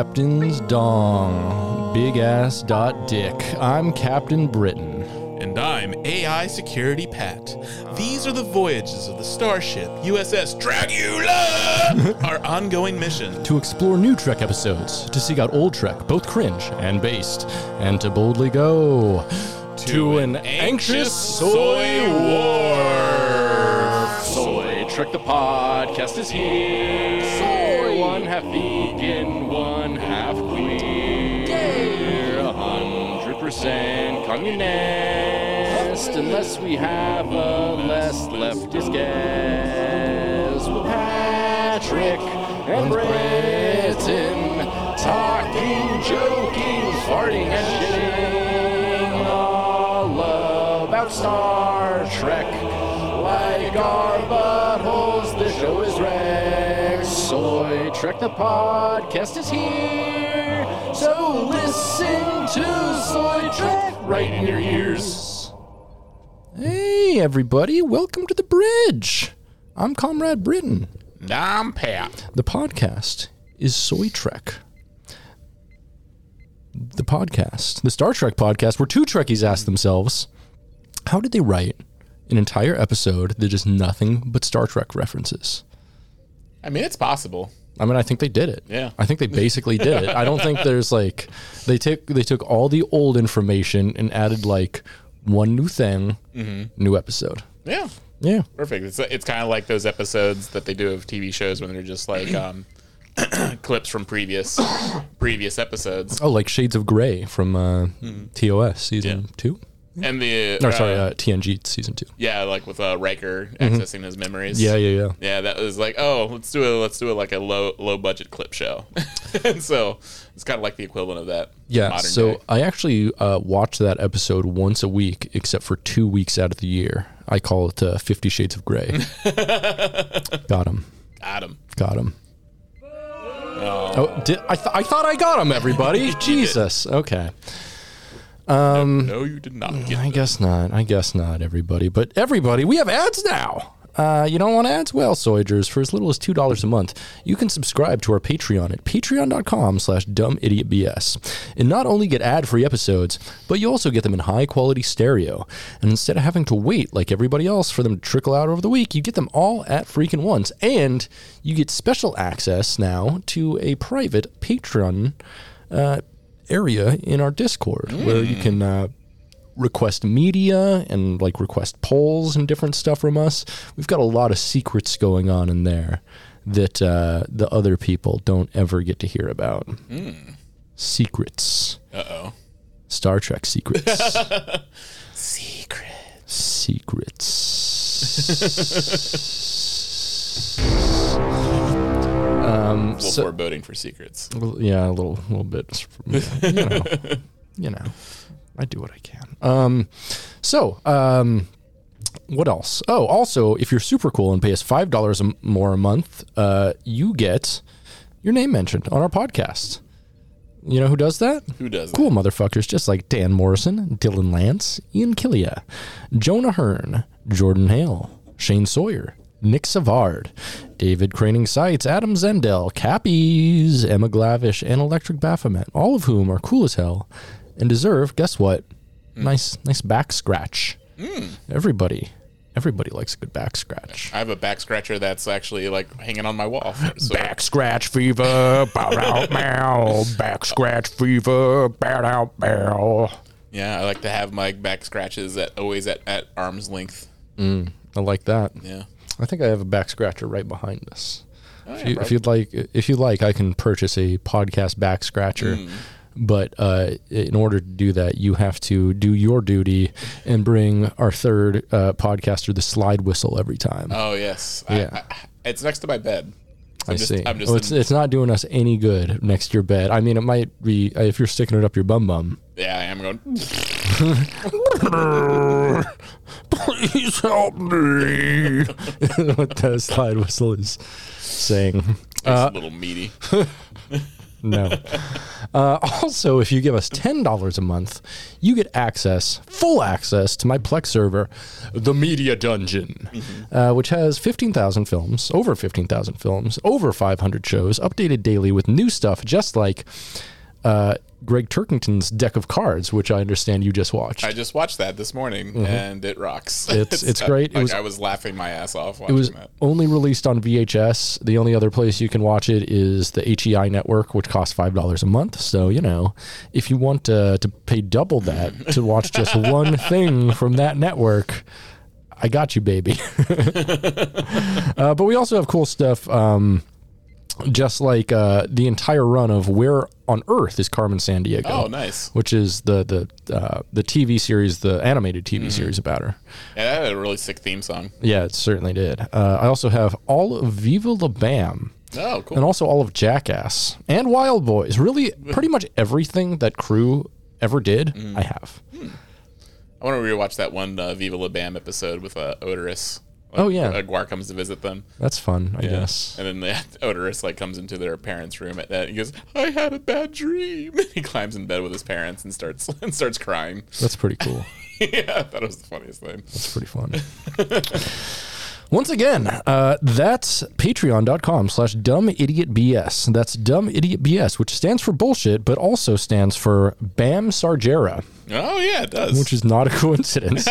Captain's Dong. Big ass dot dick. I'm Captain Britain. And I'm AI Security Pat. These are the voyages of the starship USS Dragula, our ongoing mission. To explore new Trek episodes, to seek out old Trek, both cringe and based, and to boldly go to, an anxious soy war. Soy Trek the podcast is here. Half vegan, one half queer. Hundred percent communist, unless we have a less leftist guest. With Patrick and Britain, talking, joking, farting, and shitting all about Star Trek. Like our buttholes, the show is wrecked. Soy Trek the podcast is here. So listen to Soy Trek right in your ears. Hey, everybody, welcome to the bridge. I'm Comrade Britain. I'm Pat. The podcast is Soy Trek. The podcast, the Star Trek podcast, where two Trekkies ask themselves, how did they write an entire episode that is nothing but Star Trek references? I mean, it's possible. I mean, I think they did it. Yeah. I think they basically did it. I don't think there's like they took they took all the old information and added like one new thing, new episode. Yeah. Yeah. Perfect. It's, it's kind of like those episodes that they do of TV shows when they're just like um, clips from previous previous episodes. Oh, like Shades of Grey from uh, TOS season Yeah. two. And the No, uh, sorry, uh, TNG season two. yeah, like with uh, Riker accessing his memories. Yeah, yeah, yeah. Yeah, that was like, oh, let's do a let's do a like a low low budget clip show, and so it's kind of like the equivalent of that. Yeah, so day. I actually uh, watch that episode once a week, except for two weeks out of the year. I call it uh, Fifty Shades of Grey. got him. got him. Got him. Oh, did, I, th- I thought I got him, everybody. Jesus. Okay. No, you did not get. I guess not. I guess not, everybody. But everybody, we have ads now. Uh, you don't want ads? Well, Soyagers, for as little as $2 a month, you can subscribe to our Patreon at patreon.com slash dumbidiotbs and not only get ad-free episodes, but you also get them in high-quality stereo. And instead of having to wait like everybody else for them to trickle out over the week, you get them all at freaking once. And you get special access now to a private Patreon uh, area in our Discord where you can uh, request media and like request polls and different stuff from us. We've got a lot of secrets going on in there that uh, the other people don't ever get to hear about. Secrets. Uh oh. Star Trek secrets. secrets. secrets. um, A little so- foreboding for secrets. Yeah, a little, little bit. You know, you know, I do what I can. Um, so, um, what else? Oh, also, if you're super cool and pay us five dollars more a month, uh, you get your name mentioned on our podcast. You know who does that? Who does Cool motherfuckers, just like Dan Morrison, Dylan Lance, Ian Killia, Jonah Hearn, Jordan Hale, Shane Sawyer, Nick Savard, David Craning Sites, Adam Zendel, Cappies, Emma Glavish, and Electric Baphomet, all of whom are cool as hell and deserve, guess what? Hmm. Nice, nice back scratch. Hmm. Everybody, everybody likes a good back scratch. I have a back scratcher that's actually like hanging on my wall. So Back scratch fever, bow out bow. Back scratch fever, bow out bow. yeah, I like to have my back scratches at always at, at arm's length. Mm, I like that. Yeah. I think I have a back scratcher right behind us. Oh, if, yeah, you, you'd like, if you like, I can purchase a podcast back scratcher. Hmm. But uh, in order to do that, you have to do your duty and bring our third uh, podcaster the slide whistle every time. Oh yes. Yeah. I, I, it's next to my bed. I I'm just, see. I'm just oh, it's it's not doing us any good next to your bed. I mean, it might be uh, if you're sticking it up your bum bum. yeah, I am going. Please help me. what that slide whistle is saying. It's a little meaty. no. Uh, also, if you give us $10 a month, you get access, full access to my Plex server, The Media Dungeon, uh, which has 15,000 films, over 15,000 films, over 500 shows, updated daily with new stuff, just like uh, Gregg Turkington's deck of cards, which I understand you just watched. I just watched that this morning, and it rocks. Mm-hmm. It's- it's great. It was- I was laughing my ass off It was that. only released on VHS. The only other place you can watch it is the HEI network, which costs five dollars a month. So you know, if you want uh, to pay double that to watch just one thing from that network, I got you, baby. uh, but we also have cool stuff. Um, just like uh, the entire run of Where on Earth is Carmen Sandiego? Oh, nice. Which is the the uh, the TV series, the animated TV Mm-hmm. series about her. Yeah, that had a really sick theme song. Yeah, it certainly did. Uh, I also have all of Viva La Bam Oh, cool. and also all of Jackass and Wildboyz. Really, pretty much everything that crew ever did, Mm. I have. I want to rewatch that one uh, Viva La Bam episode with uh, Oderus. Oh, yeah. uh, GWAR comes to visit them. That's fun, I guess. And then the Oderus like comes into their parents' room at that. And he goes, "I had a bad dream." And he climbs in bed with his parents and starts and starts crying. That's pretty cool. yeah, that was the funniest thing. That's pretty fun. Once again, uh, that's patreon.com slash dumbidiotbs. That's dumbidiotbs, which stands for bullshit, but also stands for Bam Margera, Oh yeah, it does. which is not a coincidence.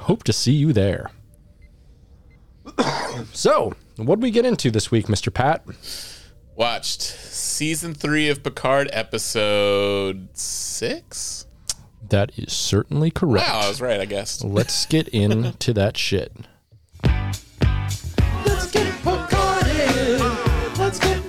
Hope to see you there. so, what did we get into this week, Mr. Pat? Watched season three of Picard, episode six. That is certainly correct. Wow, I was right, I guess. Let's get into that shit. Let's get Picarded. Let's get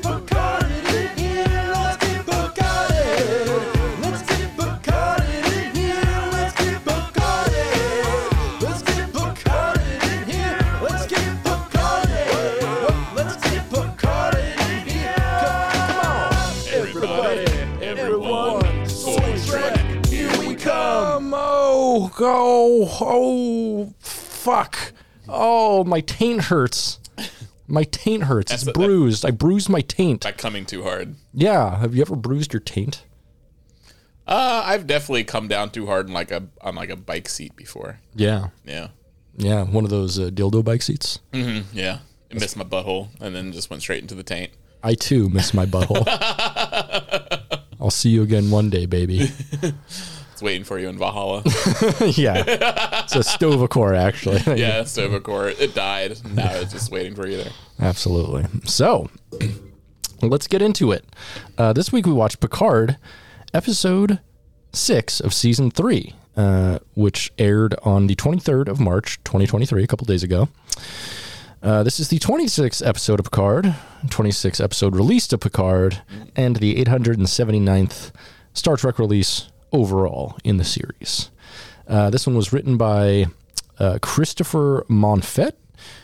go, oh, fuck. Oh, my taint hurts. My taint hurts. It's That's- bruised. I bruised my taint. By coming too hard. Yeah. Have you ever bruised your taint? Uh, I've definitely come down too hard in like a on like a bike seat before. Yeah. Yeah. Yeah. One of those uh, dildo bike seats. Yeah. It missed my butthole and then just went straight into the taint. I too miss my butthole. I'll see you again one day, baby. It's waiting for you in Valhalla. yeah. It's a Sto-Vo-Kor, actually. yeah, Sto-Vo-Kor. It died. Now it's just waiting for you there. Absolutely. So, let's get into it. Uh, this week we watched Picard, episode six of season three, uh, which aired on the 23rd of March, 2023, a couple days ago. Uh, this is the 26th episode of Picard, 26th episode released of Picard, and the 879th Star Trek release overall in the series. Uh, this one was written by uh, Christopher Monfette,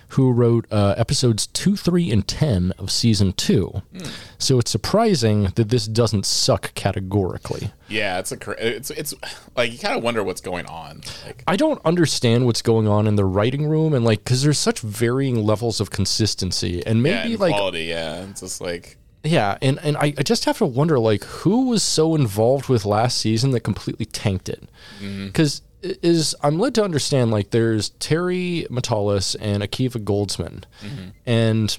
who wrote uh, episodes 2, 3, and 10 of season 2. So it's surprising that this doesn't suck categorically. Yeah, it's a it's it's like you kind of wonder what's going on. Like I don't understand what's going on in the writing room and like because there's such varying levels of consistency and yeah, maybe and like quality. Yeah, it's just like yeah and and I, I just have to wonder like who was so involved with last season that completely tanked it? Mm-hmm. Because is I'm led to understand like there's Terry Matalas and Akiva Goldsman. Mm-hmm. And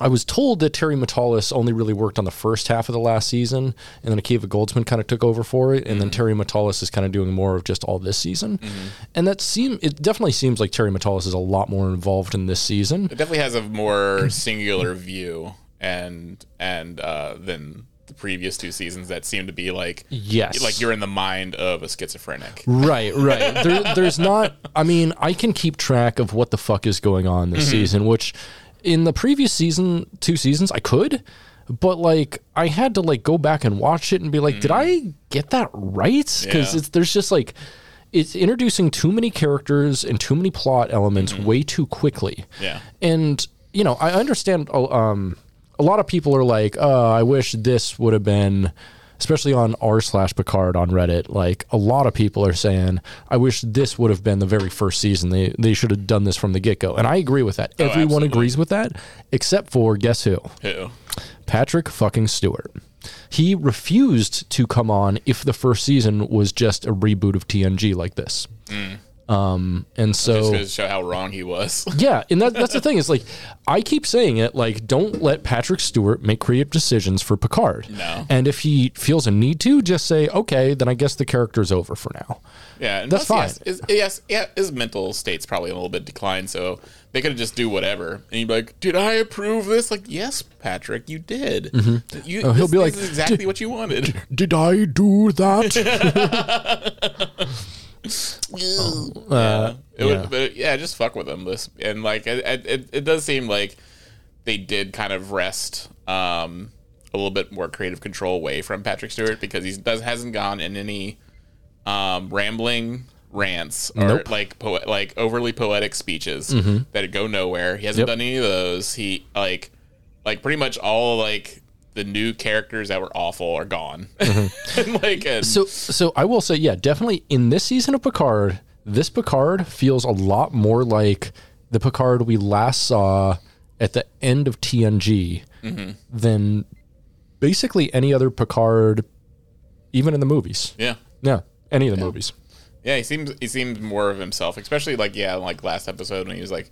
I was told that Terry Matalas only really worked on the first half of the last season, and then Akiva Goldsman kind of took over for it, and then mm-hmm. Terry Matalas is kind of doing more of just all this season. And that seem it definitely seems like Terry Matalas is a lot more involved in this season. it definitely has a more singular view and and uh, than the previous two seasons that seem to be like Yes. like you're in the mind of a schizophrenic. Right, right. There, there's not. I mean, I can keep track of what the fuck is going on this season, which in the previous season, two seasons, I could, but like I had to like go back and watch it and be like, did I get that right? Because Yeah. it's there's just like it's introducing too many characters and too many plot elements way too quickly. Yeah. And you know, I understand. uh, Um, a lot of people are like, "Oh, I wish this would have been." Especially on r slash Picard on Reddit, like a lot of people are saying, "I wish this would have been the very first season. They they should have done this from the get go." And I agree with that. Oh, Everyone absolutely. agrees with that, except for guess who? Who? Patrick fucking Stewart. he refused to come on if the first season was just a reboot of TNG like this. Mm. Um, and so to show how wrong he was. yeah, and that, that's the thing is like I keep saying it like don't let Patrick Stewart make creative decisions for Picard. No. And if he feels a need to, just say okay, then I guess the character's over for now. Yeah, That's fine. Yes, his, yes, yeah, his mental state's probably a little bit declined, so they could just do whatever. And he'd be like, "Did I approve this?" Like, yes, Patrick, you did. You, Oh, he'll this- be this like, is exactly what you wanted." Did I do that? yeah, it yeah. Would, but yeah, just fuck with them. This and like it, it, it does seem like they did kind of rest um, a little bit more creative control away from Patrick Stewart because he does hasn't gone in any um, rambling rants or Nope. like poe- like overly poetic speeches that go nowhere. He hasn't Yep. done any of those. He like like pretty much all like the new characters that were awful are gone. Mm-hmm. and like and, So, so I will say, yeah, definitely in this season of Picard, this Picard feels a lot more like the Picard we last saw at the end of TNG mm-hmm. than basically any other Picard, even in the movies. yeah. Yeah, any of the movies. Yeah, he seems he seems more of himself, especially like yeah, like last episode when he was like,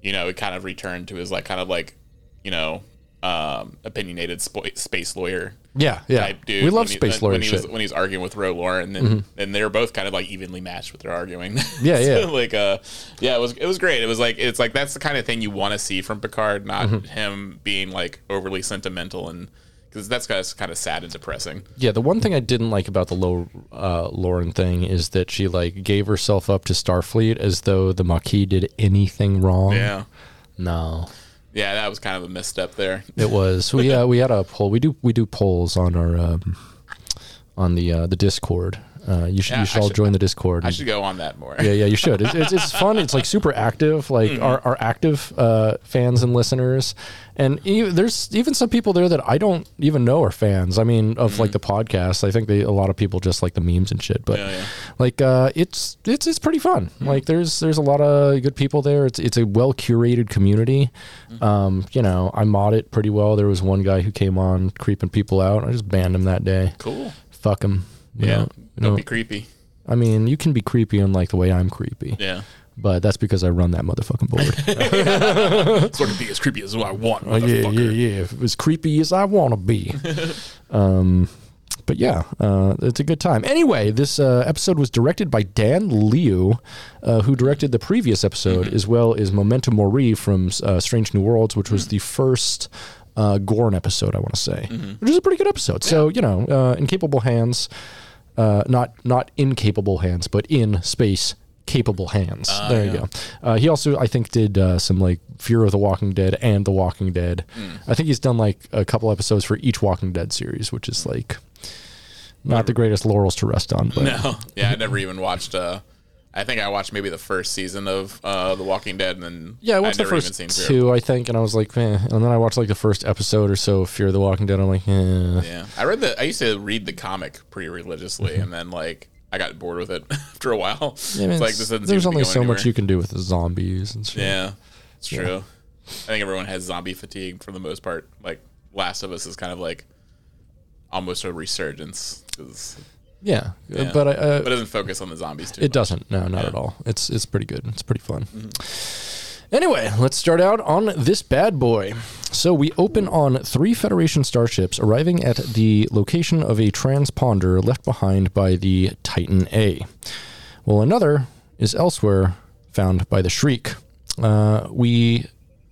you know, he kind of returned to his like kind of like, you know, um, opinionated spo- space lawyer Yeah, yeah. type dude. we love he- space lawyer when he shit. Mm-hmm. was when he's arguing with Ro Laren, and then and they were both kind of like evenly matched with their arguing. Yeah, yeah. like uh, yeah, it was it was great. It was like it's like that's the kind of thing you want to see from Picard, not Mm-hmm. him being like overly sentimental and because that's kind of, kind of sad and depressing. Yeah, the one thing I didn't like about the low uh, Laren thing is that she like gave herself up to Starfleet as though the Maquis did anything wrong. Yeah. No, Yeah, that was kind of a misstep there. it was. We uh, we had a poll. We do we do polls on our um, on the uh, the Discord. Uh, you should Yeah, you should I all should- join the Discord. I should go on that more. yeah, yeah, you should. It's, it's, it's fun. It's like super active. Like Mm-hmm. our, our active uh, fans and listeners, and e there's even some people there that I don't even know are fans. I mean, of like the podcast. I think they a lot of people just like the memes and shit. But Mm-hmm. Yeah, yeah. like, uh, it's it's it's pretty fun. Like there's there's a lot of good people there. It's it's a well curated community. Mm-hmm. Um, you know, I mod it pretty well. There was one guy who came on creeping people out. I just banned him that day. Cool. Fuck him. You Yeah. know, Don't know, be creepy. I mean, you can be creepy unlike the way I'm creepy Yeah. but that's because I run that motherfucking board. Sort of be as creepy as I want. Oh, yeah, yeah, yeah. As creepy as I want to be. um, but yeah, uh, it's a good time. Anyway, this uh, episode was directed by Dan Liu, uh, who directed the previous episode, as well as Memento Mori from uh, Strange New Worlds, which was the first uh, Gorn episode, I want to say, which is a pretty good episode. So, you know, uh, in capable hands, uh, not not incapable hands, but in space capable hands. there you go. Uh, he also, I think, did uh, some like Fear of the Walking Dead and The Walking Dead. I think he's done like a couple episodes for each Walking Dead series, which is like not the greatest laurels to rest on. But No. Yeah, I never even watched. Uh, I think I watched maybe the first season of uh, The Walking Dead, and then yeah, I watched the first seen two, I think, and I was like, eh. and then I watched like the first episode or so of Fear of the Walking Dead. I'm like, eh. Yeah, I read the. I used to read the comic pretty religiously, and then like I got bored with it after a while. Yeah, I mean, it's like this doesn't. there's only so much you can do with the zombies and shit. Yeah, it's true. I think everyone has zombie fatigue for the most part. Like Last of Us is kind of like almost a resurgence 'cause Yeah, Yeah. but I, uh, but it doesn't focus on the zombies too. It much. doesn't. No, not Yeah. at all. It's it's pretty good. It's pretty fun. Mm-hmm. Anyway, let's start out on this bad boy. So we open on three Federation starships arriving at the location of a transponder left behind by the Titan A. Well, another is elsewhere found by the Shrike. Uh, we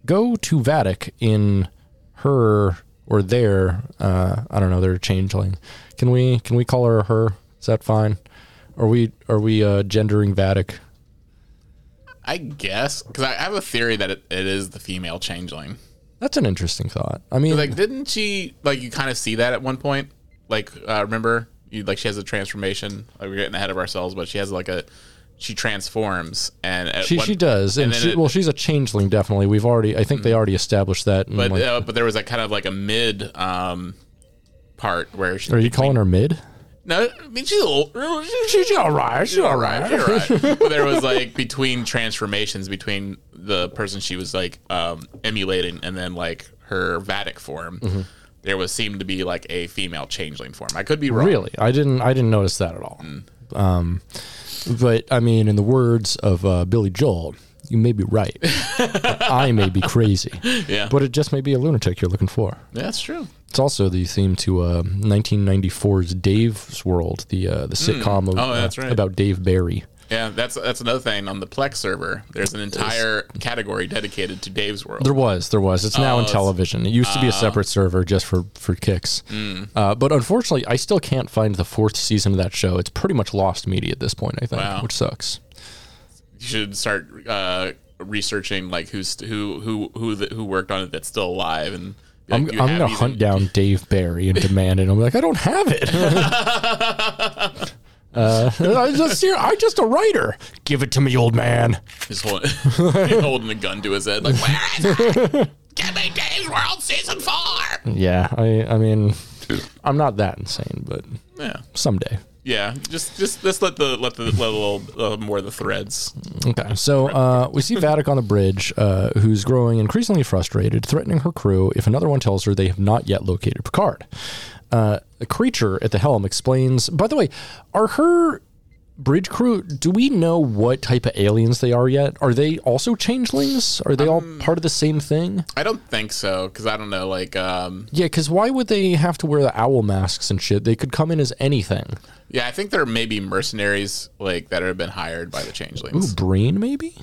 go to Vatic in her or their. Uh, I don't know. They're changeling. Can we can we call her her? Is that fine? Are we are we uh, gendering Vatic? I guess because I have a theory that it, it is the female changeling. That's an interesting thought. I mean, Like, didn't she like you kind of see that at one point? Like, uh, remember you like she has a transformation. Like we're getting ahead of ourselves, but she has like a she transforms and she one- she does, and, and she, it- well, she's a changeling. Definitely, we've already. I think they already established that. But like- uh, but there was like kind of like a mid um part where she are you calling her mid? No, I mean she's a little, She's all right. She's all right. She's all right. but there was like between transformations between the person she was like um, emulating and then like her Vatic form. Mm-hmm. there was seemed to be like a female changeling form. I could be wrong. Really, I didn't. I didn't notice that at all. Um, but I mean, in the words of uh, Billy Joel, you may be right. I may be crazy. Yeah. But it just may be a lunatic you're looking for. Yeah, that's true. It's also the theme to uh, 1994's Dave's World, the uh, the sitcom of, Oh, uh, right. about Dave Barry. Yeah, that's that's another thing on the Plex server. There's an entire category dedicated to Dave's World. There was, there was. It's now in television. It used to be a separate server just for for kicks. Uh, but unfortunately, I still can't find the fourth season of that show. It's pretty much lost media at this point. I think, Wow. which sucks. you should start uh, researching like who's who who who the, who worked on it that's still alive and. I'm, I'm gonna these hunt down Dave Barry and demand it. I'm like, I don't have it. uh, I just here, I just a writer. Give it to me, old man. He's holding, he's holding a gun to his head, like, "Where is it? Give me Dave's World season four. Yeah, I I mean, I'm not that insane, but Yeah, someday. yeah. Just just just let the let the let a little uh, more of the threads. Okay, so uh, we see Vatic on the bridge, uh, who's growing increasingly frustrated, threatening her crew if another one tells her they have not yet located Picard. Uh, the creature at the helm explains. By the way, are her bridge crew? Do we know what type of aliens they are yet? Are they also changelings? Are they all part of the same thing? I don't think so because I don't know. Like, um, Yeah, because why would they have to wear the owl masks and shit? They could come in as anything. yeah, I think there may be mercenaries like that have been hired by the Ooh, changelings. Breen maybe?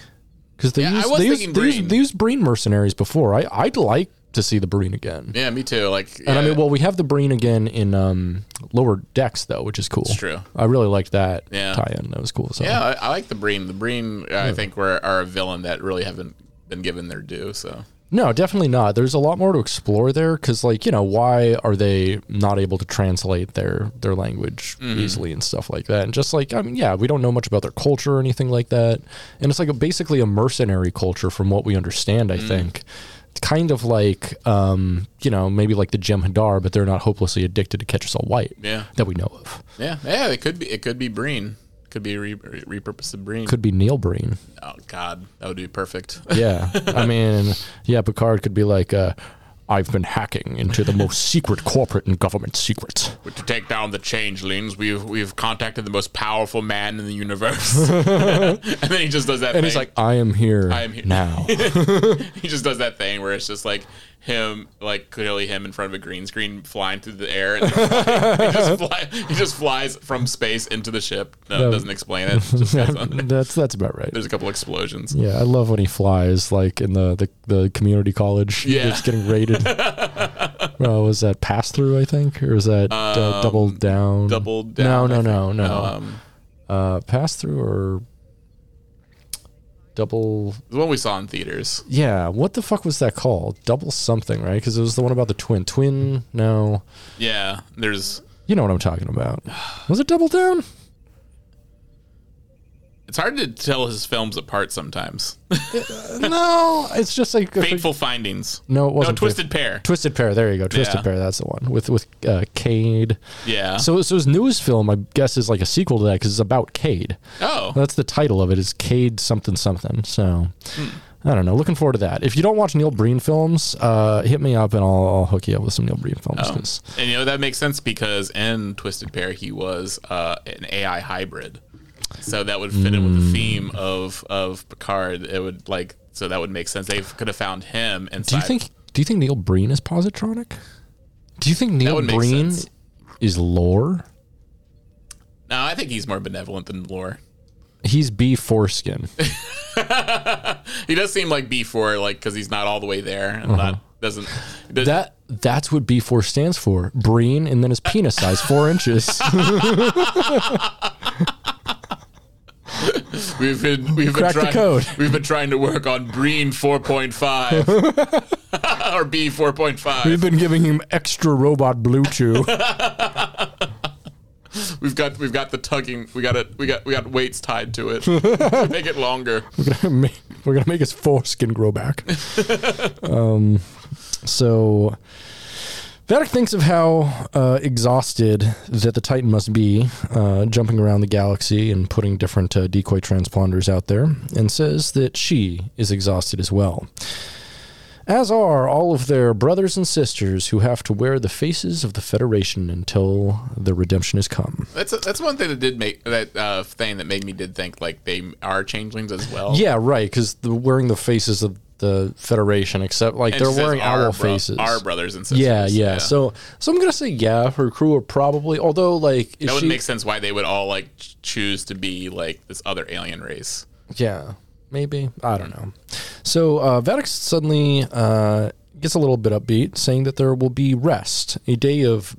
Because they Yeah, was they thinking they they used Breen mercenaries before. I I'd like to see the Breen again. Yeah, me too. Like, And I mean, well, we have the Breen again in um, lower decks though, which is cool. It's true. I really liked that Yeah. tie-in. That was cool. So yeah, I, I like the Breen. The Breen, uh, I think, were are a villain that really haven't been given their due. So no, definitely not. There's a lot more to explore there because, like, you know, why are they not able to translate their their language Mm-hmm. easily and stuff like that? And just like, I mean, yeah, we don't know much about their culture or anything like that. And it's like a basically a mercenary culture from what we understand. Mm. I think. Kind of like, um, you know, maybe like the Jem'Hadar, but they're not hopelessly addicted to ketracel-white. Yeah. that we know of. yeah, yeah, it could be. It could be Breen. Could be re- re- repurposed Breen. Could be Neil Breen. oh God, that would be perfect. Yeah. I mean, yeah, Picard could be like, uh, I've been hacking into the most secret corporate and government secrets. to take down the changelings, we've we've contacted the most powerful man in the universe. and then he just does that And thing. he's like, I am here, I am here. now. he just does that thing where it's just like him, like clearly him in front of a green screen flying through the air. And he, just fly, he just flies from space into the ship. No, No. it doesn't explain it. Just goes on there. that's that's about right. There's a couple explosions. Yeah, I love when he flies, like in the the, the community college. Yeah. it's getting rated. well, was that pass through? I think, or was that uh, double down? Um, Double No, down. no, I no, no. Um, uh, pass through or double? the one we saw in theaters. Yeah, what the fuck was that called? Double something, right? Because it was the one about the twin. Twin? No, Yeah, there's. you know what I'm talking about. Was it double down? It's hard to tell his films apart sometimes. no, it's just like Fateful Findings. No, it wasn't. No, Twisted Pair. Twisted Pair. There you go. Twisted Yeah. Pair. That's the one with with uh, Cade. Yeah. So so his newest film, I guess, is like a sequel to that because it's about Cade. oh, That's the title of it. Is Cade something something. So. Hmm. I don't know. Looking forward to that. If you don't watch Neil Breen films, uh, hit me up and I'll, I'll hook you up with some Neil Breen films. Oh. 'cause- And you know that makes sense because in Twisted Pair he was uh, an AI hybrid, so that would fit in with the theme of of Picard. It would like so that would make sense. They could have found him inside. do you think Do you think Neil Breen is positronic? Do you think Neil Breen is Lore? No, I think he's more benevolent than Lore. He's B foreskin. He does seem like B four, like because he's not all the way there and not doesn't. does- Uh-huh. That that's what B four stands for. Breen, and then his penis size four inches. we've been we've been Crack trying code. we've been trying to work on Breen four point five or B 4.5. We've been giving him extra robot blue chew. We've got we've got the tugging. We got it. We got we got weights tied to it. Make it longer. We're gonna make, we're gonna make his foreskin grow back. um, so Vatic thinks of how uh, exhausted that the Titan must be, uh, jumping around the galaxy and putting different uh, decoy transponders out there, and says that she is exhausted as well. as are all of their brothers and sisters who have to wear the faces of the Federation until the redemption has come. That's that's one thing that did make that uh, thing that made me did think like they are changelings as well. Yeah, right, because wearing the faces of the Federation, except like And they're wearing our owl bro- faces. Our brothers and sisters. yeah, yeah, So, so I'm gonna say yeah. Her crew are probably, although like, that would she, make sense why they would all like choose to be like this other alien race. Yeah, maybe. I don't know. So uh, Vatic suddenly uh, gets a little bit upbeat, saying that there will be rest, a day of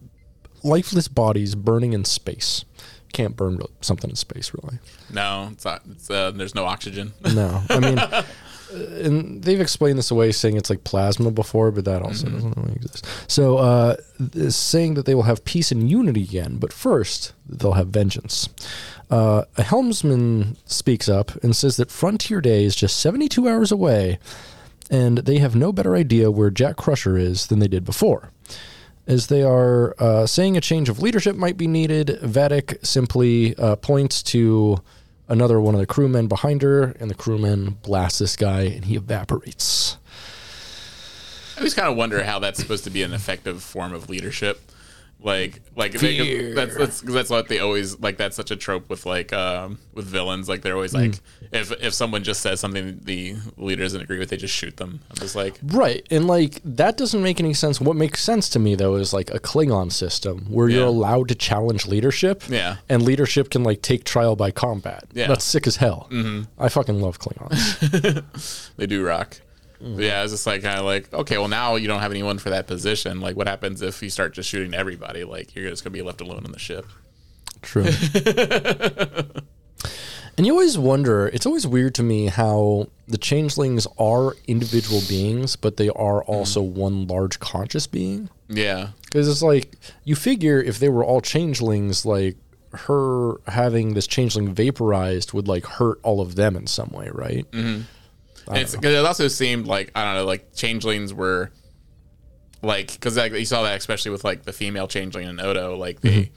lifeless bodies burning in space. Can't burn something in space, really. No, it's not. It's, uh, there's no oxygen. No, I mean, and they've explained this away, saying it's like plasma before, but that also doesn't really exist. So, uh, saying that they will have peace and unity again, but first they'll have vengeance. Uh, a helmsman speaks up and says that Frontier Day is just 72 hours away, and they have no better idea where Jack Crusher is than they did before. As they are uh, saying a change of leadership might be needed, Vatic simply uh, points to another one of the crewmen behind her, and the crewman blasts this guy, and he evaporates. I always kind of wonder how that's supposed to be an effective form of leadership. Like, like they, that's that's that's what they always like. That's such a trope with like um, with villains. Like they're always like, if if someone just says something the leader doesn't agree with, they just shoot them. I'm just like, Right, and like that doesn't make any sense. What makes sense to me though is like a Klingon system where you're allowed to challenge leadership. Yeah. and leadership can like take trial by combat. Yeah. that's sick as hell. Mm-hmm. I fucking love Klingons. they do rock. But yeah, it's just like kind of like okay, well now you don't have anyone for that position. Like, what happens if you start just shooting everybody? Like, you're just gonna be left alone on the ship. True. and you always wonder, it's always weird to me how the changelings are individual beings, but they are mm-hmm. also one large conscious being. Yeah, Because it's like, you figure if they were all changelings, like her having this changeling vaporized would like hurt all of them in some way, right? It's because it also seemed like I don't know, like changelings were like because like, you saw that especially with like the female changeling and Odo, like they.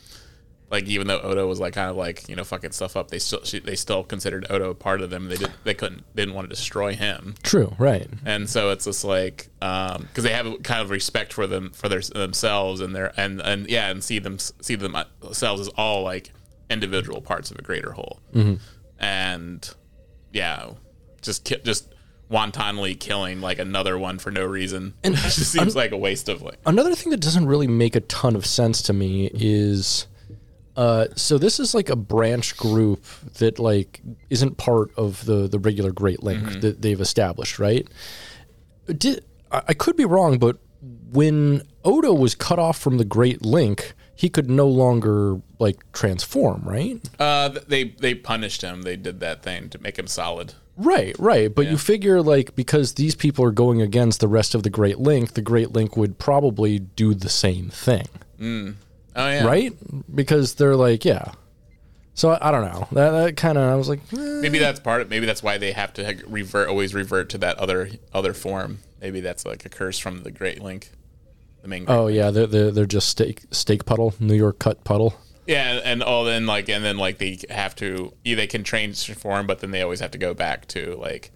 Like even though Odo was like kind of like you know fucking stuff up, they still she, they still considered Odo a part of them. They did they couldn't they didn't want to destroy him. True, right. and so it's just like um, because they have kind of respect for them for their themselves and their and and yeah and see them see uh, themselves as all like individual parts of a greater whole and yeah just just wantonly killing like another one for no reason and it just seems like a waste of like Another thing that doesn't really make a ton of sense to me is uh, so this is like a branch group that like isn't part of the the regular Great Link that they've established, right? Did I, I could be wrong, but when Odo was cut off from the Great Link, he could no longer like transform, right? uh they they punished him they did that thing to make him solid Right, right. But you figure like because these people are going against the rest of the Great Link, the Great Link would probably do the same thing. oh yeah right? Because they're like, yeah. So I, I don't know. That, that kind of I was like, eh. maybe that's part of maybe that's why they have to revert always revert to that other other form maybe that's like a curse from the great link the main Great oh yeah, they're, they're they're just steak steak puddle, New York cut puddle. Yeah, and all then like and then like they have to yeah, they can transform, but then they always have to go back to like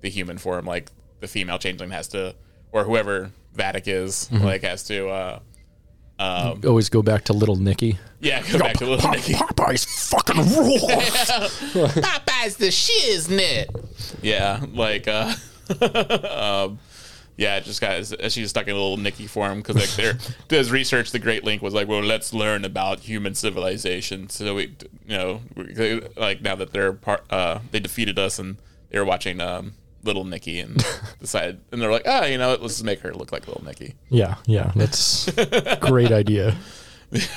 the human form. Like the female changeling has to, or whoever Vatic is, Mm-hmm. like has to. uh um, Always go back to little Nicky. Yeah, go back to little Nicky. Popeye's fucking rules. Popeye's the shiznit. Yeah, like uh, um, yeah, it just got she's stuck in a little Nicky form because like there does research. The Great Link was like, well, let's learn about human civilization. So we, you know, we- like now that they're part, uh, they defeated us and they were watching um, Little Nicky and decided, and they're like, ah, you know what, let's just make her look like Little Nicky. yeah, yeah, that's great idea.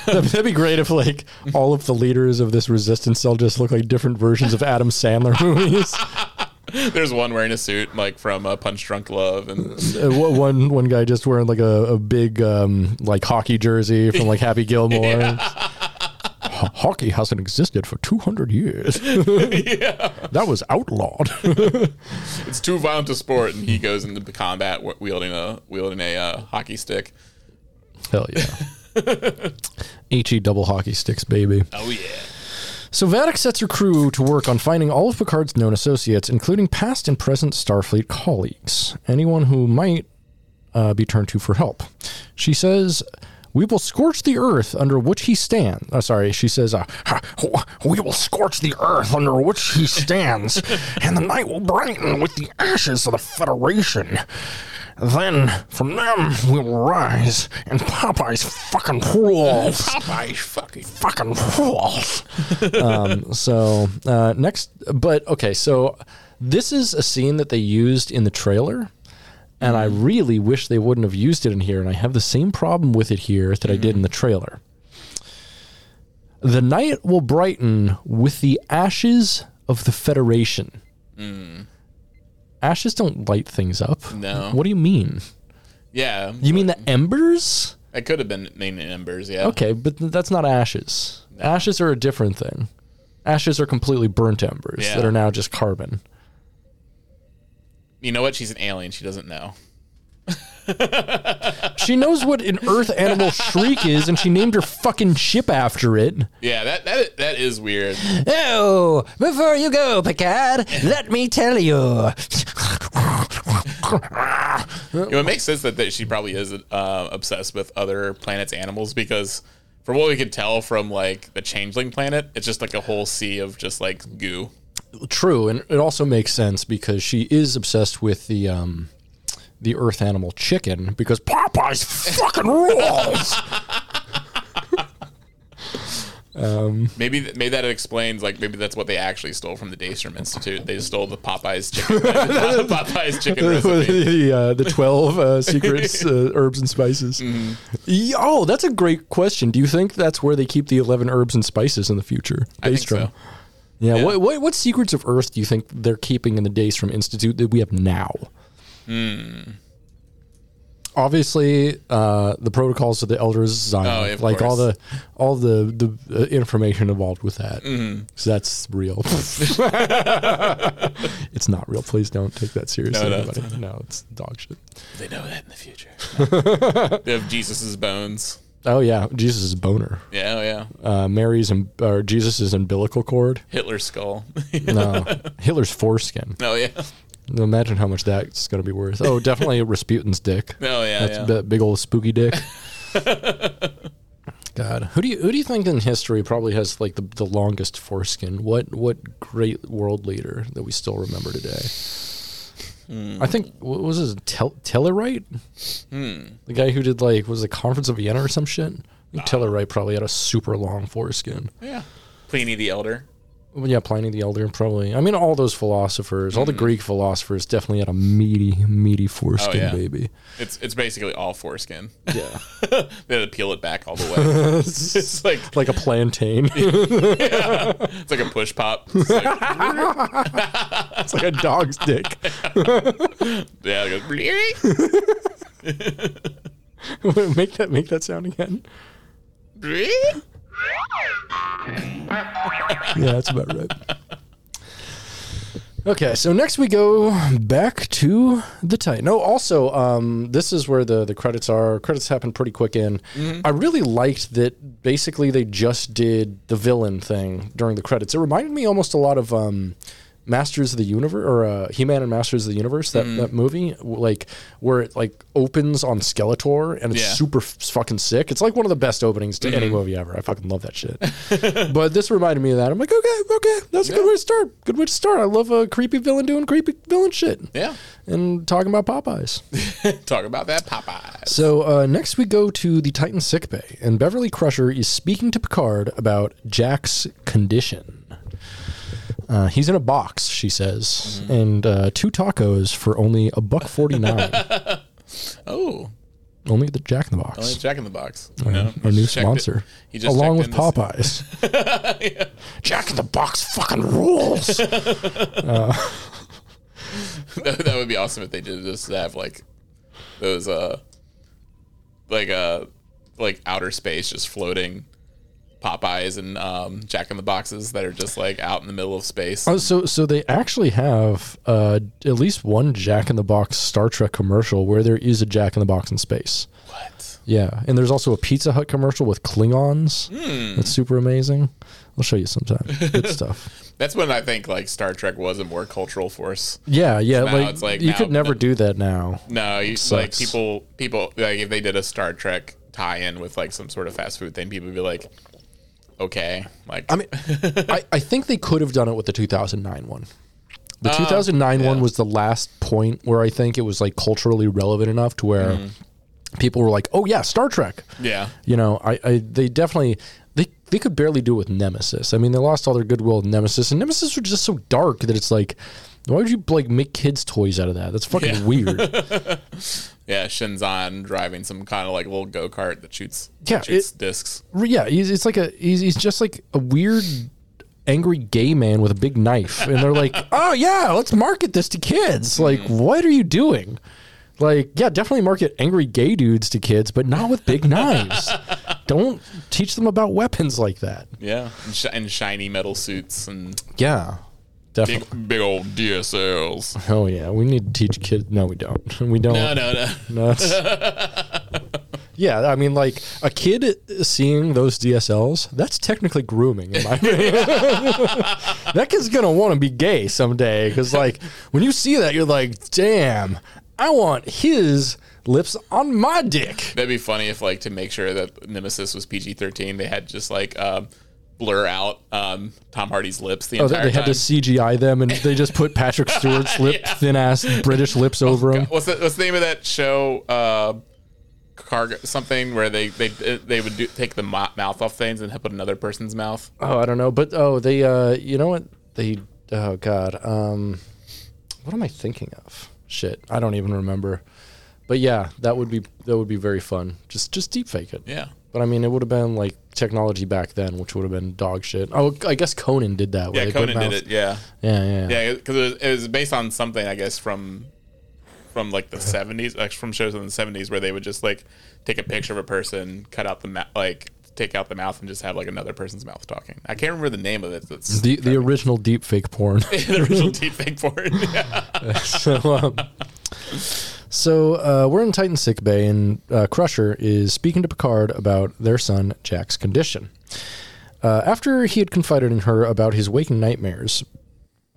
That'd that'd be great if like all of the leaders of this resistance cell just look like different versions of Adam Sandler movies. There's one wearing a suit like from uh, Punch Drunk Love, and one one- one guy just wearing like a, a big um, like hockey jersey from like Happy Gilmore. Ho- Hockey hasn't existed for 200 years. That was outlawed. it's too violent a sport, and he goes into combat wielding a wielding a uh, hockey stick. Hell yeah. HE double hockey sticks, baby. Oh yeah. So Vatic sets her crew to work on finding all of Picard's known associates, including past and present Starfleet colleagues. Anyone who might uh, be turned to for help. She says, "We will scorch the earth under which he stands." Oh, sorry, she says, uh, "We will scorch the earth under which he stands, and the night will brighten with the ashes of the Federation." Then from them we will rise, and Popeye's fucking rules. Popeye fucking. fucking rules. um, so uh, next, but okay, so this is a scene that they used in the trailer, and I mm-hmm. really wish they wouldn't have used it in here. And I have the same problem with it here that I did in mm-hmm. the trailer. The night will brighten with the ashes of the Federation. Mm. Ashes don't light things up. No. What do you mean? Yeah. You mean the embers? It could have been named Embers, yeah. Okay, but that's not ashes. Ashes are a different thing. Ashes are completely burnt embers Yeah. that are now just carbon. You know what? She's an alien. She doesn't know. She knows what an earth animal shrike is, and she named her fucking ship after it. Yeah, that that that is weird. Oh, before you go, Picard, let me tell you. You know, it makes sense that, that she probably is uh, obsessed with other planets' animals because, from what we could tell from like the Changeling planet, it's just like a whole sea of just like goo. True, and it also makes sense because she is obsessed with the um, the earth animal chicken because Popeye's fucking rules. Maybe maybe that explains like maybe that's what they actually stole from the Daystrom Institute. They stole the Popeyes chicken, the Popeyes chicken recipe. the uh, the twelve uh, secrets uh, herbs and spices. Yeah, oh, that's a great question. Do you think that's where they keep the eleven herbs and spices in the future? I think Daystrom. so. Yeah. Yeah. What, what what secrets of Earth do you think they're keeping in the Daystrom Institute that we have now? Hmm. Obviously, uh, the protocols of the Elders Zion, Oh, yeah, of like all the all the the uh, information involved with that. Mm-hmm. So that's real. it's not real. Please don't take that seriously. No, no, everybody. no, it's dog shit. They know that in the future. they have Jesus's bones. Oh yeah, Jesus' boner. Yeah, oh yeah. Uh, Mary's and or Jesus' umbilical cord. Hitler's skull. No, Hitler's foreskin. oh yeah. Imagine how much that's going to be worth. Oh, definitely Rasputin's dick. Oh yeah. That's yeah. big, big old spooky dick. God, who do you who do you think in history probably has like the, the longest foreskin? What what great world leader that we still remember today? Hmm. I think what was his Tel- Tellerite? Hmm. The guy who did like was the Conference of Vienna or some shit. I think. Tellerite probably had a super long foreskin. yeah. Pliny the Elder. Well, yeah, Pliny the Elder probably. I mean, all those philosophers, all the mm-hmm. Greek philosophers, definitely had a meaty, meaty foreskin. Oh, yeah. baby. It's it's basically all foreskin. Yeah, they had to peel it back all the way. it's like like a plantain. it's like a push pop. It's like, it's like a dog's dick. yeah, it goes. make that make that sound again. Yeah, that's about right. Okay, so next we go back to the Titan. No, also, um, this is where the, the credits are. Credits happen pretty quick in. I really liked that basically they just did the villain thing during the credits. It reminded me almost a lot of um, Masters of the Universe or uh, He Man and Masters of the Universe, that, that movie, like where it like opens on Skeletor and it's Yeah. super f- fucking sick. It's like one of the best openings to any movie ever. I fucking love that shit. but this reminded me of that. I'm like, okay, okay, that's a good way to start. Good way to start. I love a creepy villain doing creepy villain shit Yeah. and talking about Popeyes. Talk about that Popeyes. So uh, next we go to the Titan sickbay, and Beverly Crusher is speaking to Picard about Jack's condition. Uh, he's in a box, she says, and uh, two tacos for only a buck forty nine. Oh, only the Jack in the Box, only Jack in the Box. You know, our new just checked it- sponsor, He just along with checked in to Popeyes. Jack in the Box fucking rules. see- that, that would be awesome if they did just have like those uh like uh like outer space just floating Popeyes and um, Jack in the Boxes that are just like out in the middle of space. Oh, so so they actually have uh, at least one Jack in the Box Star Trek commercial where there is a Jack in the Box in space. What? Yeah, and there's also a Pizza Hut commercial with Klingons. Hmm. That's super amazing. I'll show you sometime. Good stuff. That's when I think like Star Trek was a more cultural force. Yeah, yeah. Like, it's like you now- could never do that now. No, you, like people, people like if they did a Star Trek tie-in with like some sort of fast food thing, people would be like, okay, like I mean, I, I think they could have done it with the 2009 one. The Uh, 2009 one was the last point where I think it was like culturally relevant enough to where Mm-hmm. people were like, "Oh yeah, Star Trek." yeah, You know, I, I they definitely they they could barely do it with Nemesis. I mean, they lost all their goodwill with Nemesis, and Nemesis was just so dark that it's like, why would you like make kids toys out of that? That's fucking Yeah. weird. yeah. Shinzon driving some kind of like little go kart that shoots, Yeah, shoots it- discs. yeah, he's it's like a he's, he's just like a weird angry gay man with a big knife and they're like oh yeah let's market this to kids mm-hmm. like what are you doing like yeah definitely market angry gay dudes to kids but not with big knives don't teach them about weapons like that Yeah, and, sh- and shiny metal suits and yeah definitely big, big old DSLs. oh yeah we need to teach kids no we don't we don't No, no, no. No, it's- yeah, I mean, like a kid seeing those DSLs, that's technically grooming. In my opinion. that kid's gonna want to be gay someday because, like, when you see that, you're like, "Damn, I want his lips on my dick." That'd be funny if, like, to make sure that Nemesis was PG thirteen, they had just like um, blur out um, Tom Hardy's lips the Oh, they, entire they had time. to CGI them, and they just put Patrick Stewart's lip, Yeah. thin ass British lips over him. What's the, what's the name of that show? Uh, cargo something where they they they would do, take the mo- mouth off things and put another person's mouth. Oh, I don't know, but oh, they, uh, you know what? They, oh god, um, what am I thinking of? Shit, I don't even remember. But yeah, that would be that would be very fun. Just just deep fake it. Yeah. But I mean, it would have been like technology back then, which would have been dog shit. Oh, I guess Conan did that. Yeah, Conan did it. Yeah, Yeah, yeah, yeah. because it, was- it was based on something I guess from from like the seventies, like from shows in the seventies where they would just like take a picture of a person, cut out the mouth, like take out the mouth, and just have like another person's mouth talking. I can't remember the name of it. That's The the original deep fake porn. the original deepfake porn. Yeah. so, um, so uh, we're in Titan sick bay, and uh, Crusher is speaking to Picard about their son Jack's condition. Uh, after he had confided in her about his waking nightmares,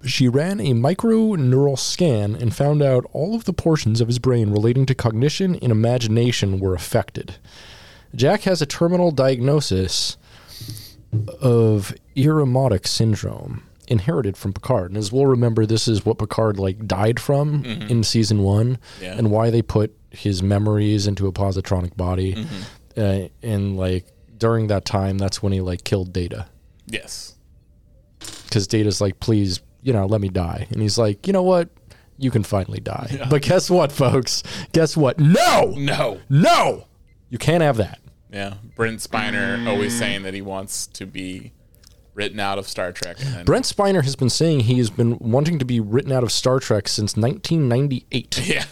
she ran a micro neural scan and found out all of the portions of his brain relating to cognition and imagination were affected. Jack has a terminal diagnosis of Irumodic syndrome inherited from Picard. And as we'll remember, this is what Picard like died from in season one, Yeah. and why they put his memories into a positronic body. Uh, and like during that time, that's when he like killed Data yes. because Data's like, please, you know, let me die. And he's like, you know what? You can finally die. But guess what, folks? Guess what? No, No. no, you can't have that. Yeah. Brent Spiner always saying that he wants to be written out of Star Trek. And Brent Spiner has been saying he has been wanting to be written out of Star Trek since 1998 Yeah.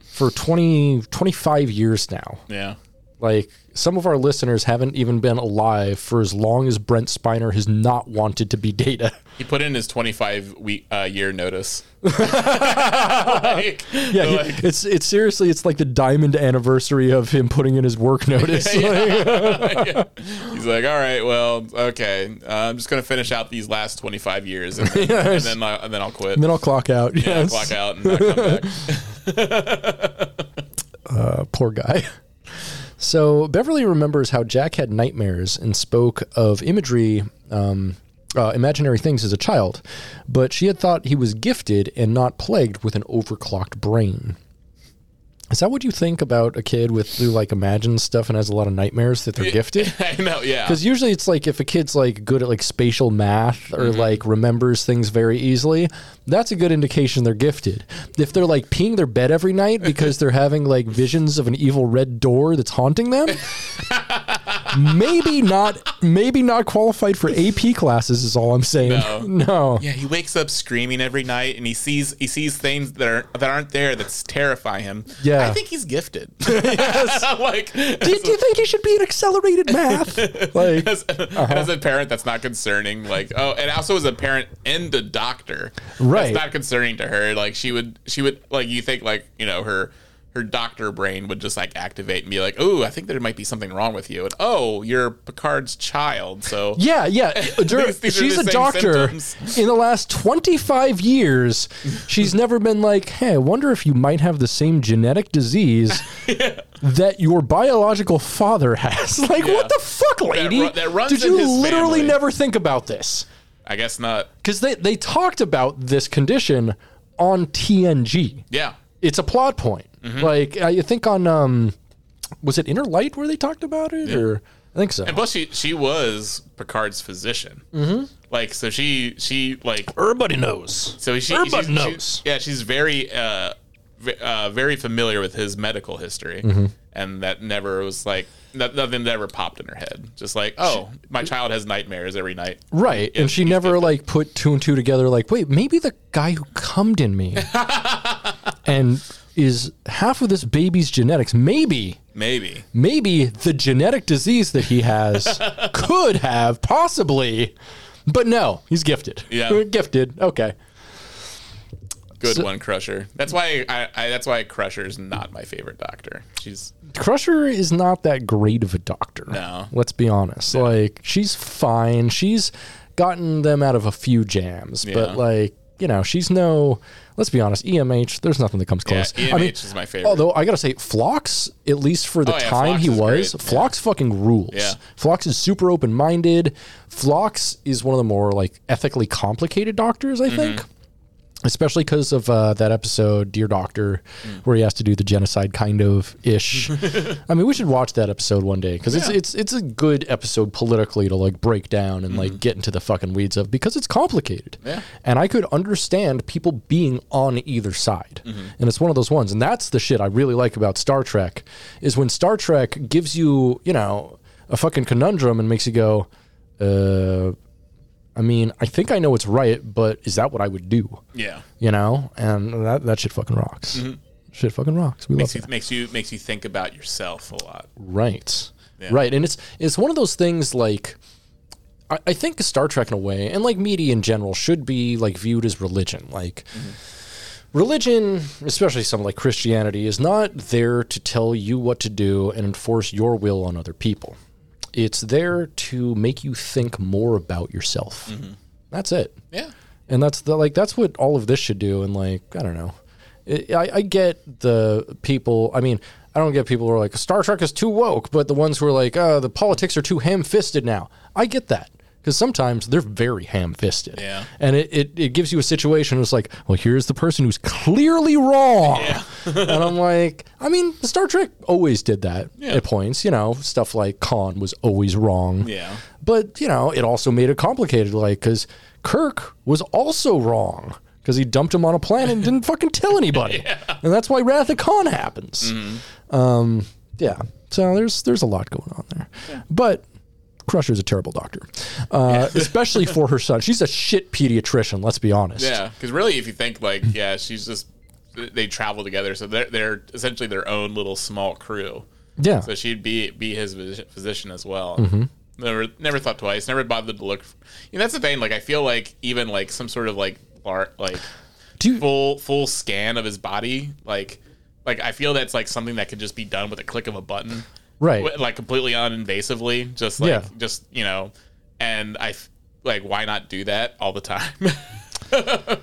for 20, 25 years now. yeah. Like some of our listeners haven't even been alive for as long as Brent Spiner has not wanted to be Data. He put in his 25 week uh, year notice. Like, Yeah, he- like, it's it's seriously it's like the diamond anniversary of him putting in his work notice. he's like, all right, well, okay, uh, I'm just gonna finish out these last 25 years, and then, and then, I, and then I'll quit. And then I'll clock out. Yeah, Yes. clock out and not come back. Uh, poor guy. So Beverly remembers how Jack had nightmares and spoke of imagery, um, uh, imaginary things as a child, but she had thought he was gifted and not plagued with an overclocked brain. Is that what you think about a kid with who like imagines stuff and has a lot of nightmares that they're gifted? I know, yeah. Because usually it's like if a kid's like good at like spatial math or like remembers things very easily, that's a good indication they're gifted. If they're like peeing their bed every night because they're having like visions of an evil red door that's haunting them, maybe not maybe not qualified for AP classes is all I'm saying. No. No. Yeah, he wakes up screaming every night, and he sees he sees things that are that aren't there that's terrify him. Yeah. I think he's gifted. Yes. like, do, do you think he should be in accelerated math? Like as, uh-huh. as a parent, that's not concerning. Like, oh, and also as a parent and a doctor, Right. That's not concerning to her. Like, she would, she would, like, you think, like, you know, her her doctor brain would just like activate and be like, oh, I think there might be something wrong with you, and oh, you're Picard's child, so Yeah, yeah. These- these she's a doctor. symptoms. In the last 25 years, she's never been like, hey, I wonder if you might have the same genetic disease that your biological father has. Like, Yeah. what the fuck, lady? ru- that Did you literally family. never think about this? I guess not. Because they, they talked about this condition on TNG. Yeah, It's a plot point. Mm-hmm. Like, I think on, um, was it Inner Light where they talked about it? Or I think so. and plus she she was Picard's physician. Mm-hmm. Like, so she she like Everybody knows. So she, Everybody she's, knows. she- yeah, she's very, uh, uh, very familiar with his medical history, Mm-hmm. and that never was like no- nothing that ever popped in her head. Just like, oh, my child has nightmares every night. Right. and she never gifted. like put two and two together like, wait, maybe the guy who cummed in me and is half of this baby's genetics, maybe Maybe. maybe the genetic disease that he has could have possibly but no, he's gifted. Yeah. gifted. Okay. Good one, Crusher. That's why I, I. That's why Crusher's not my favorite doctor. She's Crusher is not that great of a doctor. No. Let's be honest. Like she's fine. She's gotten them out of a few jams, Yeah. but like, you know, she's no let's be honest, EMH, there's nothing that comes yeah. close. EMH I mean, is my favorite. Although I gotta say, Phlox, at least for the Oh, yeah, time Phlox he was, great. Yeah. Fucking rules. Yeah. Phlox is super open minded. Phlox is one of the more like ethically complicated doctors, I Mm-hmm. think. Especially because of uh, that episode, Dear Doctor, Mm. where he has to do the genocide kind of ish. I mean, we should watch that episode one day because it's Yeah. it's it's a good episode politically to like break down and like get into the fucking weeds of because it's complicated. Mm-hmm. Yeah. And I could understand people being on either side. And it's one of those ones. And that's the shit I really like about Star Trek is when Star Trek gives you, you know, a fucking conundrum and makes you go, uh, I mean, I think I know it's right, but is that what I would do? yeah. You know? And that, that shit fucking rocks. Mm-hmm. Shit fucking rocks. We love Makes that. you makes you makes you think about yourself a lot. Right. Yeah. Right. And it's it's one of those things like I, I think Star Trek in a way, and like media in general, should be like viewed as religion. Like mm-hmm. religion, especially something like Christianity, is not there to tell you what to do and enforce your will on other people. It's there to make you think more about yourself. Mm-hmm. That's it. Yeah. and that's the like that's what all of this should do and like i don't know. I, I I get the people i mean i don't get people who are like star trek is too woke but the ones who are like oh the politics are too ham-fisted now. I get that because sometimes they're very ham-fisted Yeah. and it, it, it gives you a situation it's like well here's the person who's clearly wrong and i'm like i mean star trek always did that Yeah. at points you know stuff like khan was always wrong Yeah. but, you know, it also made it complicated, like, because Kirk was also wrong because he dumped him on a planet and didn't fucking tell anybody. And that's why Wrath of Khan happens. Um, yeah. So there's there's a lot going on there. But Crusher's a terrible doctor, uh, especially for her son. She's a shit pediatrician, let's be honest. Yeah, because really, if you think like, yeah, she's just they travel together, so they're they're essentially their own little small crew. Yeah. So she'd be be his physician as well. Mm-hmm. Never never thought twice. Never bothered to look. You know, that's the thing. Like I feel like even like some sort of like bar like you- full full scan of his body, like like I feel that's like something that could just be done with a click of a button, Right. Like completely uninvasively, just like Yeah. just you know, and I like why not do that all the time?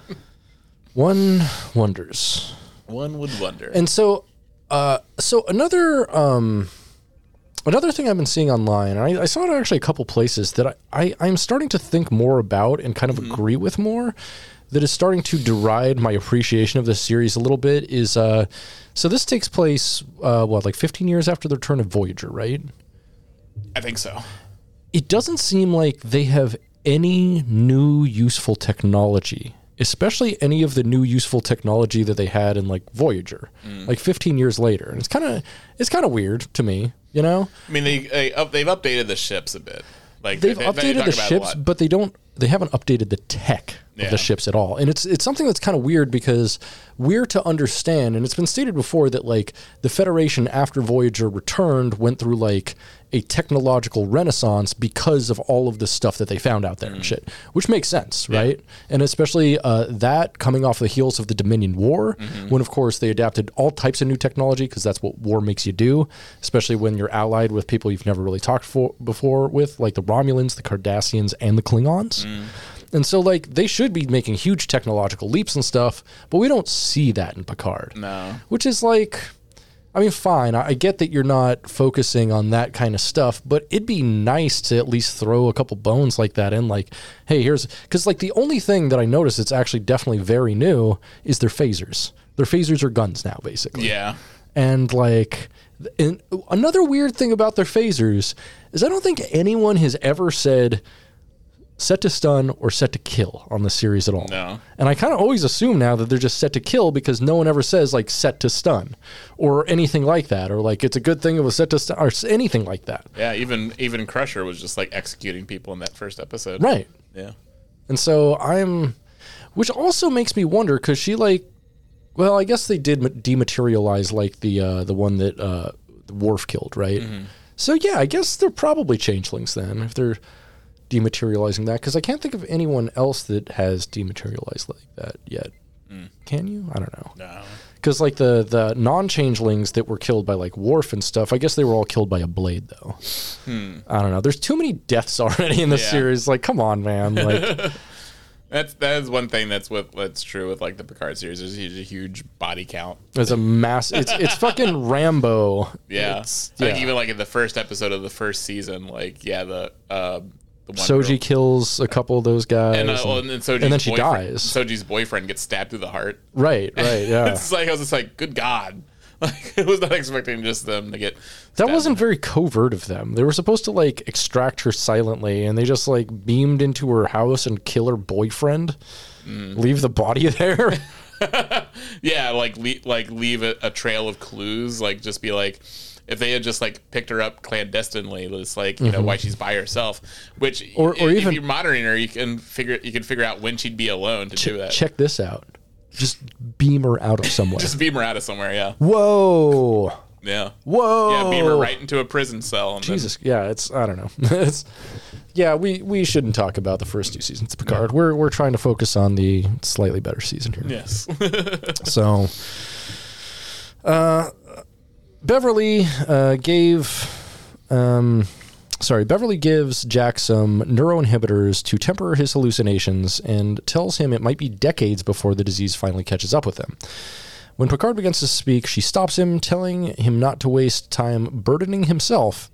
One wonders. One would wonder. And so, uh, so another um, another thing I've been seeing online, and I, I saw it actually a couple places that I, I I'm starting to think more about and kind of agree with more. That is starting to deride my appreciation of this series a little bit. Is uh, so this takes place uh, what like 15 years after the return of Voyager, right? I think so. it doesn't seem like they have any new useful technology, especially any of the new useful technology that they had in like Voyager, like 15 years later. And it's kind of it's kind of weird to me You know, I mean, they, they they've updated the ships a bit. Like they've they- they updated the about it a ships, but they don't. They haven't updated the tech of Yeah. the ships at all, and it's it's something that's kind of weird because we're to understand, and it's been stated before that like the Federation after Voyager returned went through like a technological renaissance because of all of the stuff that they found out there Mm. and shit, which makes sense, right? And especially uh, that coming off the heels of the Dominion War, Mm-hmm. when of course they adapted all types of new technology because that's what war makes you do, especially when you're allied with people you've never really talked for before with, like the Romulans, the Cardassians, and the Klingons. Mm. And so, like, they should be making huge technological leaps and stuff, but we don't see that in Picard. No. Which is like, I mean, fine. I get that you're not focusing on that kind of stuff, but it'd be nice to at least throw a couple bones like that in. Like, hey, here's because like the only thing that I notice that's actually definitely very new is their phasers. Their phasers are guns now, basically. Yeah. And like, and another weird thing about their phasers is I don't think anyone has ever said set to stun or set to kill on the series at all. No. And I kind of always assume now that they're just set to kill because no one ever says like set to stun or anything like that or like it's a good thing it was set to stun or anything like that. Yeah. Even even Crusher was just like executing people in that first episode. Right. Yeah. And so I'm, which also makes me wonder because she like, well, I guess they did dematerialize like the uh, the one that uh, Worf killed, right? So yeah, I guess they're probably changelings then if they're dematerializing that because I can't think of anyone else that has dematerialized like that yet. Can you? I don't know. No. Because like the the non changelings that were killed by like Worf and stuff, I guess they were all killed by a blade though. I don't know. There's too many deaths already in the Yeah. series. Like, come on, man. Like. That's that is one thing that's with that's true with like the Picard series. There's a huge body count. It's a mass. It's it's fucking Rambo. Yeah. It's, I think even like in the first episode of the first season, like yeah, the uh, Soji girl- kills a couple of those guys. and, uh, and- well, and then Soji's and then she dies. Soji's boyfriend gets stabbed through the heart. right, right, yeah. It's like I was just like, good God. Like I was not expecting just them to get that wasn't very covert of them. They were supposed to like extract her silently, and they just like beamed into her house and kill her boyfriend, Mm. leave the body there. Yeah, like le- like leave a, a trail of clues. Like just be like, if they had just like picked her up clandestinely, it's like you know why she's by herself. Which Mm-hmm. Or- or if, even- you're monitoring her, you can figure you can figure out when she'd be alone to do that. Check this out. Just beam her out of somewhere. Just beam her out of somewhere. Yeah, Whoa, yeah, whoa. yeah. Beam her right into a prison cell. And then- Jesus, yeah, it's I don't know. it's yeah, we we shouldn't talk about the first two seasons of Picard. We're we're trying to focus on the slightly better season here. Yes. So, uh, Beverly uh, gave, um, sorry, Beverly gives Jack some neuroinhibitors to temper his hallucinations and tells him it might be decades before the disease finally catches up with him. When Picard begins to speak, she stops him, telling him not to waste time burdening himself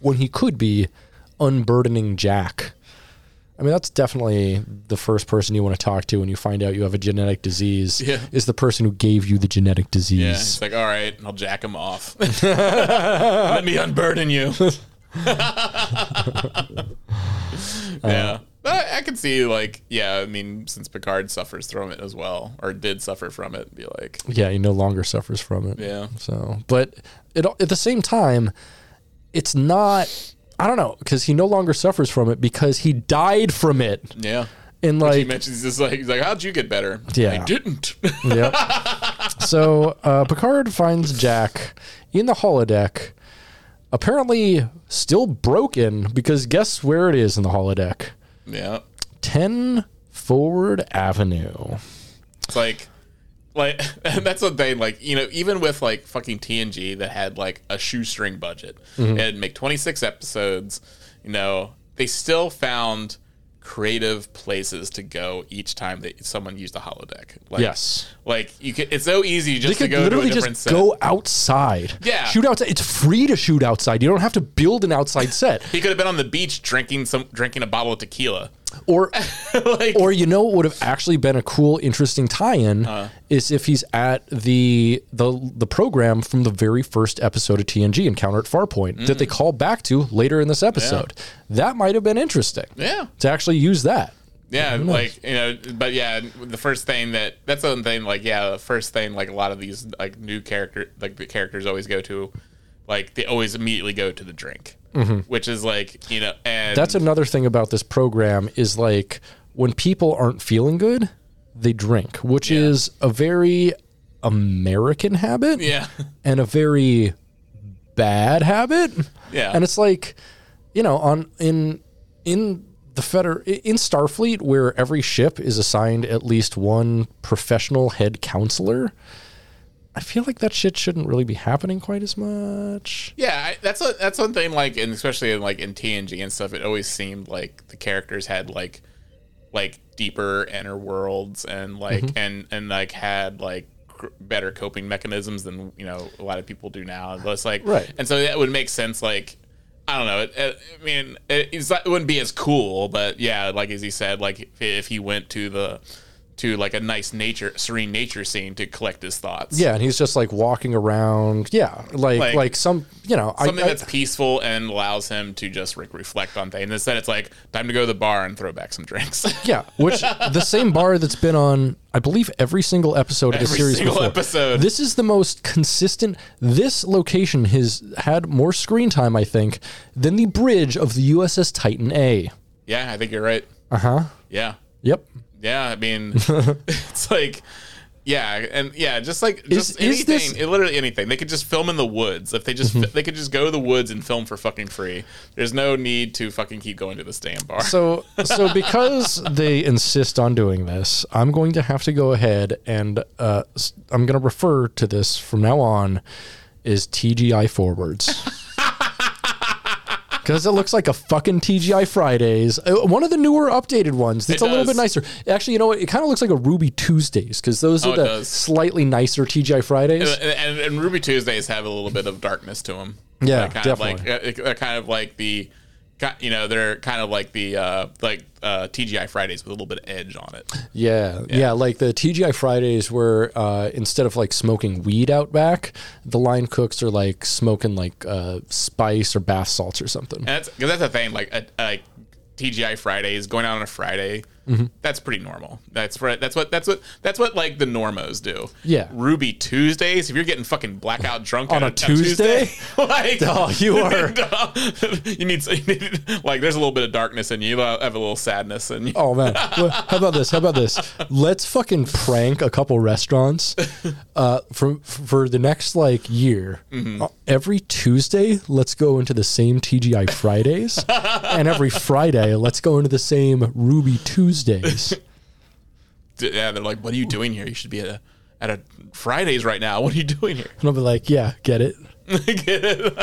when he could be unburdening Jack. I mean, that's definitely the first person you want to talk to when you find out you have a genetic disease. Yeah. Is the person who gave you the genetic yeah. disease. It's like, all right, I'll jack him off. Let me unburden you. yeah. But I, I can see, like, yeah, I mean, since Picard suffers from it as well, or did suffer from it, be like, Yeah, he no longer suffers from it. yeah. So, but it, at the same time, it's not. I don't know because he no longer suffers from it because he died from it. Yeah. And like he like, mentions this, like, he's like, how'd you get better? Yeah. I didn't. Yep. so uh, Picard finds Jack in the holodeck, apparently still broken because guess where it is in the holodeck? yeah. 10 Forward Avenue. It's like, like that's what they Like you know, even with like fucking TNG that had like a shoestring budget Mm-hmm. and make twenty six episodes, you know, they still found creative places to go each time that someone used a holodeck. Like, Yes. like you could. It's so easy They just to could go to a literally different just set. go outside. Yeah. Shoot outside. It's free to shoot outside. You don't have to build an outside set. He could have been on the beach drinking some drinking a bottle of tequila. Or like, or you know what would have actually been a cool, interesting tie-in Uh. is if he's at the the the program from the very first episode of TNG Encounter at Farpoint that Mm. they call back to later in this episode. That might have been interesting. yeah. To actually use that. Yeah, like you know, but yeah, the first thing that that's the thing. Like, yeah, the first thing like a lot of these like new character like the characters always go to, like they always immediately go to the drink, Mm-hmm. which is like you know, and That's another thing about this program is like when people aren't feeling good, they drink, which Yeah. is a very American habit yeah, and a very bad habit. Yeah. And it's like, you know, on in in the feder in Starfleet where every ship is assigned at least one professional head counselor, I feel like that shit shouldn't really be happening quite as much. yeah. I, that's a, that's one thing. Like, and especially in like in TNG and stuff, it always seemed like the characters had like like deeper inner worlds and like Mm-hmm. and and like had like gr- better coping mechanisms than you know a lot of people do now. It's like Right. and so that would make sense. Like I don't know. It, it, I mean, it, not, it wouldn't be as cool, but yeah, like as he said, like if, if he went to the to like a nice nature, serene nature scene to collect his thoughts. Yeah, and he's just like walking around. Yeah, like like, Like- some, you know, I, Something I- that's peaceful and allows him to just like reflect on things. Instead, it's like time to go to the bar and throw back some drinks. Yeah, which the same bar that's been on, I believe, every single episode of the series. Every before. episode. This is the most consistent. This location has had more screen time, I think, than the bridge of the USS Titan A. yeah, I think you're right. Uh huh. Yeah. Yep. Yeah, I mean, it's like, yeah, and yeah, just like just is anything, this- literally anything. They could just film in the woods if they just Mm-hmm. they could just go to the woods and film for fucking free. There's no need to fucking keep going to this damn bar. So, so because they insist on doing this, I'm going to have to go ahead and uh, I'm going to refer to this from now on as TGI forwards. Because it looks like a fucking TGI Fridays. Uh, One of the newer updated ones. It's It a little bit nicer. Actually, you know what? It kind of looks like a Ruby Tuesdays because those Oh, are the slightly nicer TGI Fridays. and, and, and Ruby Tuesdays have a little bit of darkness to them. Yeah, kind definitely. Of like, uh, they're kind of like the, you know, they're kind of like the uh, like uh, TGI Fridays with a little bit of edge on it. Yeah, yeah, like the TGI Fridays where uh, instead of like smoking weed out back, the line cooks are like smoking like uh, spice or bath salts or something. And that's because that's the thing. Like a, like TGI Fridays going out on a Friday. Mm-hmm. That's pretty normal. That's right. That's what. That's what. That's what like the normos do. Yeah. Ruby Tuesdays. If you're getting fucking blackout drunk On on a Tuesday? like Oh, you are- you need, you need like there's a little bit of darkness in you. You have a little sadness in you. Oh man, Well, how about this? How about this? Let's fucking prank a couple restaurants uh, for for the next like year. Uh, every Tuesday, let's go into the same TGI Fridays, and every Friday, let's go into the same Ruby Tuesdays. Yeah, they're like, "What are you doing here? You should be at a at a Fridays right now. What are you doing here?" And I'll be like, yeah, get it? Get it?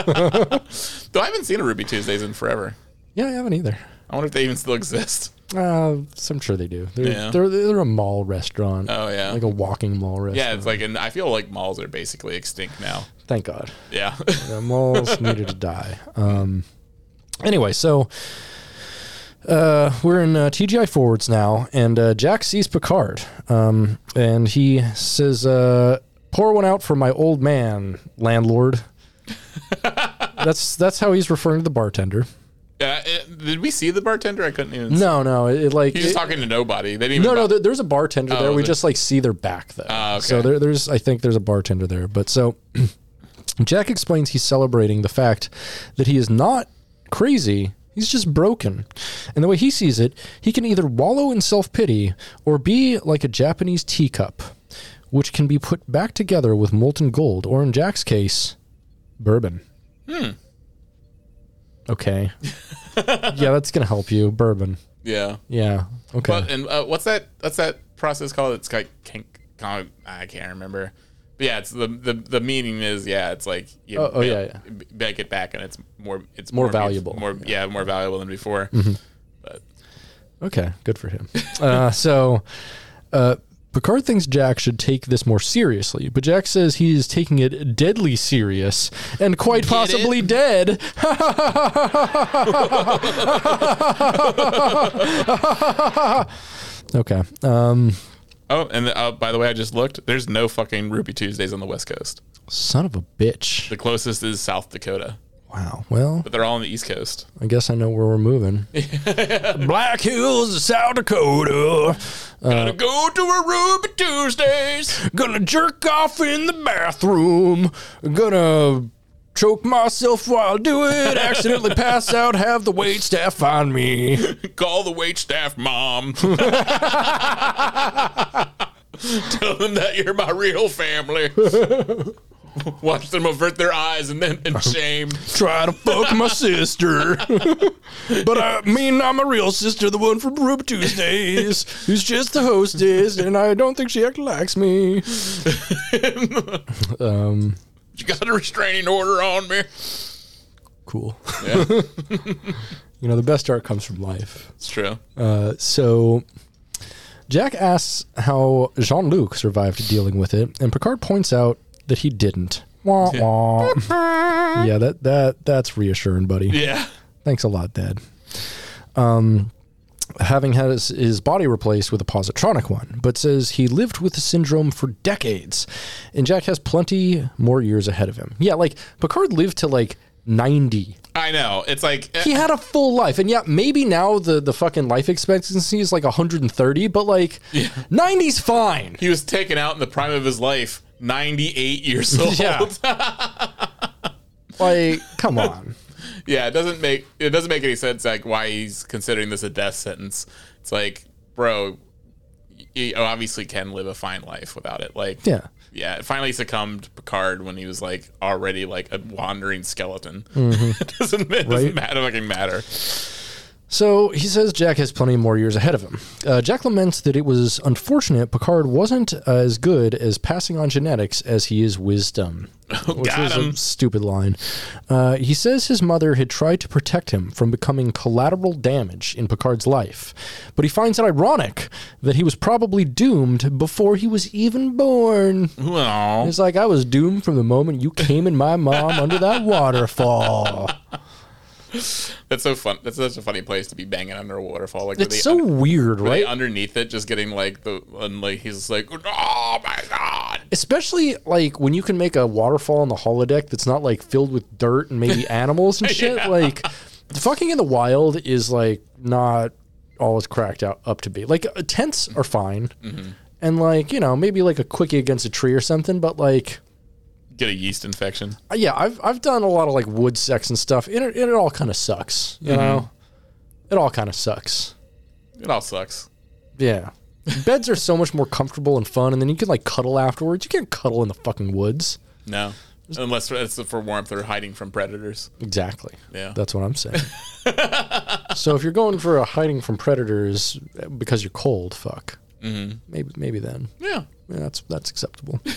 Though I haven't seen a Ruby Tuesdays in forever. Yeah, I haven't either. I wonder if they even still exist. Uh, I'm sure they do. They're, Yeah. they're they're a mall restaurant. Oh, yeah. like a walking mall restaurant. Yeah, it's like, and I feel like malls are basically extinct now. Thank God. Yeah. The malls needed to die. Um, anyway, so uh, we're in uh, TGI forwards now, and uh, Jack sees Picard, um, and he says, uh, "Pour one out for my old man, landlord." that's that's how he's referring to the bartender. Uh, it- did we see the bartender? I couldn't even. No, no, it, it, like He's just talking to nobody. They didn't even no, no. There, there's a bartender there. Oh, We the- just like see their back though. Ah, okay. So there, there's, I think there's a bartender there. But so Jack explains he's celebrating the fact that he is not crazy. He's just broken. And the way he sees it, he can either wallow in self pity or be like a Japanese teacup, which can be put back together with molten gold, or in Jack's case, bourbon. Hmm. Okay. yeah, that's gonna help you. Bourbon. yeah. Yeah. Okay. But and uh, what's that? What's that process called? It's like I can't remember. Yeah, it's the the the meaning is yeah, it's like you Oh, oh, yeah, yeah. b- it back and it's more it's More be- valuable. more yeah more valuable than before. Mm-hmm. But Okay, good for him. uh, so, uh, Picard thinks Jack should take this more seriously, but Jack says he is taking it deadly serious and quite possibly dead. okay. Um, oh, and uh, by the way, I just looked. There's no fucking Ruby Tuesdays on the West Coast. son of a bitch. The closest is South Dakota, Wow. Well, but they're all on the East Coast. I guess I know where we're moving. Black Hills, South Dakota. Gotta go to a Ruby Tuesdays. Gonna jerk off in the bathroom. Gonna choke myself while I do it. Accidentally pass out. Have the wait staff find me. Call the wait staff, mom. Tell them that you're my real family. Watch them avert their eyes and then in shame. Try to fuck my sister, but I mean I'm a real sister, the one from Rube Tuesdays, who's just the hostess, and I don't think she actually likes me. um, You got a restraining order on me. cool. Yeah, You know, the best art comes from life. it's true. Uh, so Jack asks how Jean Luc survived dealing with it, and Picard points out that he didn't. Wah, wah. yeah, that that that's reassuring, buddy. Yeah. Thanks a lot, Dad. Um, having had his, his body replaced with a positronic one, but says he lived with the syndrome for decades, and Jack has plenty more years ahead of him. Yeah, like Picard lived to like ninety I know. It's like eh. he had a full life and yeah maybe now the the fucking life expectancy is like 130 but like 90's fine he was taken out in the prime of his life, 98 years old. Yeah. like come on Yeah, it doesn't make it doesn't make any sense like why he's considering this a death sentence. It's like, bro, you obviously can live a fine life without it. Like, Yeah. yeah. It finally succumbed Picard when he was like already like a wandering skeleton. Mm-hmm. it doesn't, it doesn't Right. matter. Fucking matter. So he says jack has plenty more years ahead of him. Uh, jack laments that it was unfortunate picard wasn't as good as passing on genetics as he is wisdom. Which Got is him. a stupid line. Uh, he says his mother had tried to protect him from becoming collateral damage in picard's life but he finds it ironic that he was probably doomed before he was even born. Well, It's like I was doomed from the moment you came in my mom under that waterfall. that's so fun. That's such a funny place to be banging under a waterfall. Like, It's so un- weird, right? underneath it, just getting like the and like he's like, oh my god. Especially like when you can make a waterfall on the holodeck that's not like filled with dirt and maybe animals and shit. Yeah. Like fucking in the wild is like not all it's cracked out up to be. Like uh, tents are fine. Mm-hmm. And like, you know, maybe like a quickie against a tree or something, but like Get a yeast infection. uh, yeah, I've I've done a lot of like wood sex and stuff. And it, it all kind of sucks, you Mm-hmm. know. It all kind of sucks. It all sucks. Yeah. Beds are so much more comfortable and fun, and then you can like cuddle afterwards. You can't cuddle in the fucking woods. No, unless it's for warmth or hiding from predators. Exactly. Yeah. That's what I'm saying. so if you're going for a hiding from predators because you're cold, fuck. Mm-hmm. Maybe maybe then. Yeah. Yeah, that's that's acceptable.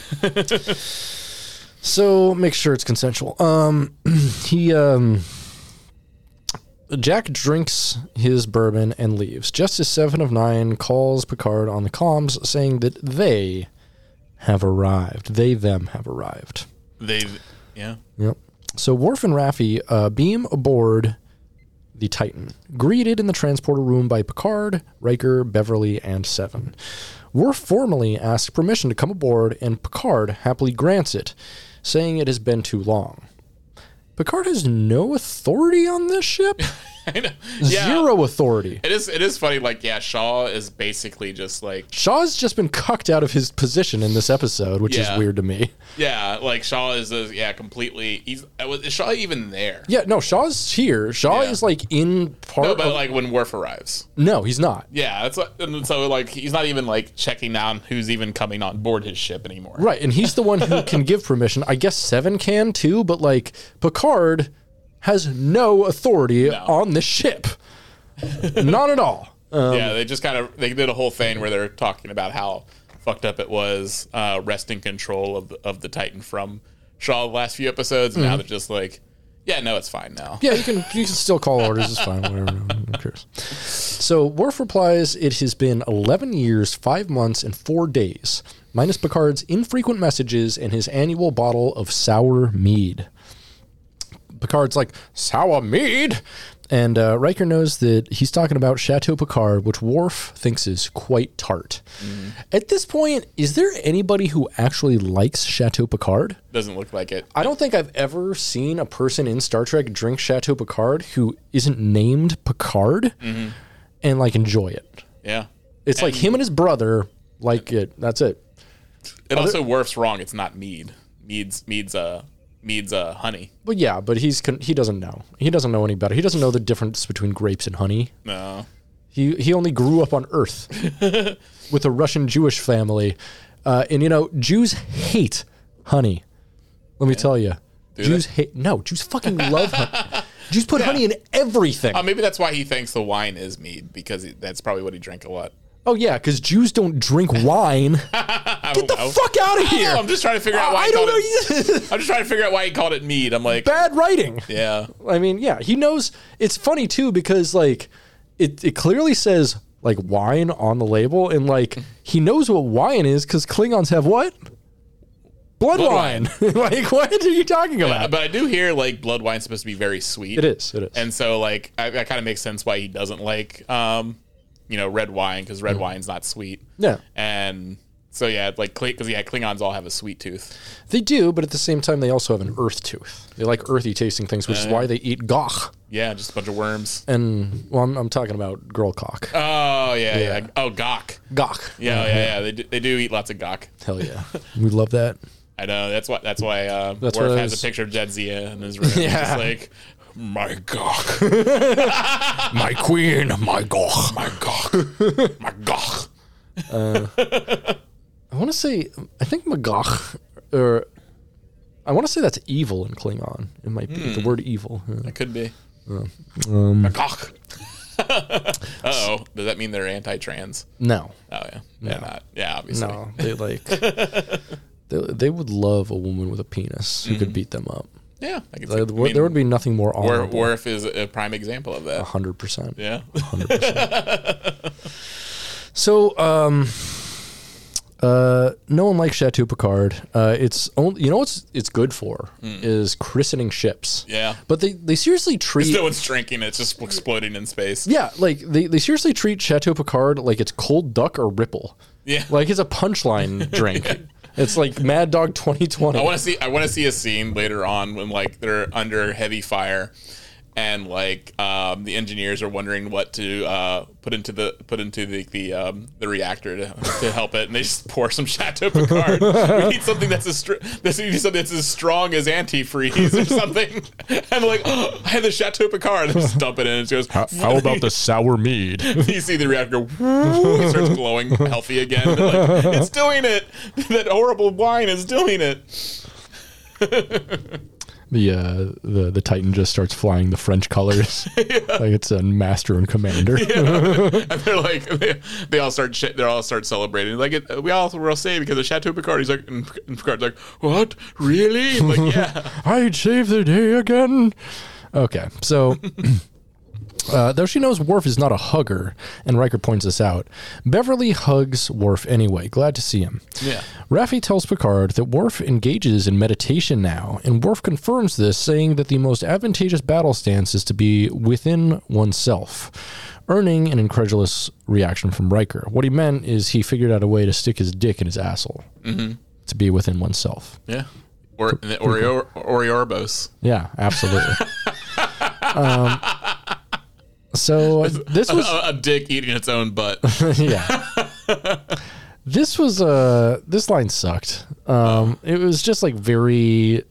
so make sure it's consensual. Um, he um, Jack drinks his bourbon and leaves. Justice Seven of Nine calls Picard on the comms, saying that they have arrived. They them have arrived. They. Yeah. Yep. So Worf and Raffi uh, beam aboard the Titan, greeted in the transporter room by Picard, Riker, Beverly, and Seven. Worf formally asks permission to come aboard, and Picard happily grants it, saying it has been too long. Picard has no authority on this ship. I know. Yeah. Zero authority. It is. It is funny. Like, yeah, Shaw is basically just like, Shaw's just been cucked out of his position in this episode, which Yeah. is weird to me. yeah, like Shaw is, a, yeah, completely. He's uh, was is Shaw even there? Yeah, no, Shaw's here. Shaw Yeah. is like in part. No, but of- like when Worf arrives. no, he's not. Yeah, that's what, and so like he's not even like checking down who's even coming on board his ship anymore. Right, and he's the one who can give permission. I guess Seven can too, but like Picard has no authority No. on the ship. Not at all. Um, yeah, they just kind of they did a whole thing where they're talking about how fucked up it was uh, wresting control of the, of the Titan from Shaw the last few episodes. And now they're just like, yeah, no, it's fine now. Mm-hmm. Yeah, you can you can still call orders. It's fine. Whatever. Who cares? So Worf replies, "It has been 11 years, five months, and four days, minus Picard's infrequent messages and his annual bottle of sour mead." Picard's like sour mead, and uh, Riker knows that he's talking about Chateau Picard, which Worf thinks is quite tart. At this point, is there anybody who actually likes Chateau Picard? Doesn't look like it. I don't think I've ever seen a person in Star Trek drink Chateau Picard who isn't named Picard and like enjoy it. Yeah. It's like him and his brother like it. That's it. It also Worf's wrong. It's not mead. Mead's Mead's uh Mead's uh, honey. But yeah, but he's con- he doesn't know. He doesn't know any better. He doesn't know the difference between grapes and honey. No. He he only grew up on Earth with a Russian Jewish family, uh, and you know Jews hate honey. Let me tell you, Jews hate no Jews fucking love honey. Jews put honey in everything. Uh, maybe that's why he thinks the wine is mead because he, that's probably what he drank a lot. Oh yeah, because Jews don't drink wine. Get the fuck out of I here! know, I'm just trying to figure out why I he don't called know. it. I'm just trying to figure out why he called it mead. I'm like, Bad writing. yeah, I mean, yeah, he knows. It's funny too because like it it clearly says like wine on the label, and like he knows what wine is because Klingons have what blood, Blood wine. like, what are you talking about? but I do hear like blood wine's supposed to be very sweet. it is. It is. and so like I, that kind of makes sense why he doesn't like um you know red wine because red mm-hmm. wine's not sweet. Yeah. and so yeah, like because yeah, Klingons all have a sweet tooth. they do, but at the same time, they also have an earth tooth. They like earthy tasting things, which is uh, why they eat gagh. Yeah, just a bunch of worms. And well, I'm, I'm talking about girl cock. Oh yeah, yeah. Oh gawk. gawk. Yeah, yeah, oh, mm-hmm. yeah. They do, they do eat lots of gawk. Hell yeah, we love that. I know. That's why. That's why. Uh, That's Worf has a picture of Jadzia in his room. Yeah. Like my gawk, My queen, my gawk. my gawk, my gawk. I want to say, I think Magach, or I want to say that's evil in Klingon. It might be the word evil. Yeah. It could be. Um, My gawk. Uh oh. Does that mean they're anti-trans? No, Oh yeah. Yeah. Not. Yeah. Obviously. no, they like they, they would love a woman with a penis who could beat them up. Yeah. I can see. There, I mean, there would be nothing more Worf, honorable. Worf is a prime example of that. hundred percent. Yeah. So, um, uh, no one likes Chateau Picard. Uh, it's only you know what's it's good for is christening ships. Yeah. But they they seriously treat No one's drinking. It's just exploding in space. Yeah, like they, they seriously treat Chateau Picard like it's cold duck or ripple. Yeah. Like it's a punchline drink. It's like Mad Dog 2020. I want to see. I want to see a scene later on when like they're under heavy fire, and like um, the engineers are wondering what to uh, put into the put into the the, um, the reactor to, to help it, and they just pour some Chateau Picard. we need something that's as str- this we need something that's as strong as antifreeze or something. And like, oh, I have the Chateau Picard. And just dump it in, and it goes. How, how about the sour mead? you see the reactor whoo, it starts glowing healthy again. Like, it's doing it. That horrible wine is doing it. The uh, the the Titan just starts flying the French colors, like it's a master and commander. and they're like, they, they all start, sh- they all start celebrating. Like, it, we all will say because of Chateau Picard. He's like, and Picard's like, what? Really? Like, yeah. I'd save the day again. Okay, so. Uh, though she knows Worf is not a hugger, and Riker points this out, Beverly hugs Worf anyway, glad to see him. Yeah. Raffi tells Picard that Worf engages in meditation now, and Worf confirms this, saying that the most advantageous battle stance is to be within oneself, earning an incredulous reaction from Riker. What he meant is he figured out a way to stick his dick in his asshole to be within oneself. Yeah. Or, the Orior, Oriorbos. Yeah, absolutely. um, so this was A, a dick eating its own butt. yeah. this was uh this line sucked. Um it was just like very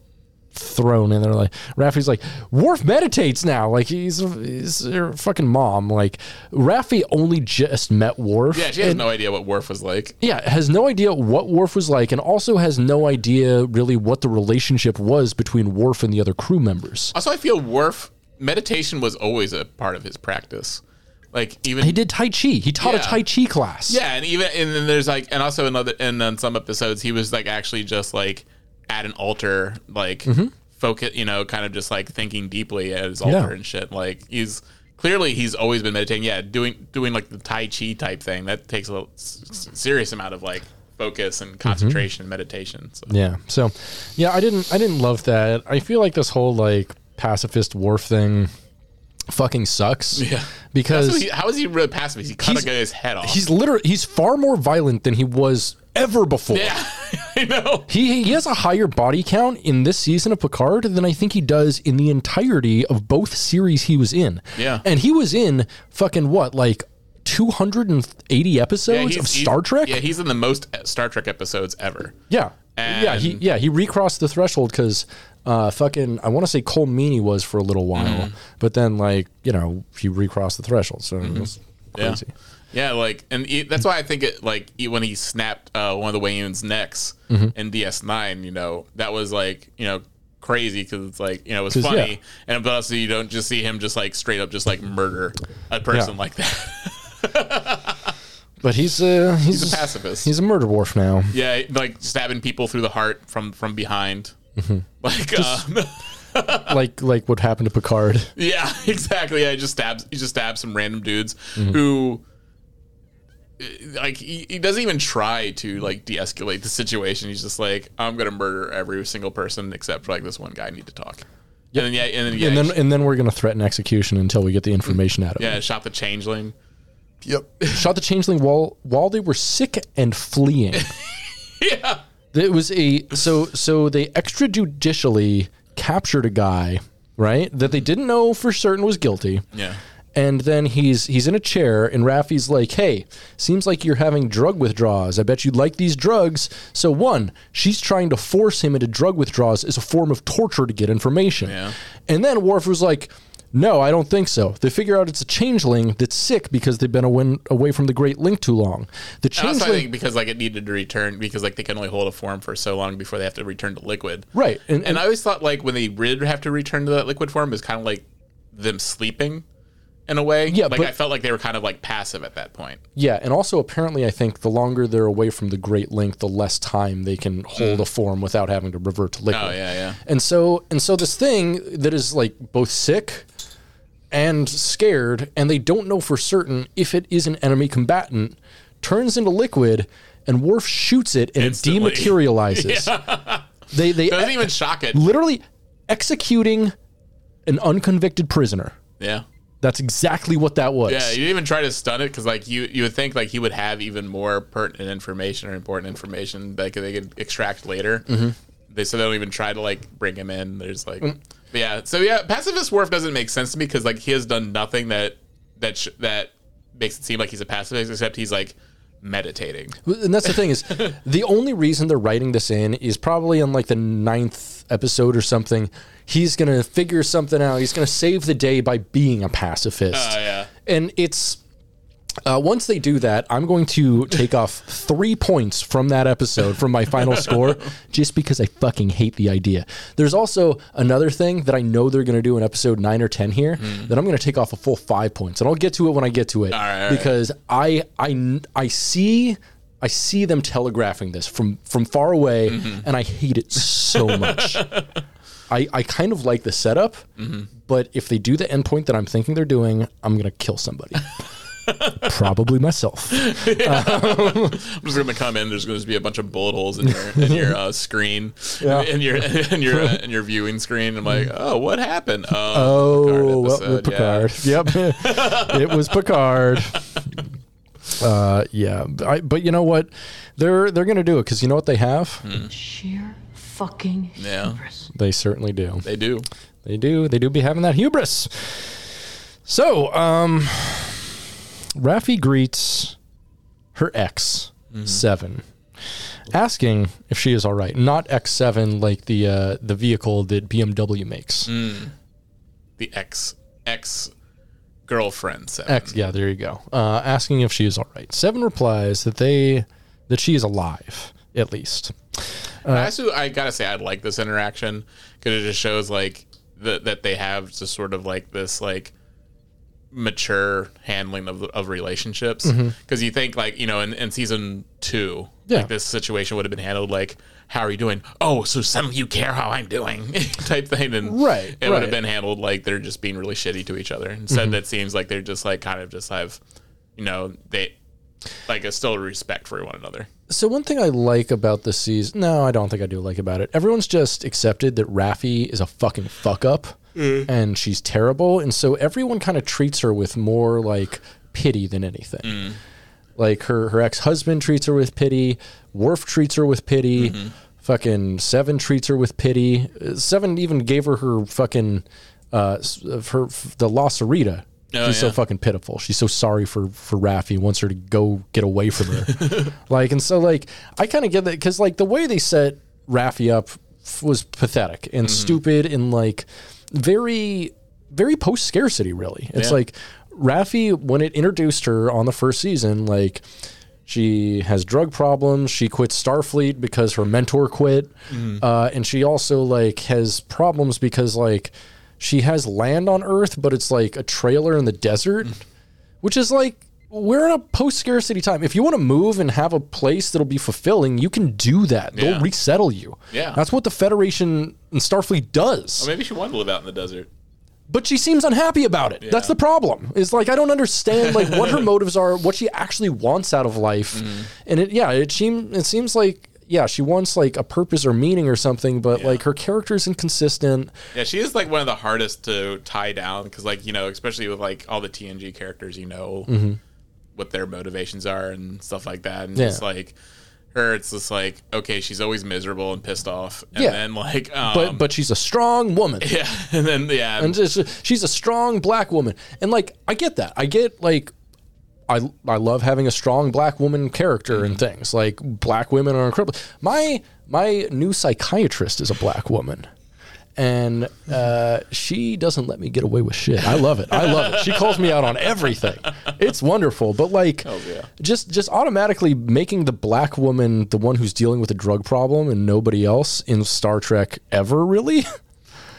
thrown in there like Raffi's like Worf meditates now like he's he's her fucking mom like Raffi only just met Worf Yeah, she has and- no idea what Worf was like. yeah has no idea what Worf was like and also has no idea really what the relationship was between Worf and the other crew members Also, I feel Worf, meditation was always a part of his practice. Like, even. he did Tai Chi he taught a Tai Chi class Yeah, and even and then there's like and also another and then some episodes he was like actually just like at an altar like focus you know kind of just like thinking deeply at his altar Mm-hmm. Yeah. and shit like he's clearly he's always been meditating yeah doing doing like the tai chi type thing that takes a s- serious amount of like focus and concentration and meditation so Yeah. So, yeah, I didn't I didn't love that. I feel like this whole like pacifist Worf thing fucking sucks. Yeah. Because he, how is he really passive he cut a guy's head off he's literally he's far more violent than he was ever before. yeah I know He, he has a higher body count in this season of Picard than I think he does in the entirety of both series he was in. Yeah. And he was in fucking what, like 280 episodes he's- of Star Trek? yeah he's in the most Star Trek episodes ever Yeah. And yeah, he yeah he recrossed the threshold because uh, fucking I want to say Colm Meaney was for a little while, Mm-hmm. but then like you know he recrossed the threshold, so it was Yeah. crazy. Yeah, like, and he, that's why I think it, like, he, when he snapped uh, one of the Weyoun's necks Mm-hmm. in DS9, you know, that was like, you know, crazy because it's like, you know, it was funny, yeah. and but also you don't just see him just like straight up just like murder a person Yeah. like that. But he's uh, he's, He's a pacifist. He's a murder dwarf now. yeah, like stabbing people through the heart from from behind. Mm-hmm. Like, uh, like like what happened to Picard. Yeah, exactly. Yeah, he just stabs. He just stabs some random dudes Mm-hmm. who, like, he, he doesn't even try to like de-escalate the situation. He's just like, I'm gonna murder every single person except for like this one guy. I need to talk. And then yeah, and then yeah, and then and then we're gonna threaten execution until we get the information out of yeah, him. Yeah, shot the changeling. Yep. Shot the changeling while while they were sick and fleeing. Yeah, It was a so so they extrajudicially captured a guy, right? That they didn't know for certain was guilty. yeah, And then he's he's in a chair, and Raffi's like, "Hey, seems like you're having drug withdrawals. I bet you'd like these drugs." So one, she's trying to force him into drug withdrawals as a form of torture to get information. Yeah. And then Worf was like, "No, I don't think so." They figure out it's a changeling that's sick because they've been away, away from the Great Link too long. The And also, I changeling, think because like it needed to return because like they can only hold a form for so long before they have to return to liquid. right? And, And I always thought like when they did have to return to that liquid form is kind of like them sleeping in a way. Yeah, like but- I felt like they were kind of like passive at that point. Yeah, and also apparently, I think the longer they're away from the Great Link, the less time they can hold a form without having to revert to liquid. Mm. Oh yeah, yeah. And so, and so, this thing that is like both sick and scared, and they don't know for certain if it is an enemy combatant, turns into liquid, and Worf shoots it, and Instantly. it dematerializes. They they Doesn't even shock it. literally executing an unconvicted prisoner. Yeah. That's exactly what that was. Yeah, you didn't even try to stun it because, like, you you would think like he would have even more pertinent information or important information that they could extract later. Mm-hmm. They so they don't even try to like bring him in. There's like, Mm. Yeah. So yeah, pacifist Worf doesn't make sense to me because like he has done nothing that that sh- that makes it seem like he's a pacifist except he's like meditating. And that's the thing is, the only reason they're writing this in is probably on like the ninth episode or something. He's gonna figure something out. He's gonna save the day by being a pacifist. Oh yeah. And it's uh, once they do that, I'm going to take off three points from that episode from my final score, just because I fucking hate the idea. There's also another thing that I know they're going to do in episode nine or ten here hmm. that I'm going to take off a full five points, and I'll get to it when I get to it right, all right. because I I I see. I see them telegraphing this from from far away, mm-hmm. and I hate it so much. I, I kind of like the setup, mm-hmm. but if they do the endpoint that I'm thinking they're doing, I'm gonna kill somebody. Probably myself. I'm just gonna come in. There's going to be a bunch of bullet holes in your in your uh, screen, Yeah. in your in your uh, in your viewing screen. I'm like, oh, what happened? Oh, Oh, well, episode, Picard. Yep, it was Picard. Uh, yeah, I, but you know what? They're they're gonna do it because you know what they have. Hmm. Sheer fucking Yeah. hubris. They certainly do. They do. They do. They do be having that hubris. So, um, Raffi greets her ex seven, asking if she is all right. Not X seven like the uh, the vehicle that BMW makes. The ex ex girlfriend seven. X, yeah, there you go. Uh, asking if she is all right. Seven replies that they that she is alive at least. I also, I gotta say, I like this interaction because it just shows like that that they have just sort of like this like mature handling of of relationships. Mm-hmm. Because you think like you know in, in season two, Yeah. like this situation would have been handled like. How are you doing? Oh, so some of you care how I'm doing, type thing, and Right, it would have been handled like they're just being really shitty to each other. Instead, mm-hmm. that seems like they're just like kind of just have, you know, they like a still respect for one another. So one thing I like about the season, no, I don't think I do like about it. Everyone's just accepted that Raffi is a fucking fuck up and she's terrible, and so everyone kind of treats her with more like pity than anything. Like her her ex husband treats her with pity. Worf treats her with pity. Fucking Seven treats her with pity. Uh, Seven even gave her her fucking uh, s- her the La Sirena Oh, She's so fucking pitiful. She's so sorry for for Raffi. Wants her to go get away from her. like, and so like I kind of get that because like the way they set Raffi up was pathetic and Mm-hmm. stupid and like very very post scarcity. Really, it's Yeah. like Raffi when it introduced her on the first season, like. She has drug problems. She quit Starfleet because her mentor quit, uh, and she also like has problems because like she has land on Earth, but it's like a trailer in the desert, which is like we're in a post scarcity time. If you want to move and have a place that'll be fulfilling, you can do that. They'll resettle you. Yeah. that's what the Federation and Starfleet does. Or maybe she wanted to live out in the desert. but she seems unhappy about it. That's the problem. Is like I don't understand like what her motives are, what she actually wants out of life, Mm-hmm. and it yeah it seems it seems like. Yeah, she wants like a purpose or meaning or something, but like her character is inconsistent. Yeah, she is like one of the hardest to tie down because, like, you know, especially with like all the TNG characters, you know what their motivations are and stuff like that. And Yeah. just like her, it's just like, okay, she's always miserable and pissed off. And Yeah. then, like, um, But but she's a strong woman. yeah. And then, yeah. and just, she's a strong black woman and like i get that i get like I, I love having a strong black woman character and things like black women are incredible. My my new psychiatrist is a black woman, and uh, she doesn't let me get away with shit. I love it. I love it. She calls me out on everything. It's wonderful. But like, oh, yeah. just just automatically making the black woman the one who's dealing with a drug problem and nobody else in Star Trek ever really.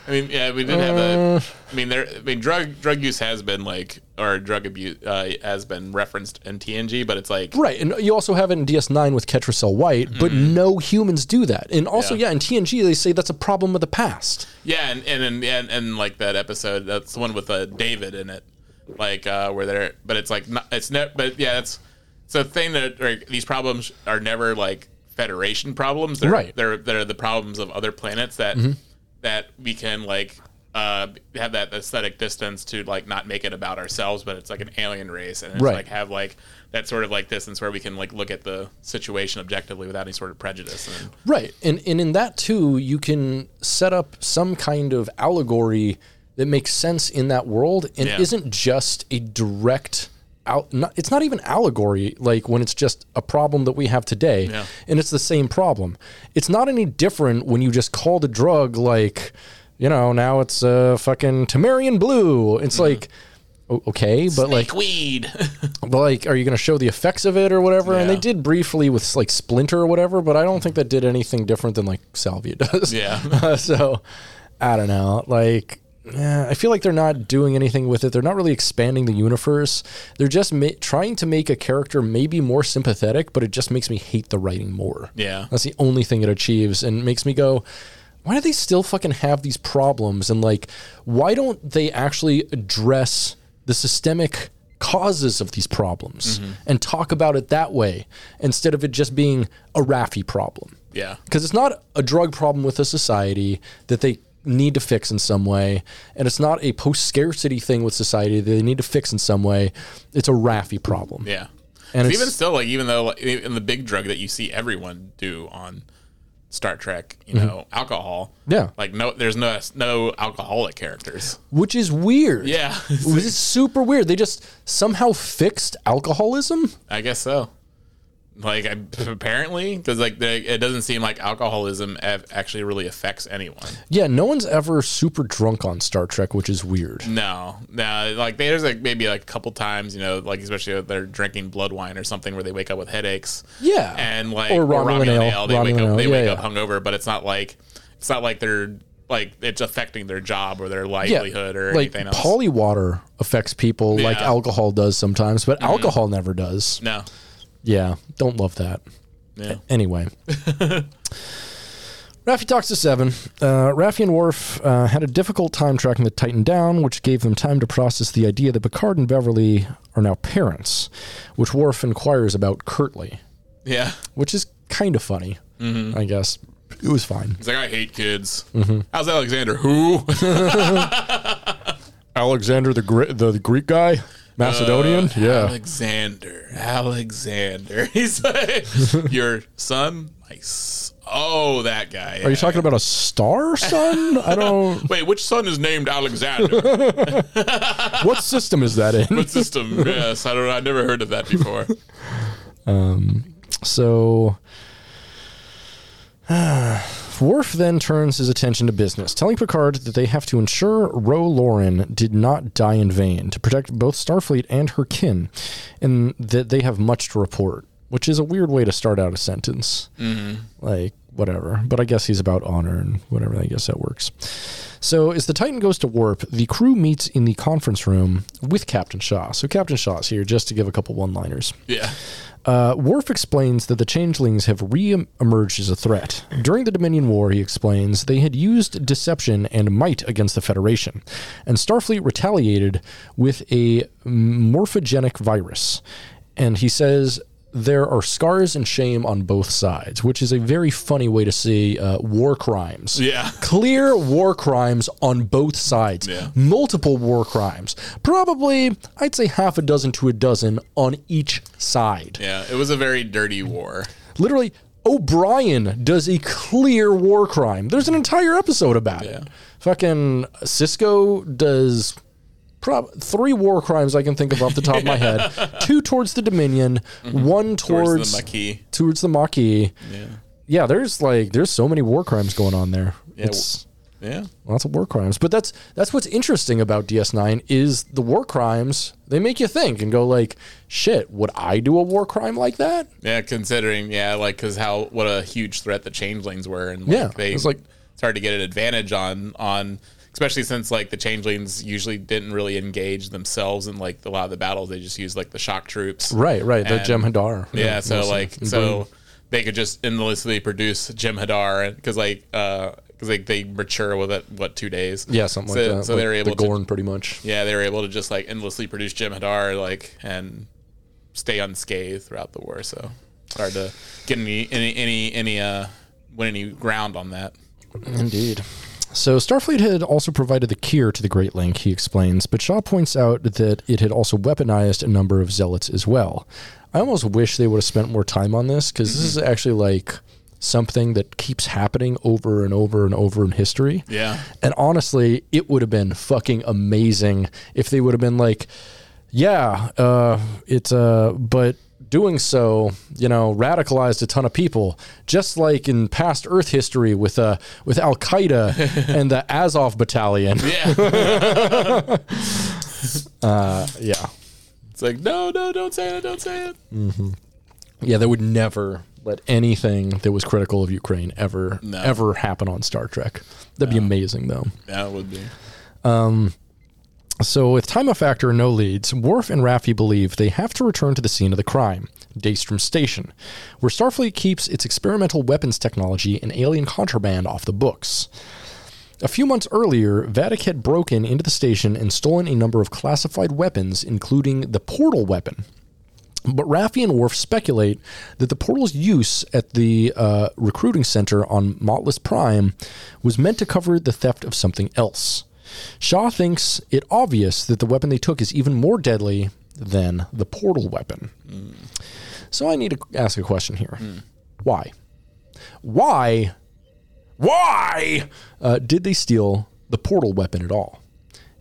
I mean, yeah, we did have a. Uh. I mean, there. I mean, drug drug use has been like, or drug abuse uh, has been referenced in TNG, but it's like, Right, and you also have it in DS9 with Ketracel White, but no humans do that. And also, yeah. Yeah. in TNG they say that's a problem of the past. Yeah, and and and, and, and like that episode, that's the one with uh, David in it, like uh, where they're, but it's like not, it's ne- but yeah, it's it's a thing that like, these problems are never like Federation problems. They're, Right. They're they're the problems of other planets that that we can like uh, have that aesthetic distance to like not make it about ourselves, but it's like an alien race, and it's Right. like have like that sort of like distance where we can like look at the situation objectively without any sort of prejudice. And Right, and and in that too, you can set up some kind of allegory that makes sense in that world and Yeah. isn't just a direct. Out, not, it's not even allegory like when it's just a problem that we have today Yeah. and it's the same problem it's not any different when you just call the drug like you know now it's uh, fucking tamarian blue it's like okay but like weed. but like, are you going to show the effects of it or whatever? And they did briefly with like Splinter or whatever, but I don't think that did anything different than like Salvia does. Yeah. so I don't know. Like, yeah, I feel like they're not doing anything with it. They're not really expanding the universe. They're just ma- trying to make a character maybe more sympathetic, but it just makes me hate the writing more. Yeah. That's the only thing it achieves and makes me go, why do they still fucking have these problems? And like, why don't they actually address the systemic causes of these problems mm-hmm. and talk about it that way instead of it just being a Raffi problem? yeah. Because it's not a drug problem with a society that they need to fix in some way, and it's not a post scarcity thing with society that they need to fix in some way. It's a Raffi problem. Yeah. And it's- even still, like even though like, in the big drug that you see everyone do on Star Trek, you know, alcohol. Mm-hmm. Yeah. Like no, there's no no alcoholic characters. Which is weird. Yeah. It was super weird. They just somehow fixed alcoholism. I guess so. Like I, apparently, because like they, it doesn't seem like alcoholism av- actually really affects anyone. Yeah, no one's ever super drunk on Star Trek, which is weird. No, no. Like there's like maybe like a couple times, you know, like especially if they're drinking blood wine or something where they wake up with headaches. Yeah. and like Or Romulan ale. they wake up ale. they Yeah, wake yeah. up hungover, but it's not like it's not like they're like it's affecting their job or their livelihood or like anything else. poly water affects people like Yeah. Mm-hmm. alcohol does sometimes, but alcohol never does. no, Yeah, don't love that. yeah, Anyway. Raffi talks to Seven. Uh, Raffi and Worf uh, had a difficult time tracking the Titan down, which gave them time to process the idea that Picard and Beverly are now parents, which Worf inquires about curtly, yeah. which is kind of funny, Mm-hmm. I guess. It was fine. He's like, I hate kids. Mm-hmm. How's Alexander? Who? Alexander the Gre- the, Greek guy, Macedonian, yeah. Alexander. Alexander. He's like, your son, my son. Oh, that guy. Are you talking about a star sun? I don't. Wait, which son is named Alexander? What system is that in? what system? Yes, I don't know. I've never heard of that before. Um, So, Worf then turns his attention to business, telling Picard that they have to ensure Ro Laren did not die in vain to protect both Starfleet and her kin, and that they have much to report, which is a weird way to start out a sentence. Mm-hmm. Like, whatever. But I guess he's about honor and whatever. I guess that works. So, as the Titan goes to warp, the crew meets in the conference room with Captain Shaw. So, Captain Shaw's here just to give a couple one liners. Yeah. Uh, Worf explains that the changelings have re-emerged as a threat. During the Dominion War, he explains, they had used deception and might against the Federation, and Starfleet retaliated with a morphogenic virus. And he says there are scars and shame on both sides, which is a very funny way to see uh, war crimes. Yeah. Clear war crimes on both sides. Yeah. Multiple war crimes. Probably, I'd say half a dozen to a dozen on each side. Yeah. It was a very dirty war. Literally, O'Brien does a clear war crime. There's an entire episode about Yeah. it. Fucking Sisko does prob- three war crimes I can think of off the top of my head. Two towards the Dominion, one Mm-hmm. Towards, towards the Maquis. towards the Maquis. Yeah. Yeah, there's like there's so many war crimes going on there. Yeah, It's Yeah. lots of war crimes. But that's that's what's interesting about DS9 is the war crimes. They make you think and go like, shit, would I do a war crime like that? Yeah, considering yeah, like because how what a huge threat the changelings were, and like, Yeah, they it's like- started to get an advantage on on especially since like the changelings usually didn't really engage themselves in like a lot of the battles. They just used like the shock troops, Right, right. The And- Jem'Hadar. Yeah, so mostly. like so they could just endlessly produce Jem'Hadar because like uh because like they mature with it what two days yeah, something so, like that. so they like were able the to Gorn, pretty much. yeah they were able to just like endlessly produce Jem'Hadar like and stay unscathed throughout the war. So it's hard to get any any any any uh win any ground on that. Indeed. So Starfleet had also provided the cure to the Great Link, he explains, but Shaw points out that it had also weaponized a number of zealots as well. I almost wish they would have spent more time on this because this is actually like something that keeps happening over and over and over in history. Yeah. And honestly, it would have been fucking amazing if they would have been like, yeah, uh, it's uh, but doing so, you know, radicalized a ton of people, just like in past Earth history with uh, with Al Qaeda and the Azov Battalion. Yeah. Uh, yeah, it's like no no don't say it don't say it. yeah, they would never let anything that was critical of Ukraine ever No. ever happen on Star Trek. That'd be amazing, though. That would be. So, with time a factor and no leads, Worf and Raffi believe they have to return to the scene of the crime, Daystrom Station, where Starfleet keeps its experimental weapons technology and alien contraband off the books. A few months earlier, Vatic had broken into the station and stolen a number of classified weapons, including the portal weapon. But Raffi and Worf speculate that the portal's use at the uh, recruiting center on Motless Prime was meant to cover the theft of something else. Shaw thinks it obvious that the weapon they took is even more deadly than the portal weapon. So I need to ask a question here. Why? Why? Why uh, did they steal the portal weapon at all?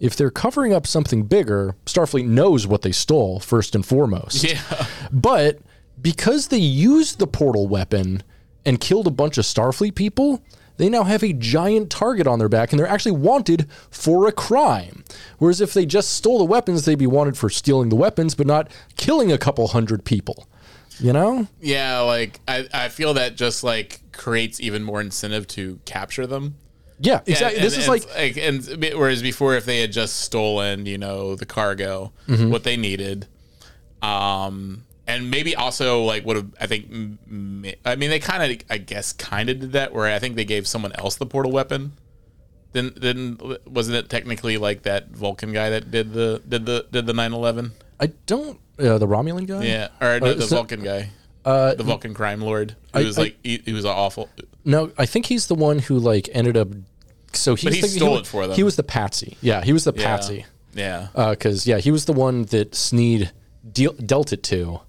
If they're covering up something bigger, Starfleet knows what they stole first and foremost. Yeah. But because they used the portal weapon and killed a bunch of Starfleet people, they now have a giant target on their back and they're actually wanted for a crime. Whereas if they just stole the weapons, they'd be wanted for stealing the weapons, but not killing a couple hundred people. You know? Yeah, like I, I feel that just like creates even more incentive to capture them. Yeah, exactly. And- this and- is like and, and whereas before, if they had just stolen, you know, the cargo, Mm-hmm. what they needed, um, and maybe also like would have I think, I mean, they kind of I guess kind of did that where I think they gave someone else the portal weapon. Then then wasn't it technically like that Vulcan guy that did the did the did the 9/11? I don't uh, the Romulan guy? Yeah, or no, Uh, the Vulcan guy, Uh, the Vulcan crime lord. He I- was I- like he, he was awful. No, I think he's the one who like ended up. So he the, stole wa- it for them. He was the patsy. Yeah, he was the Yeah. patsy. Yeah. Because yeah, he was the one that Sneed deal, dealt it to,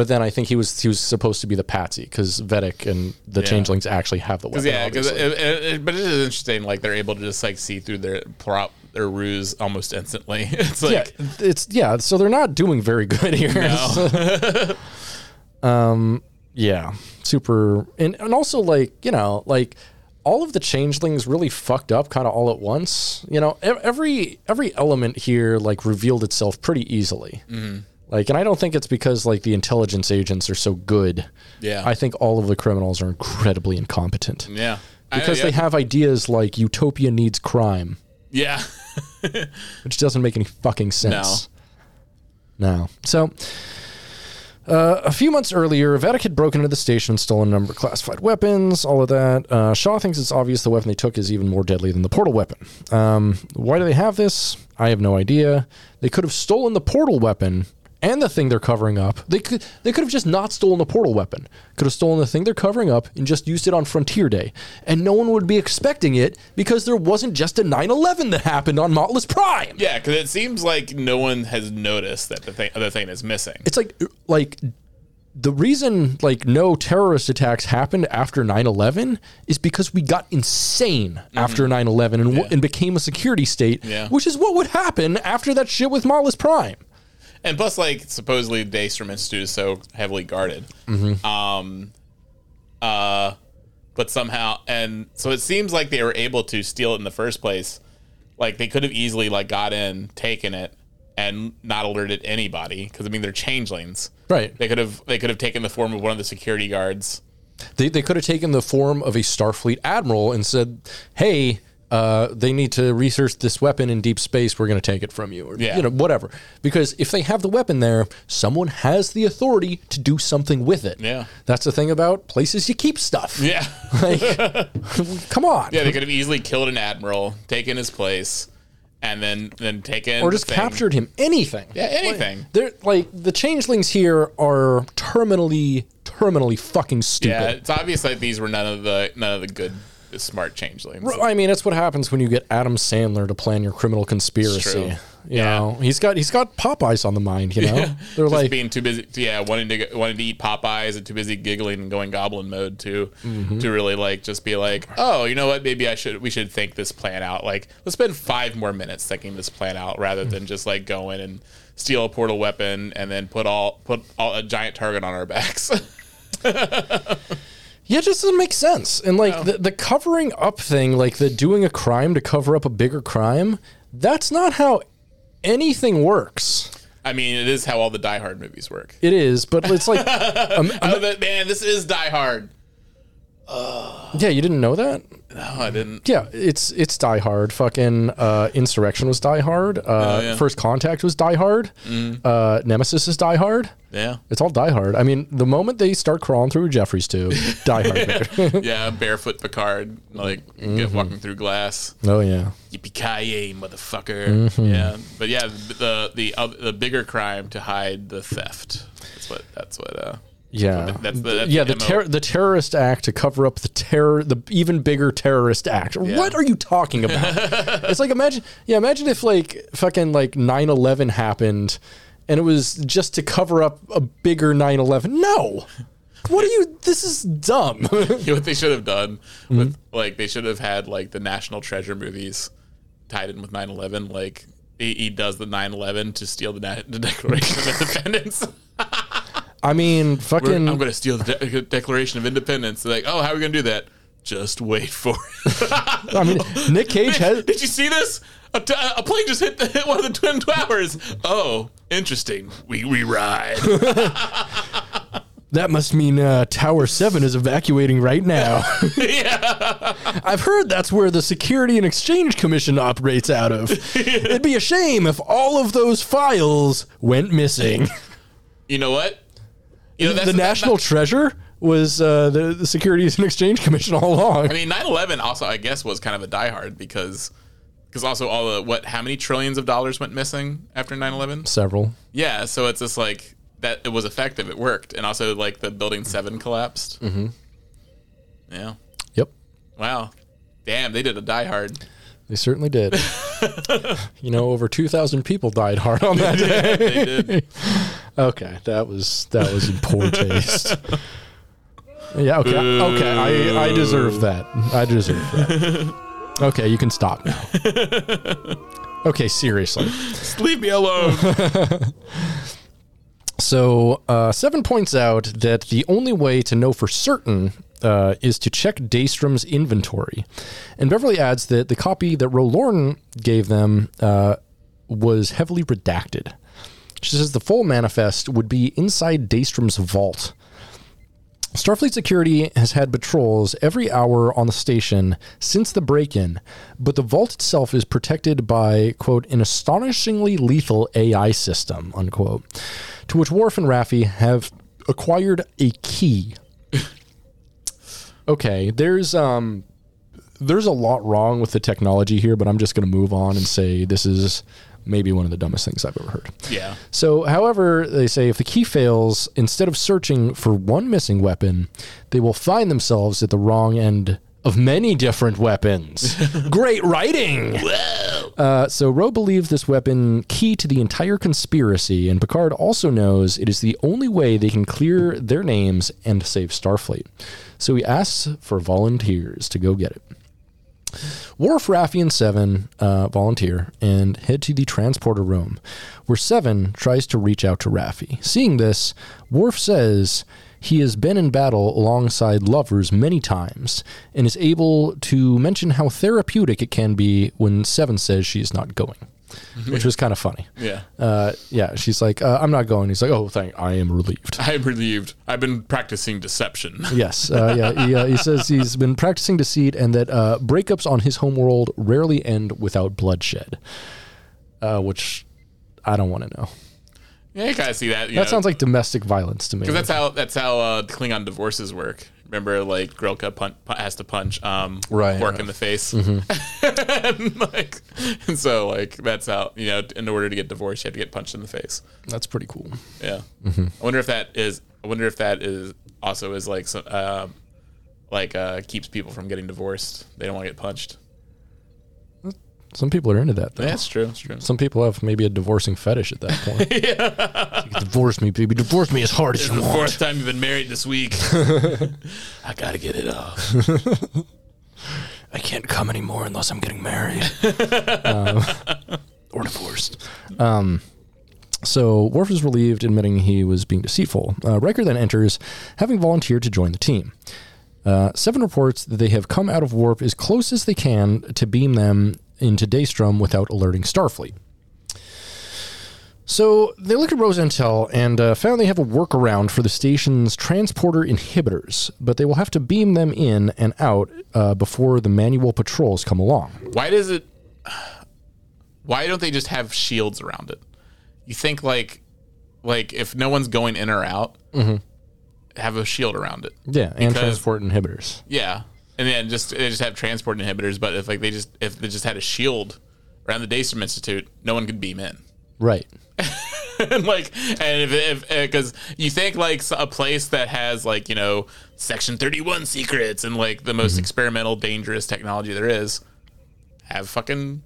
But then I think he was he was supposed to be the patsy because Vatic and the Yeah. changelings actually have the weapon. yeah, because but it is interesting. Like they're able to just like see through their prop their ruse almost instantly. It's like yeah, it's yeah. So they're not doing very good here. no. um, yeah, super, and and also like you know like all of the changelings really fucked up kind of all at once. You know, every every element here like revealed itself pretty easily. Like, and I don't think it's because like the intelligence agents are so good. Yeah. I think all of the criminals are incredibly incompetent yeah, I- because yeah. they have ideas like utopia needs crime, yeah. which doesn't make any fucking sense. No. So, uh, a few months earlier, Vatic had broken into the station and stolen a number of classified weapons, all of that. Uh, Shaw thinks it's obvious the weapon they took is even more deadly than the portal weapon. Um, why do they have this? I have no idea. They could have stolen the portal weapon and the thing they're covering up. They could they could have just not stolen the portal weapon. Could have stolen the thing they're covering up and just used it on Frontier Day. And no one would be expecting it because there wasn't just a 9/11 that happened on Motless Prime. Yeah, because it seems like no one has noticed that the thing, other thing is missing. it's like like the reason like no terrorist attacks happened after 9-11 is because we got insane mm-hmm. after 9-11 and, w- and became a security state Yeah. which is what would happen after that shit with Marlis Prime And plus, like supposedly, the Daystrom Institute is so heavily guarded. Um, uh, but somehow, and so it seems like they were able to steal it in the first place. Like they could have easily like got in, taken it, and not alerted anybody because I mean they're changelings. Right. They could have they could have taken the form of one of the security guards. they, they could have taken the form of a starfleet admiral and said hey uh, they need to research this weapon in deep space we're going to take it from you or Yeah. you know whatever because if they have the weapon there someone has the authority to do something with it Yeah. that's the thing about places you keep stuff Yeah. like come on Yeah, they could have easily killed an admiral, taken his place, and then then taken or just thing. captured him anything Yeah, anything. they're like the changelings here are terminally terminally fucking stupid Yeah, it's obvious that these were none of the none of the good smart changelings. I mean, that's what happens when you get Adam Sandler to plan your criminal conspiracy. You Yeah. know, he's got he's got Popeyes on the mind. You know, they're Just like, being too busy, yeah, wanting to wanting to eat Popeyes and too busy giggling and going goblin mode to Mm-hmm. to really like just be like, oh, you know what? Maybe I should we should think this plan out. Like, let's spend five more minutes thinking this plan out rather than just like go in and steal a portal weapon and then put all put all, a giant target on our backs. yeah, it just doesn't make sense. And like the, the covering up thing, like the doing a crime to cover up a bigger crime, that's not how anything works. I mean, it is how all the Die Hard movies work. It is, but it's like, um, Oh, but man, this is Die Hard. Yeah, you didn't know that. No, I didn't. Yeah, it's it's Die Hard. Fucking uh, Insurrection was Die Hard. Uh, Oh, yeah. First Contact was Die Hard. Uh, Nemesis is Die Hard. Yeah. It's all Die Hard. I mean, the moment they start crawling through a Jefferies tube, Die Hard. yeah, barefoot Picard, like Mm-hmm. get walking through glass. oh yeah. Yippee ki motherfucker! Mm-hmm. Yeah, but yeah, the the the, uh, the bigger crime to hide the theft. That's what. That's what. Yeah, That's the- that's yeah the the ter- the terrorist act to cover up the terror, the even bigger terrorist act. What are you talking about? it's like imagine, yeah, imagine if like fucking like 9-11 happened, and it was just to cover up a bigger 9-11. No, what are you? This is dumb. you know what they should have done Mm-hmm. with like they should have had like the National Treasure movies tied in with 9/11. Like he, he does the 9/11 to steal the, na- the Declaration of Independence. I mean, We're- fucking. I'm going to steal the De- Declaration of Independence. They're like, oh, how are we going to do that? Just wait for it. I mean, Nick Cage has. Did you see this? A, t- a plane just hit, the, hit one of the twin towers. Oh, interesting. We we ride. That must mean uh, Tower Seven is evacuating right now. yeah. I've heard that's where the Security and Exchange Commission operates out of. It'd be a shame if all of those files went missing. You know what? You know, the that- national treasure was uh, the, the Securities and Exchange Commission all along. I mean, 9/11 also, I guess, was kind of a diehard because because also all the what how many trillions of dollars went missing after 9/11? Several. Yeah, so it's just like that. It was effective. It worked, and also like the building seven collapsed. Mm-hmm. Yeah. Yep, Wow. Damn, they did a die hard they certainly did. you know, over 2,000 people died hard on that day. They did. Okay, that was that was in poor taste. Yeah, okay, okay, I I deserve that. I deserve that. Okay, you can stop now. Okay, seriously. Leave me alone. So uh, Seven points out that the only way to know for certain uh, is to check Daystrom's inventory, and Beverly adds that the copy that Ro Laren gave them uh, was heavily redacted. She says the full manifest would be inside Daystrom's vault. Starfleet Security has had patrols every hour on the station since the break in, but the vault itself is protected by, quote, an astonishingly lethal AI system, unquote, to which Worf and Raffi have acquired a key. okay, there's um there's a lot wrong with the technology here, but I'm just going to move on and say this is maybe one of the dumbest things I've ever heard. yeah. So, however, they say if the key fails, instead of searching for one missing weapon, they will find themselves at the wrong end of many different weapons. Great writing! Uh, so, Ro believes this weapon key to the entire conspiracy, and Picard also knows it is the only way they can clear their names and save Starfleet. So, he asks for volunteers to go get it. Worf, Raffi, and Seven uh, volunteer and head to the transporter room, where Seven tries to reach out to Raffi. Seeing this, Worf says he has been in battle alongside lovers many times and is able to mention how therapeutic it can be when Seven says she is not going, which was kind of funny. Yeah. Uh, yeah, she's like, uh, "I'm not going." He's like, "Oh, thank, I am relieved." I'm relieved. I've been practicing deception. Yes, uh, yeah. He, uh, he says he's been practicing deceit and that uh, breakups on his homeworld rarely end without bloodshed, uh, which I don't want to know. Yeah, you kind of see that. That know, sounds like domestic violence to me. because that's how that's how uh, Klingon divorces work. Remember, like Grilka pun- has to punch um, Right, Quark right. Mm-hmm. in the face, and like, and so like that's how you know. In order to get divorced, you have to get punched in the face. That's pretty cool. Yeah. Mm-hmm. I wonder if that is. I wonder if that is also is like so, uh, like uh, keeps people from getting divorced. They don't want to get punched. Some people are into that, though. That's true. That's true. Some people have maybe a divorcing fetish at that point. yeah. divorce me, baby. Divorce me as hard as It's you the want. fourth time you've been married this week. I gotta get it off. I can't come anymore unless I'm getting married Um, or divorced. Um, so Worf is relieved, admitting he was being deceitful. Uh, Riker then enters, having volunteered to join the team. Uh, Seven reports that they have come out of warp as close as they can to beam them into Daystrom without alerting Starfleet. So they looked at Ro's Intel and uh, found they have a workaround for the station's transporter inhibitors, but they will have to beam them in and out uh, before the manual patrols come along. Why does it? Why don't they just have shields around it? You think like, like if no one's going in or out, have a shield around it. Yeah, and Because- transport inhibitors. Yeah, and then just they just have transport inhibitors. But if like they just if they just had a shield around the Daystrom Institute, no one could beam in. Right. and like and if if because you think like a place that has like you know section 31 secrets and like the Mm-hmm. most experimental dangerous technology there is have fucking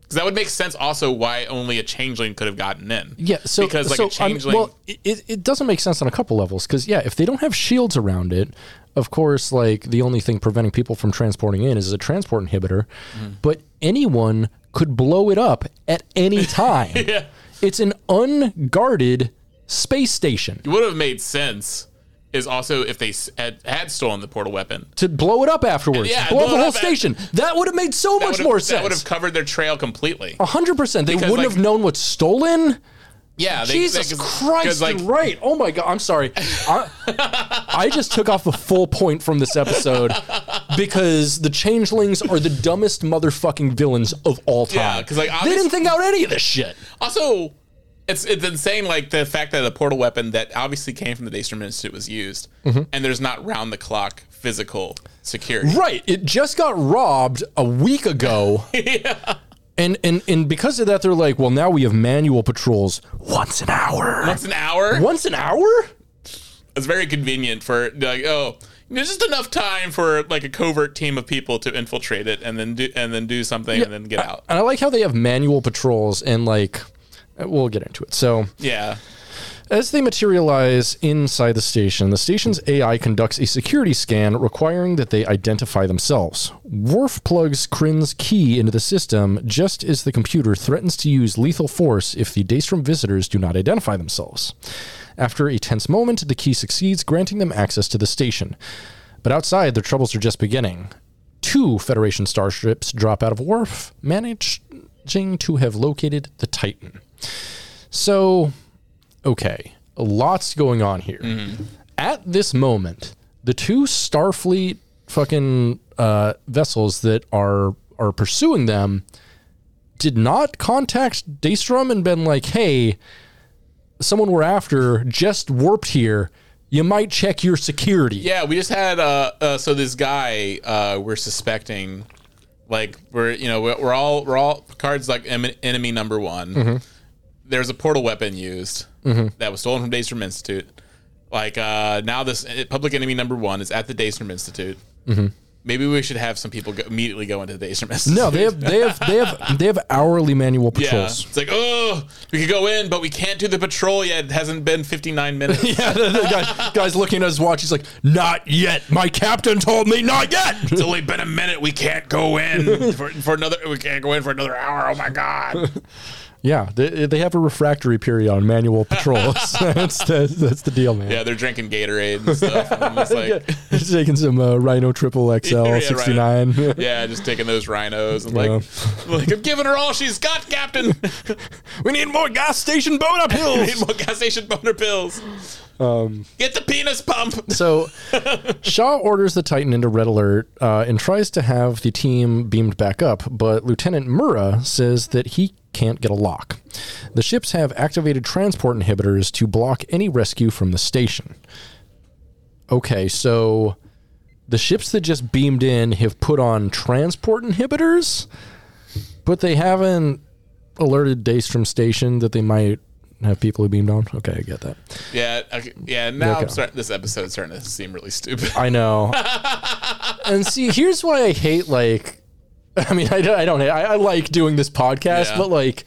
because that would make sense also why only a changeling could have gotten in Yeah, so because like so, a changeling well, it, it doesn't make sense on a couple levels because yeah, if they don't have shields around it, of course, like the only thing preventing people from transporting in is a transport inhibitor, Mm-hmm. but anyone could blow it up at any time. yeah It's an unguarded space station. it would have made sense is also if they had, had stolen the portal weapon To blow it up afterwards, Yeah, blow up blow the whole up at- station. that would have made so much more sense. that would have covered their trail completely A hundred percent. They Because, wouldn't like- have known what's stolen. Yeah they, Jesus they- 'cause- Christ! 'cause, like you're right. Oh my God. I'm sorry. I, I just took off a full point from this episode because the changelings are the dumbest motherfucking villains of all time. Yeah, because like, they didn't think out any of this shit. Also, it's it's insane like the fact that a portal weapon that obviously came from the Daystrom Institute was used, mm-hmm. and there's not round the clock physical security. Right. It just got robbed a week ago. And, and and because of that, they're like, well, now we have manual patrols once an hour. Once an hour, Once an hour? it's very convenient for like oh. There's just enough time for like a covert team of people to infiltrate it and then do and then do something and then get out. And I like how they have manual patrols and like, we'll get into it. So Yeah, As they materialize inside the station, the station's AI conducts a security scan requiring that they identify themselves. Worf plugs Kryn's key into the system just as the computer threatens to use lethal force if the Daystrom visitors do not identify themselves. After a tense moment, the key succeeds, granting them access to the station. But outside, their troubles are just beginning. Two Federation starships drop out of Worf, managing to have located the Titan. So, okay, lots going on here. At this moment, the two Starfleet fucking uh, vessels that are are pursuing them did not contact Daystrom and been like, "Hey, someone we're after just warped here. You might check your security." Yeah, we just had uh, uh so this guy uh we're suspecting like we're you know we're, we're all we're all cards like enemy number one. Mm-hmm. There's a portal weapon used that was stolen from Daystrom Institute. Like uh now this uh, public enemy number one is at the Daystrom Institute. Maybe we should have some people go, immediately go into the Daystrom Institute. Mm-hmm. No, they have they have they have they have hourly manual Yeah, patrols. it's like oh, we could go in, but we can't do the patrol yet. It hasn't been 59 minutes. Yeah, the, the guy, guy's looking at his watch. He's like, "Not yet. My captain told me not yet." It's only been a minute. We can't go in for, for another. We can't go in for another hour. Oh my god! Yeah, they, they have a refractory period on manual patrols. that's, the, that's the deal, man. Yeah, they're drinking Gatorade and stuff. And I'm just like, Yeah, taking some uh, Rhino Triple XL Yeah, 69. yeah, just taking those rhinos and like, like I'm giving her all she's got, Captain. we need more gas station boner pills. need more gas station boner pills. Get the penis pump. So Shaw orders the Titan into red alert uh, and tries to have the team beamed back up, but Lieutenant Mura says that he can't get a lock. The ships have activated transport inhibitors to block any rescue from the station. Okay, so the ships that just beamed in have put on transport inhibitors, but they haven't alerted Daystrom Station that they might have people who beamed on. Okay, I get that. Yeah, okay, yeah. Now Okay. I'm starting. This episode's starting to seem really stupid. I know. and see, here's why I hate like. I mean, I don't. I, don't I, I like doing this podcast, Yeah. but like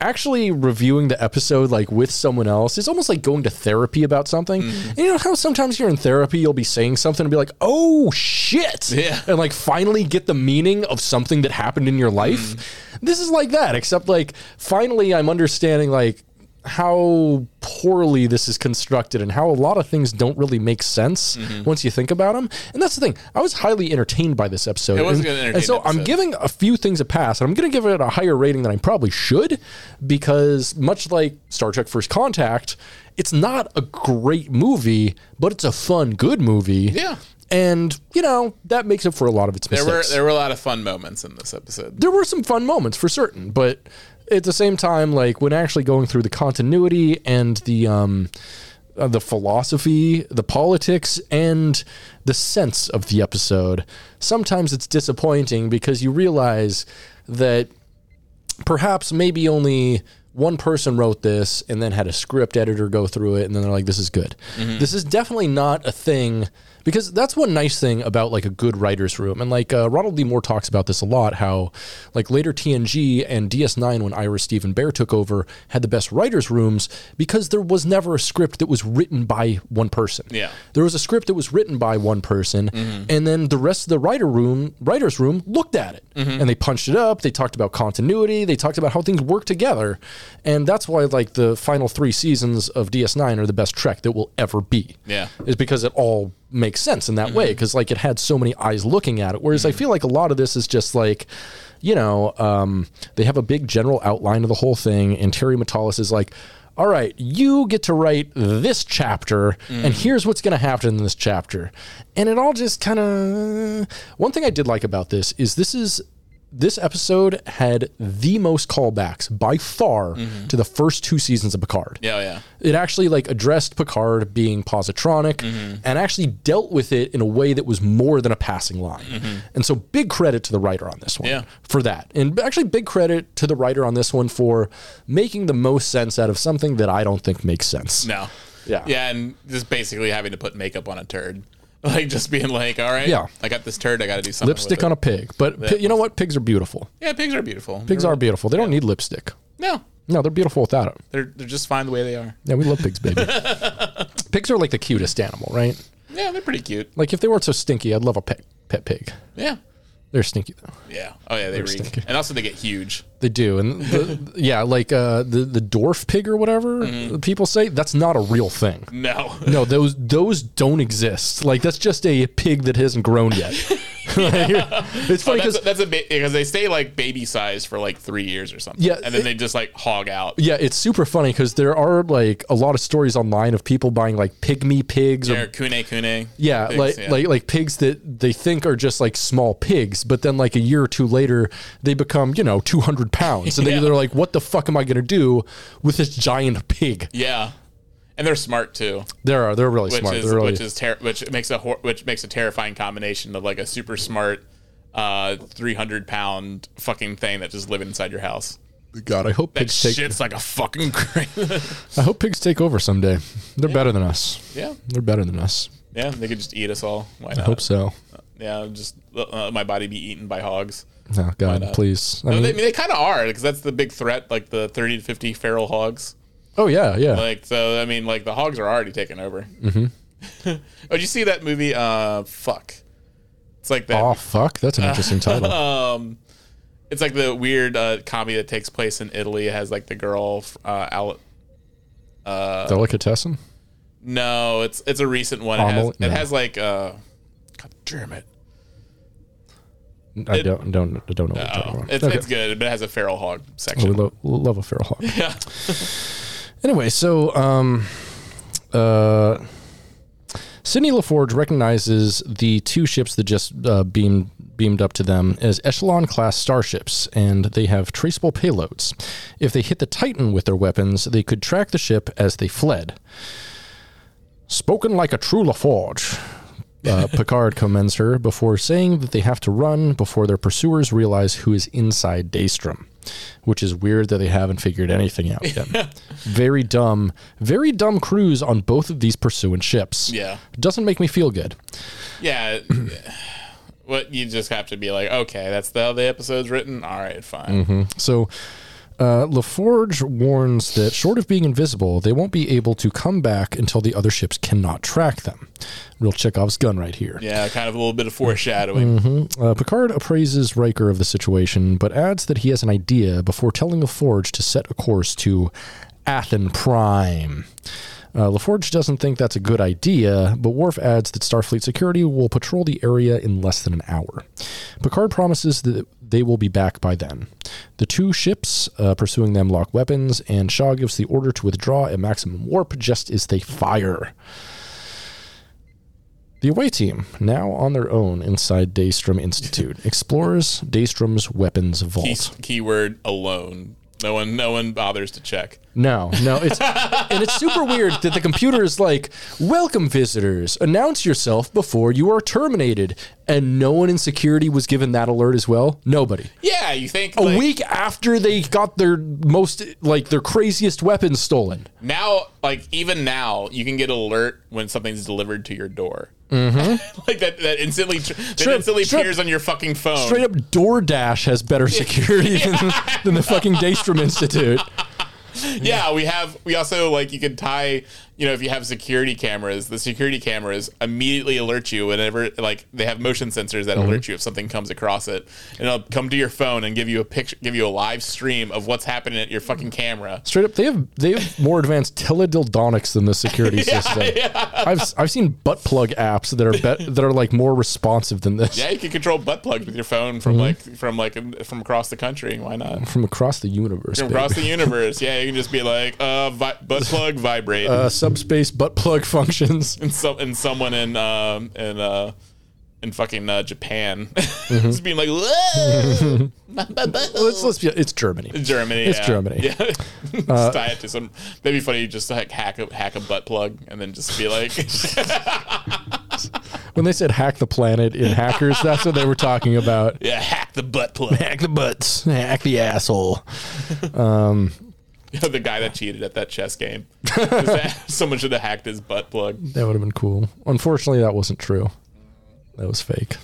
actually reviewing the episode like with someone else is almost like going to therapy about something. Mm-hmm. And you know how sometimes you're in therapy, you'll be saying something and be like, "Oh shit!" Yeah. and like finally get the meaning of something that happened in your life. Mm-hmm. This is like that, except like finally I'm understanding like how poorly this is constructed and how a lot of things don't really make sense Mm-hmm. once you think about them. And that's the thing. I was highly entertained by this episode. It was and, and so entertaining I'm giving a few things a pass. And I'm going to give it a higher rating than I probably should because much like Star Trek First Contact, it's not a great movie, but it's a fun, good movie. Yeah. And, you know, that makes up for a lot of its There were mistakes there were a lot of fun moments in this episode. there were some fun moments for certain, but at the same time, like when actually going through the continuity and the um, uh, the philosophy, the politics, and the sense of the episode, sometimes it's disappointing because you realize that perhaps maybe only one person wrote this and then had a script editor go through it and then they're like this is good. This is definitely not a thing because that's one nice thing about like a good writer's room. And like uh, ronald d moore talks about this a lot how like later tng and ds9 when ira steven behr took over had the best writers rooms because there was never a script that was written by one person. Yeah. there was a script that was written by one person and then the rest of the writer room writers room looked at it. And they punched it up they talked about continuity they talked about how things work together. And that's why like the final three seasons of ds9 are the best trek that will ever be. Yeah. is because it all makes sense in that mm-hmm. way because like it had so many eyes looking at it. Whereas i mm-hmm. feel like a lot of this is just like you know um, they have a big general outline of the whole thing and terry matalas is like all right you get to write this chapter and mm-hmm. here's what's going to happen in this chapter. And it all just kind of one thing i did like about this is this is this episode had the most callbacks by far to the first two seasons of Picard Yeah, yeah. it actually like addressed Picard being positronic Mm-hmm. and actually dealt with it in a way that was more than a passing line. And so big credit to the writer on this one Mm-hmm. Yeah. for that. And actually big credit to the writer on this one for making the most sense out of something that I don't think makes sense. No. Yeah. Yeah, and just basically having to put makeup on a turd. Like just being like, all right, Yeah. I got this turd, I got to do something. Lipstick on a pig. But pi- you know what? Pigs are beautiful. Yeah, pigs are beautiful. Pigs are beautiful. They don't need lipstick. No, No, they're beautiful without it. They're they're just fine the way they are. Yeah, we love pigs, baby. pigs are like the cutest animal, right? Yeah, they're pretty cute. Like if they weren't so stinky, I'd love a pet pet pig. Yeah. They're stinky though. Yeah. Oh yeah, they reek. stinky. And also they get huge. They do, and the, yeah, like uh, the the dwarf pig or whatever Mm-hmm. people say that's not a real thing. No. No, those those don't exist. Like that's just a pig that hasn't grown yet. Like, it's funny Oh, that's, because that's a because they stay like baby size for like three years or something. Yeah, and then it- they just like hog out. yeah, it's super funny because there are like a lot of stories online of people buying like pygmy pigs or Or kune kune. Yeah, pigs, like yeah. like like pigs that they think are just like small pigs, but then like a year or two later, they become you know two hundred pounds, and Yeah. they, they're like, "What the fuck am I gonna do with this giant pig?" yeah, and they're smart too, They're uh, they're really which smart. is they're really, which is ter- which makes a hor- which makes a terrifying combination of like a super smart, uh, three hundred pound fucking thing that just living inside your house. God, I hope That pigs take. shit's like a fucking. I hope pigs take over someday. They're better than us. yeah, They're better than us. yeah, they could just eat us all. Why I hope so. Yeah, just uh, my body be eaten by hogs. Oh God, please. I No, mean, they, I mean, they kind of are because that's the big threat, like the thirty to fifty feral hogs. oh yeah, yeah. Like so, I mean, like the hogs are already taking over. Mm-hmm. oh, did you see that movie? Uh, fuck. It's like that. oh fuck, that's an interesting title. Um, it's like the weird uh, comedy that takes place in Italy. It has like the girl. Uh, Al- Delicatessen. no, it's it's a recent one. It has, no. it has like. Uh, God damn it! I It- don't don't don't know what you're talking about. it's, Okay. it's good, but it has a feral hog Oh, we lo- love a feral hog. yeah. Anyway, so um, uh, Sidney LaForge recognizes the two ships that just uh, beamed beamed up to them as Echelon class starships, and they have traceable payloads. If they hit the Titan with their weapons, they could track the ship as they fled. Spoken like a true LaForge. Uh, Picard commends her before saying that they have to run before their pursuers realize who is inside Daystrom, which is weird that they haven't figured anything out yet. very dumb, very dumb crews on both of these pursuant ships. Yeah. Doesn't make me feel good. Yeah. what you just have to be like, okay, that's the how the episode's written. All right, fine. So, uh, LaForge warns that short of being invisible, they won't be able to come back until the other ships cannot track them. Real Chekhov's gun right here. Yeah, kind of a little bit of foreshadowing. Uh, Picard appraises Riker of the situation, but adds that he has an idea before telling LaForge to set a course to Athan Prime. Uh, LaForge doesn't think that's a good idea, but Worf adds that Starfleet security will patrol the area in less than an hour. Picard promises that they will be back by then. The two ships uh, pursuing them lock weapons, and Shaw gives the order to withdraw at maximum warp just as they fire. The away team, now on their own inside Daystrom Institute, explores Daystrom's weapons Key, vault. keyword alone. No one, no one bothers to check. No, no, it's and it's super weird that the computer is like, "Welcome, visitors. Announce yourself before you are terminated." And no one in security was given that alert as well. Nobody. Yeah, you think A like, week after they got their most, like their craziest weapons stolen. now, like even now, you can get alert when something's delivered to your door. Mm-hmm. like that, that instantly, that instantly straight- appears on your fucking phone. Straight up, DoorDash has better security than, than the fucking Daystrom Institute. Yeah, we have. We also like you can tie. You know, if you have security cameras, the security cameras immediately alert you whenever like they have motion sensors that Mm-hmm. alert you if something comes across it, and it'll come to your phone and give you a picture, give you a live stream of what's happening at your fucking camera. Straight up, they have they have more advanced teledildonics than the security system. I've I've seen butt plug apps that are bet that are like more responsive than this Yeah, you can control butt plugs with your phone Mm-hmm. from like from like from across the country. Why not? from across the universe. From across the universe. Yeah, you can just be like, uh, vi- butt plug vibrate. uh, subspace butt plug functions. and some and someone in um in uh in fucking uh, Japan Mm-hmm. just being like, "Whoa, my- my butt." let's let's be it's Germany. Germany. It's yeah. Germany. Yeah, just tie it to some. That'd be funny. You just like hack a hack a butt plug and then just be like, When they said hack the planet in hackers, that's what they were talking about. yeah, hack the butt plug. Hack the butts, hack the asshole. the guy that cheated at that chess game. Someone should have hacked his butt plug. That would have been cool. Unfortunately, that wasn't true. That was fake.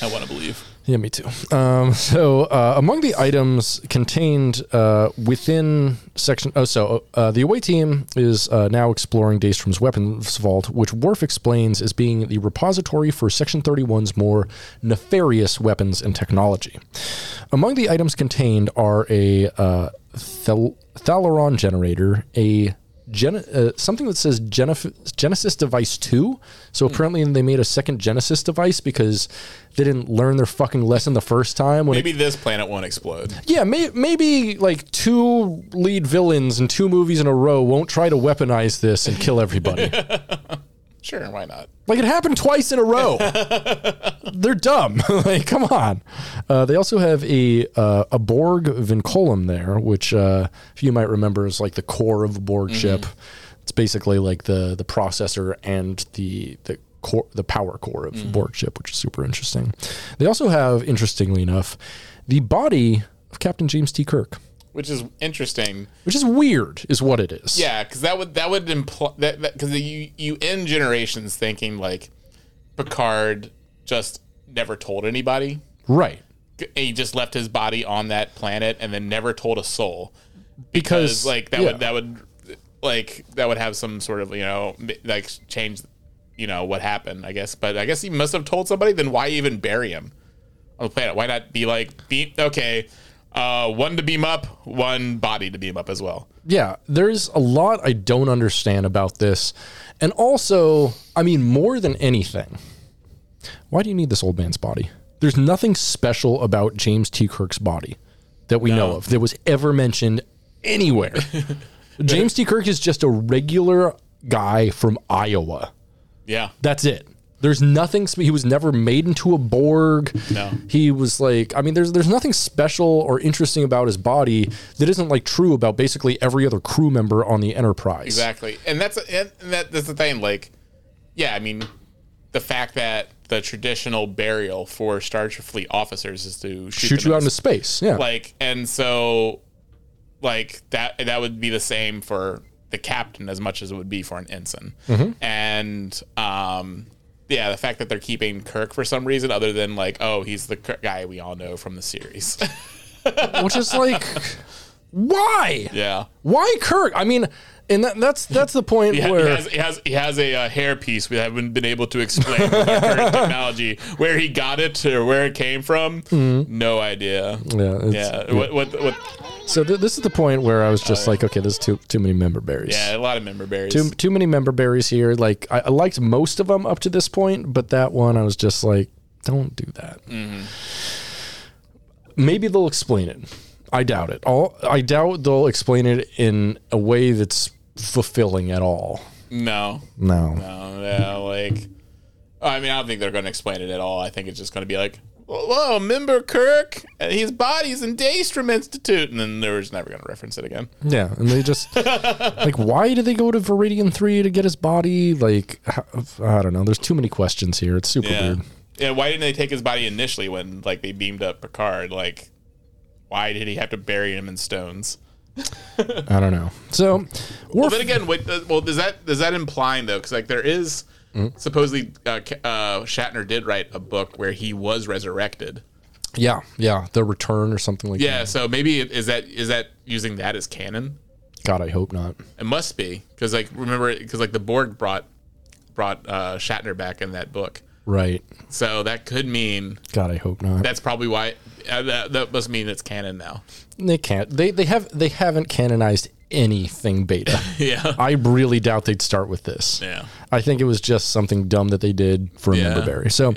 I want to believe. Yeah, me too. Um, so, uh, among the items contained uh, within section, oh, so uh, the away team is uh, now exploring Daystrom's weapons vault, which Worf explains as being the repository for Section 31's more nefarious weapons and technology. Among the items contained are a uh, thal- Thalaron generator, a Gen- uh, something that says Genef- Genesis Device 2. So apparently they made a second Genesis device because they didn't learn their fucking lesson the first time. When it- Maybe this planet won't explode. yeah, may- maybe like two lead villains in two movies in a row won't try to weaponize this and kill everybody. Sure, why not? Like it happened twice in a row. They're dumb. like, come on. Uh, they also have a uh, a Borg Vinculum there, which, uh, if you might remember, is like the core of a Borg ship. It's basically like the the processor and the the core, the power core of the Borg ship, which is super interesting. They also have, interestingly enough, the body of Captain James T. Kirk, Which is interesting. which is weird, is what it is. Yeah, because that would that would imply that because you you end generations thinking like Picard just never told anybody. Right. He just left his body on that planet and then never told a soul Because because like that yeah. would that would like that would have some sort of you know like change you know what happened I guess but I guess he must have told somebody then why even bury him on the planet why not be like beam okay uh one to beam up one body to beam up as well yeah, there's a lot I don't understand about this. And also, I mean, more than anything, why do you need this old man's body? There's nothing special about James T. Kirk's body that we know of that was ever mentioned anywhere. James T. Kirk is just a regular guy from Iowa. yeah That's it. There's nothing. spe- He was never made into a Borg. No. He was like. I mean, there's there's nothing special or interesting about his body that isn't like true about basically every other crew member on the Enterprise. Exactly, and that's and that, that's the thing. Like, yeah, I mean, the fact that the traditional burial for Starfleet officers is to shoot, Shoot you out into space. Yeah. like, and so, like that that would be the same for the captain as much as it would be for an ensign, Mm-hmm. and um. Yeah, the fact that they're keeping Kirk for some reason, other than like, oh, he's the Kirk guy we all know from the series. Which is like, why? yeah, Why Kirk? I mean, and that, that's that's the point He, ha- he where has, he has he has a uh, hair piece we haven't been able to explain with our current technology. Where he got it or where it came from, no idea. Mm-hmm. yeah, Yeah, what, what, what, So th- this is the point where I was just like, okay, there's too too many member berries. yeah, a lot of member berries. Too too many member berries here. Like I, I liked most of them up to this point, but that one I was just like, don't do that. Mm-hmm. Maybe they'll explain it. I doubt it. All I doubt they'll explain it in a way that's fulfilling at all. no, No. no, yeah, like, I mean, I don't think they're going to explain it at all. I think it's just going to be like, whoa, member Kirk, and his body's in Daystrom Institute, and then they're just never going to reference it again. Yeah, and they just like why did they go to Veridian Three to get his body? Like I don't know. There's too many questions here. It's super Yeah. weird. Yeah, why didn't they take his body initially when like they beamed up Picard? Like, why did he have to bury him in stones? I don't know. So Well, then again, wait, uh, well, does that does that implying though? Because like there is Mm-hmm. supposedly uh, uh, Shatner did write a book where he was resurrected. yeah, yeah, the return or something like Yeah, that. Yeah, so maybe it- is that is that using that as canon? God, I hope not. It must be because like remember because like the Borg brought brought uh, Shatner back in that book, Right. so that could mean God, I hope not. that's probably why uh, that, that must mean it's canon now. They can't. They they have they haven't canonized anything beta. Yeah, I really doubt they'd start with this. yeah. I think it was just something dumb that they did for a Yeah. member berry. So,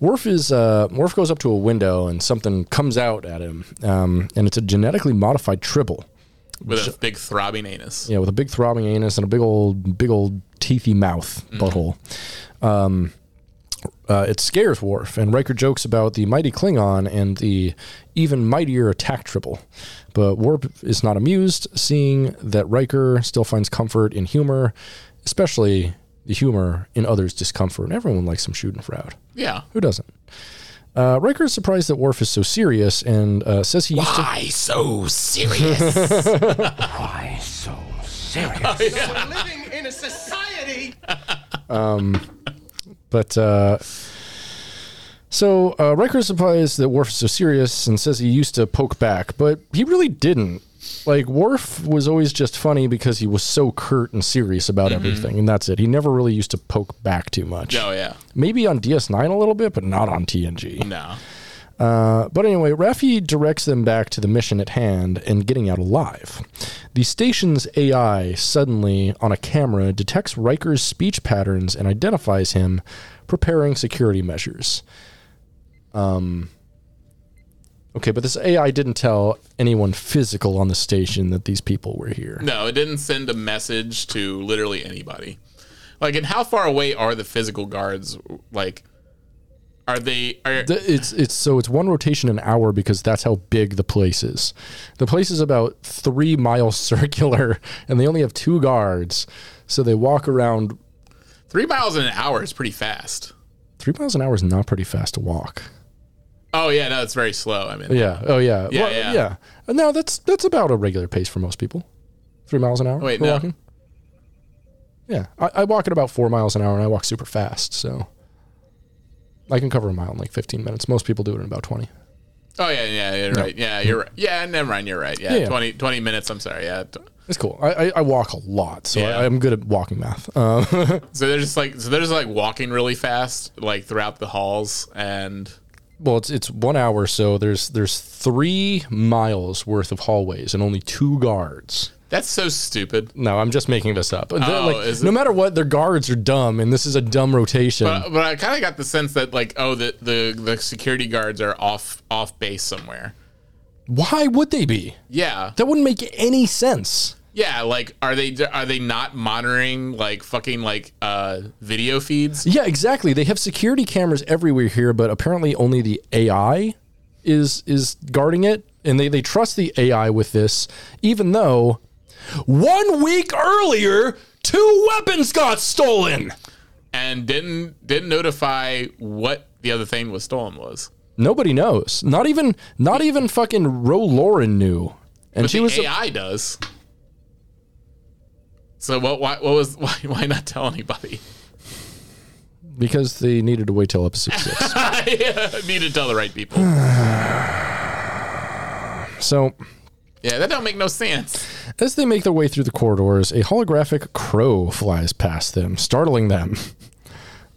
Worf is uh, Worf goes up to a window and something comes out at him, um, and it's a genetically modified tribble. With a big throbbing anus. Yeah, with a big throbbing anus and a big old, big old teethy mouth butthole. Um, uh, it scares Worf, and Riker jokes about the mighty Klingon and the even mightier attack tribble. But Worf is not amused, seeing that Riker still finds comfort in humor, especially the humor in others' discomfort. And everyone likes some schadenfreude. Yeah. Who doesn't? Uh, Riker is surprised that Worf is so serious and uh, says he used to. Why so serious? Why so serious? We're living in a society. um, But uh, So uh, Riker supplies that Worf is so serious and says he used to poke back, but he really didn't. Like Worf was always just funny because he was so curt and serious about everything, and that's it. He never really used to poke back too much. Oh yeah. Maybe on DS9 a little bit, but not on TNG. No. Uh, but anyway, Raffi directs them back to the mission at hand and getting out alive. The station's AI suddenly, on a camera, detects Riker's speech patterns and identifies him, preparing security measures. Um. Okay, but this AI didn't tell anyone physical on the station that these people were here. No, it didn't send a message to literally anybody. Like, and how far away are the physical guards? Like, are they? Are The- It's it's so it's one rotation an hour because that's how big the place is. The place is about three miles circular, and they only have two guards, so they walk around. three miles in an hour is pretty fast. Three miles an hour is not pretty fast to walk. Oh yeah, no, it's very slow. I mean, Yeah. Oh yeah. Yeah, Well, yeah. yeah. No, that's that's about a regular pace for most people. Three miles an hour. Wait, no. walking. Yeah, I, I walk at about four miles an hour, and I walk super fast, so I can cover a mile in like 15 minutes. Most people do it in about 20. Oh yeah, yeah, you're right. Yeah, you're right. Yeah, never mind. You're right. Yeah, Yeah. 20, 20 minutes. I'm sorry. Yeah. It's cool. I, I, I walk a lot, so Yeah. I, I'm good at walking math. Um, So they're just like so they're just like walking really fast, like throughout the halls, and well, it's it's one hour, so there's there's three miles worth of hallways and only two guards. that's so stupid. No, I'm just making this up. Oh, like, no matter what, their guards are dumb, and this is a dumb rotation. But, but I kind of got the sense that like oh the, the the security guards are off off base somewhere. Why would they be? Yeah, That wouldn't make any sense. Yeah. Like are they are they not monitoring like fucking like uh video feeds? Yeah, exactly. They have security cameras everywhere here, but apparently only the AI is is guarding it, and they they trust the AI with this, even though one week earlier two weapons got stolen. and didn't didn't notify what the other thing was stolen was. Nobody knows. Not even not even fucking Ro Laren knew, and But she the was. AI does. So what? Why? What was? Why? Why not tell anybody? because they needed to wait till episode six. I need to tell the right people. so Yeah, that don't make no sense. As they make their way through the corridors, a holographic crow flies past them, startling them.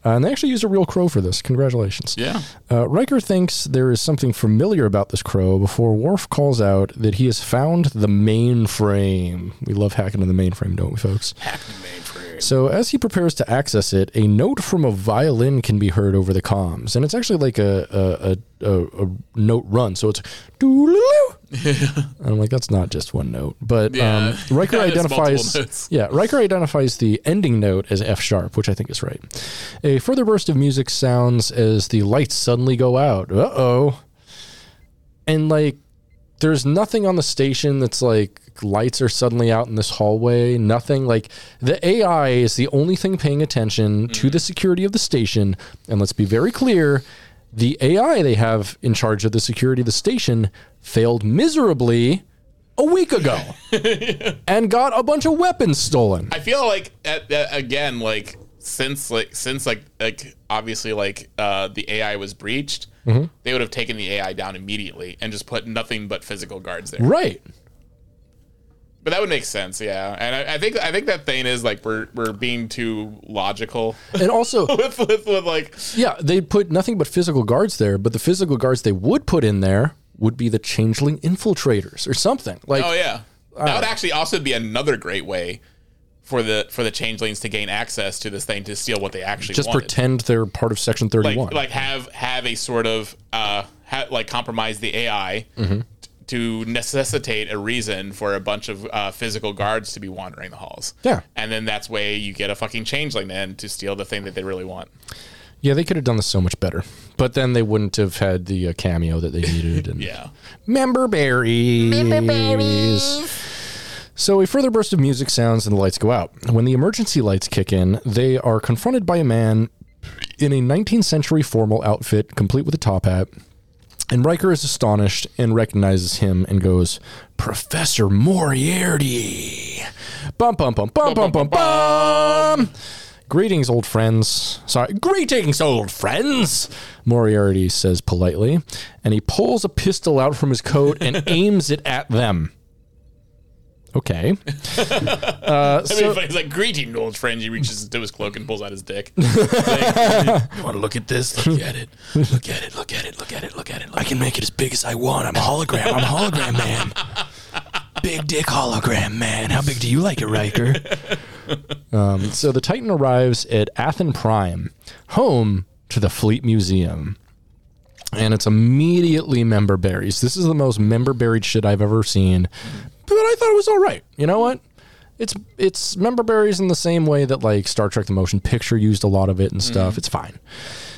Uh, and they actually used a real crow for this. Congratulations. Yeah. Uh, Riker thinks there is something familiar about this crow before Worf calls out that he has found the mainframe. We love hacking in the mainframe, don't we, folks? Hacking mainframe. So, as he prepares to access it, a note from a violin can be heard over the comms, and it's actually like a a, a, a, a note run. So it's doo-loo-loo. and I'm like, that's not just one note, but Yeah. um, Riker identifies yeah Riker identifies the ending note as F sharp, which I think is right. A further burst of music sounds as the lights suddenly go out. Uh oh, and like there's nothing on the station that's like lights are suddenly out in this hallway. Nothing like the AI is the only thing paying attention to the security of the station. And let's be very clear the AI they have in charge of the security of the station failed miserably a week ago and got a bunch of weapons stolen. I feel like at, at- again, like since like since like like obviously like uh, the AI was breached, Mm-hmm. they would have taken the AI down immediately and just put nothing but physical guards there. Right. But that would make sense, yeah. And I, I think I think that thing is like we're we're being too logical And also, with, with with like yeah, they put nothing but physical guards there, but the physical guards they would put in there would be the changeling infiltrators or something. Like oh yeah, that would actually also be another great way for the for the changelings to gain access to this thing to steal what they actually just wanted. pretend they're part of section 31. like like have have a sort of uh ha- like compromise the AI Mm-hmm. T- to necessitate a reason for a bunch of uh, physical guards to be wandering the halls. Yeah. and then that's way you get a fucking changeling then to steal the thing that they really want. yeah, they could have done this so much better. But then they wouldn't have had the uh, cameo that they needed. And Yeah, Member berries. Member berries. So a further burst of music sounds and the lights go out. When the emergency lights kick in, they are confronted by a man in a 19th century formal outfit, complete with a top hat. And Riker is astonished and recognizes him and goes, Professor Moriarty. Bum, bum, bum, bum, bum, bum, bum. Greetings, old friends. Sorry, greetings, old friends. Moriarty says politely, and he pulls a pistol out from his coat and aims it at them. Okay. Uh, so- he's like, greeting, old friend. He reaches into his cloak and pulls out his dick. Like, you want to look at this? Look at it. Look at it. Look at it. Look at it. Look at it. I can make it as big as I want. I'm a hologram. I'm a hologram man. Big dick hologram man. How big do you like it, Riker? So the Titan arrives at Athan Prime, home to the Fleet Museum. And it's immediately member berries. This is the most member buried shit I've ever seen. But I thought it was all right. You know what? It's it's member berries in the same way that like Star Trek the Motion Picture used a lot of it and stuff. It's fine.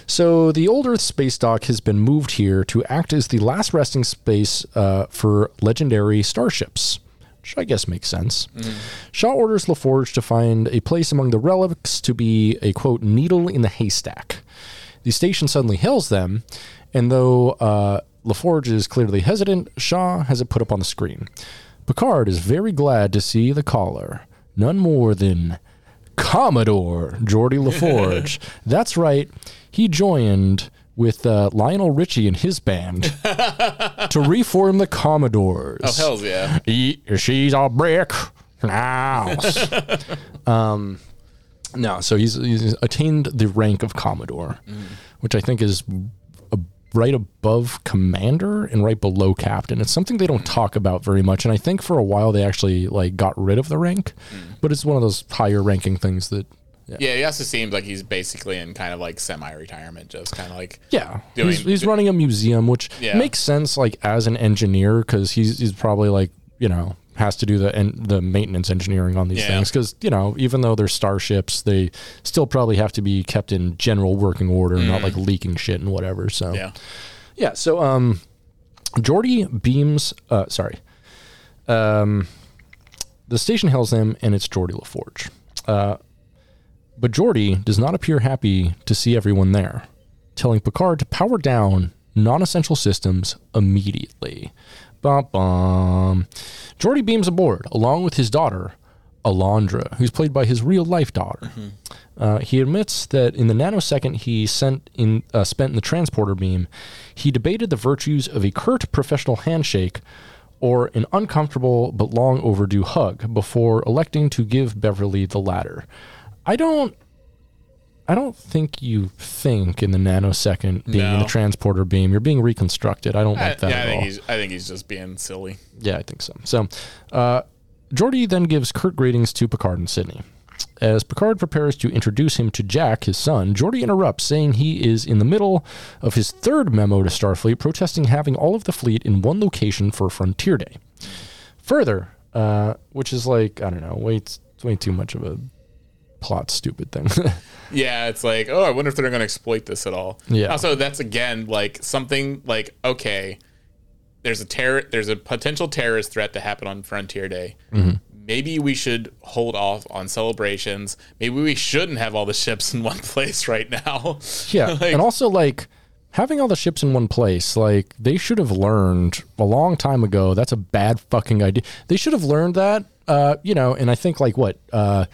So the old Earth space dock has been moved here to act as the last resting space uh, for legendary starships, which I guess makes sense. Shaw orders LaForge to find a place among the relics to be a quote needle in the haystack. The station suddenly hails them, and though uh, LaForge is clearly hesitant, Shaw has it put up on the screen. Picard is very glad to see the caller, none more than Commodore Geordi LaForge. That's right, he joined with uh, Lionel Richie and his band to reform the Commodores. oh, hells yeah. He- she's a brick house. um, no, so he's, he's attained the rank of Commodore, which I think is right above Commander and right below Captain. It's something they don't talk about very much, and I think for a while they actually like got rid of the rank, hmm. but it's one of those higher ranking things that. Yeah, he also seems like he's basically in kind of like semi-retirement, just kind of like Yeah, Doing- he's, he's running a museum, which Yeah. makes sense, like as an engineer, because he's he's probably like you know has to do the en- the maintenance engineering on these Yeah. things, because you know even though they're starships, they still probably have to be kept in general working order, not like leaking shit and whatever. So Mm. yeah. yeah, so um, Geordi beams. Uh, sorry, um, the station hails them, and it's Geordi LaForge. Uh, but Geordi does not appear happy to see everyone there, telling Picard to power down non-essential systems immediately. Bum. Geordi beams aboard along with his daughter, Alandra, who's played by his real-life daughter. Uh, he admits that in the nanosecond he sent in, uh, spent in the transporter beam, he debated the virtues of a curt professional handshake or an uncomfortable but long overdue hug before electing to give Beverly the latter. I don't. I don't think you think in the nanosecond being in the transporter beam. You're being reconstructed. I don't I, like that yeah, I at think all. he's I think he's just being silly. Yeah, I think so. So, uh, Geordi then gives curt greetings to Picard and Sydney. As Picard prepares to introduce him to Jack, his son, Geordi interrupts, saying he is in the middle of his third memo to Starfleet, protesting having all of the fleet in one location for Frontier Day. Further, uh, which is like I don't know, way way too much of a plot stupid thing. Yeah, it's like, oh, I wonder if they're going to exploit this at all. Yeah. Also, that's again like something like okay, there's a terror, there's a potential terrorist threat to happen on Frontier Day. Mm-hmm. Maybe we should hold off on celebrations. Maybe we shouldn't have all the ships in one place right now. Yeah, Like- and also like having all the ships in one place, like they should have learned a long time ago. That's a bad fucking idea. They should have learned that, uh, you know. And I think like what, uh,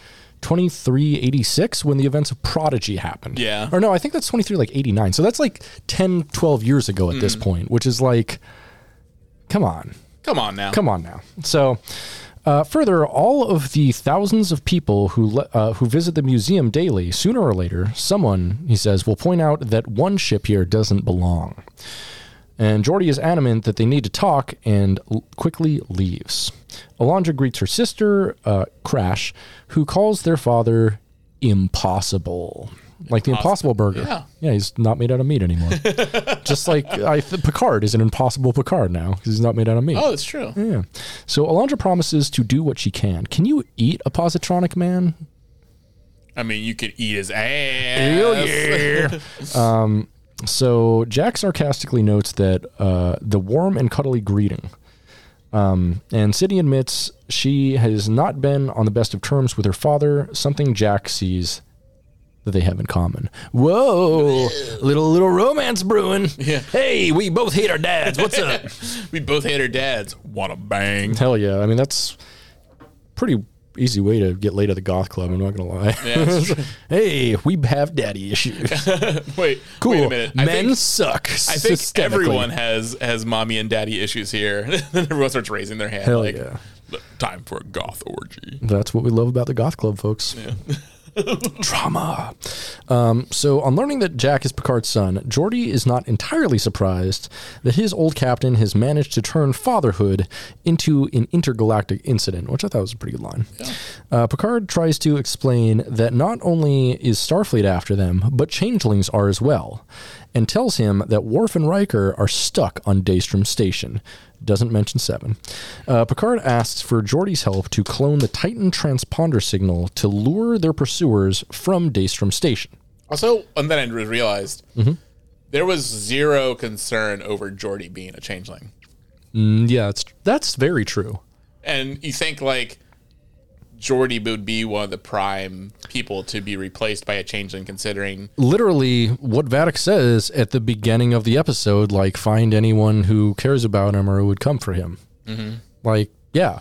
twenty three eighty six when the events of Prodigy happened. Yeah. or no, I think that's twenty three like eighty nine. So that's like 10, 12 years ago at Mm. this point, which is like, come on. Come on now. Come on now. So, uh, further, all of the thousands of people who le- uh, who visit the museum daily, sooner or later, someone he says will point out that one ship here doesn't belong. And Geordi is adamant that they need to talk and l- quickly leaves. Alandra greets her sister, uh, Crash, who calls their father impossible. Like the Impossible Burger. Yeah. Yeah, he's not made out of meat anymore. Just like I Picard is an impossible Picard now because he's not made out of meat. Oh, it's true. Yeah. So Alandra promises to do what she can. Can you eat a positronic man? I mean, you could eat his ass. Hell Um, so Jack sarcastically notes that uh, the warm and cuddly greeting. Um, and Sydney admits she has not been on the best of terms with her father, something Jack sees that they have in common. Whoa, little little romance brewing. Yeah. Hey, we both hate our dads. What's up? we both hate our dads. Want to bang? Hell yeah. I mean, that's pretty easy way to get laid at the goth club. I'm not gonna lie. Yeah, hey, we have daddy issues. Wait, Cool. wait a minute. I Men think, suck. I think everyone has has mommy and daddy issues here. then everyone starts raising their hand. Hell like, yeah. Time for a goth orgy. That's what we love about the goth club, folks. Drama. Um, so, on learning that Jack is Picard's son, Geordi is not entirely surprised that his old captain has managed to turn fatherhood into an intergalactic incident, which I thought was a pretty good line. Uh, Picard tries to explain that not only is Starfleet after them, but changelings are as well, and tells him that Worf and Riker are stuck on Daystrom Station. Doesn't mention seven. Uh, Picard asks for Geordi's help to clone the Titan transponder signal to lure their pursuers from Daystrom Station. Also, and then I realized Mm-hmm. there was zero concern over Geordi being a changeling. Mm, yeah, that's that's very true. And you think like Geordi would be one of the prime people to be replaced by a changeling, considering Literally, what Vatic says at the beginning of the episode, like find anyone who cares about him or who would come for him. Like, yeah,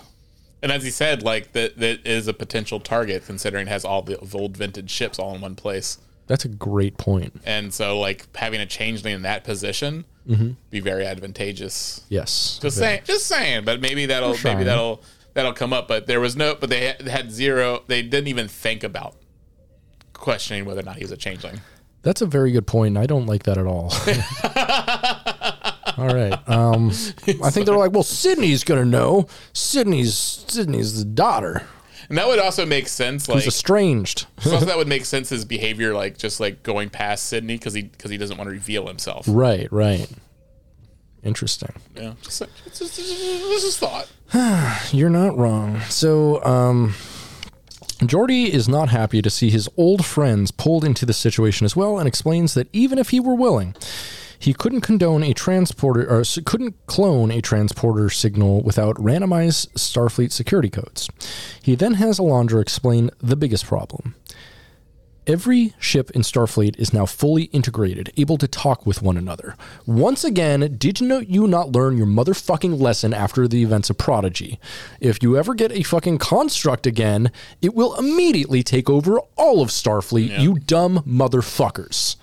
And as he said, like that that is a potential target considering it has all the old vintage ships all in one place. that's a great point. And so like having a changeling in that position Mm-hmm. be very advantageous. Yes. Just saying, just saying, but maybe that'll maybe that'll that'll come up. But there was no, but they had, zero. They didn't even think about questioning whether or not he was a changeling. That's a very good point. I don't like that at all. all right. Um, I think they're like, well, Sydney's gonna know. Sydney's Sydney's the daughter And that would also make sense. Like who's estranged. also that would make sense his behavior, like just like going past Sydney because he because he doesn't want to reveal himself. right. Right. Interesting. Yeah, just, it's just, it's just thought. You're not wrong. So, um, Geordi is not happy to see his old friends pulled into the situation as well, and explains that even if he were willing, he couldn't condone a transporter or couldn't clone a transporter signal without randomized Starfleet security codes. He then has Alandra explain the biggest problem. Every ship in Starfleet is now fully integrated, able to talk with one another. Once again, did you, know, you not learn your motherfucking lesson after the events of Prodigy? If you ever get a fucking construct again, it will immediately take over all of Starfleet, you dumb motherfuckers.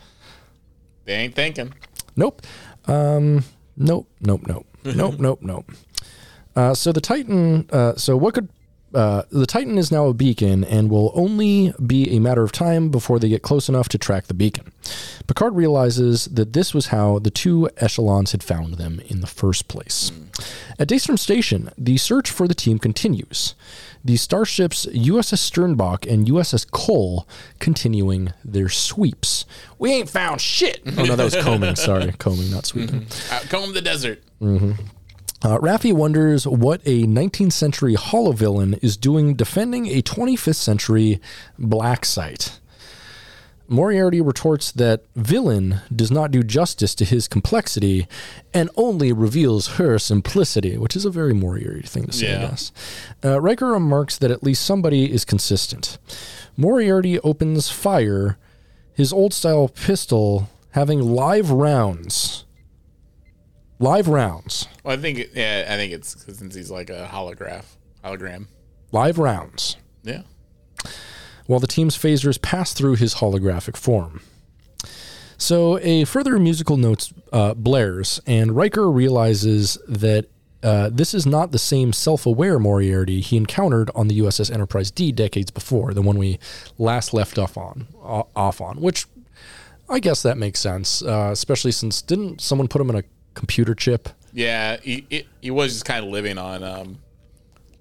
They ain't thinking. Nope. Um, nope, nope, nope. Nope, nope, nope. Uh, so the Titan, uh, so what could, uh, the Titan is now a beacon and will only be a matter of time before they get close enough to track the beacon. Picard realizes that this was how the two echelons had found them in the first place. At Daystrom Station, the search for the team continues. The starships USS Sternbach and USS Cole continuing their sweeps. We ain't found shit. Oh no, that was combing. Sorry, combing, not sweeping. Mm-hmm. Uh, Out comb the desert. Mm-hmm. Uh, Raffi wonders what a 19th century hollow villain is doing defending a 25th century black site. Moriarty retorts that villain does not do justice to his complexity and only reveals her simplicity, which is a very Moriarty thing to say, I Yeah. guess. Uh, Riker remarks that at least somebody is consistent. Moriarty opens fire, his old style pistol having live rounds. Live rounds. Well, I think yeah, I think it's since he's like a holograph, hologram. live rounds, Yeah. while the team's phasers pass through his holographic form. So, a further musical note uh, blares, and Riker realizes that uh, this is not the same self aware Moriarty he encountered on the USS Enterprise D decades before, the one we last left off on, off on, which I guess that makes sense, uh, especially since didn't someone put him in a computer chip? Yeah, he, he, he was just kind of living on, um,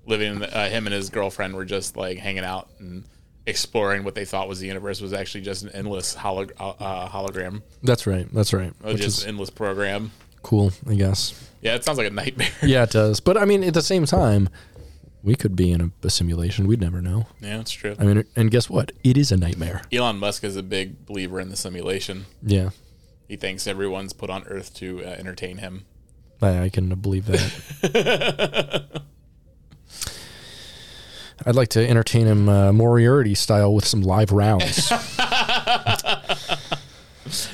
living. Uh, him and his girlfriend were just like hanging out and exploring what they thought was the universe was actually just an endless holog- uh, uh, hologram, That's right. That's right. Which just is an endless program. cool, I guess. Yeah, it sounds like a nightmare. Yeah, it does. But I mean, at the same time, we could be in a, a simulation. We'd never know. yeah, that's true. I mean, and guess what? It is a nightmare. Elon Musk is a big believer in the simulation. Yeah, He thinks everyone's put on Earth to uh, entertain him. I, I can believe that. I'd like to entertain him uh, Moriarty style with some live rounds. Don't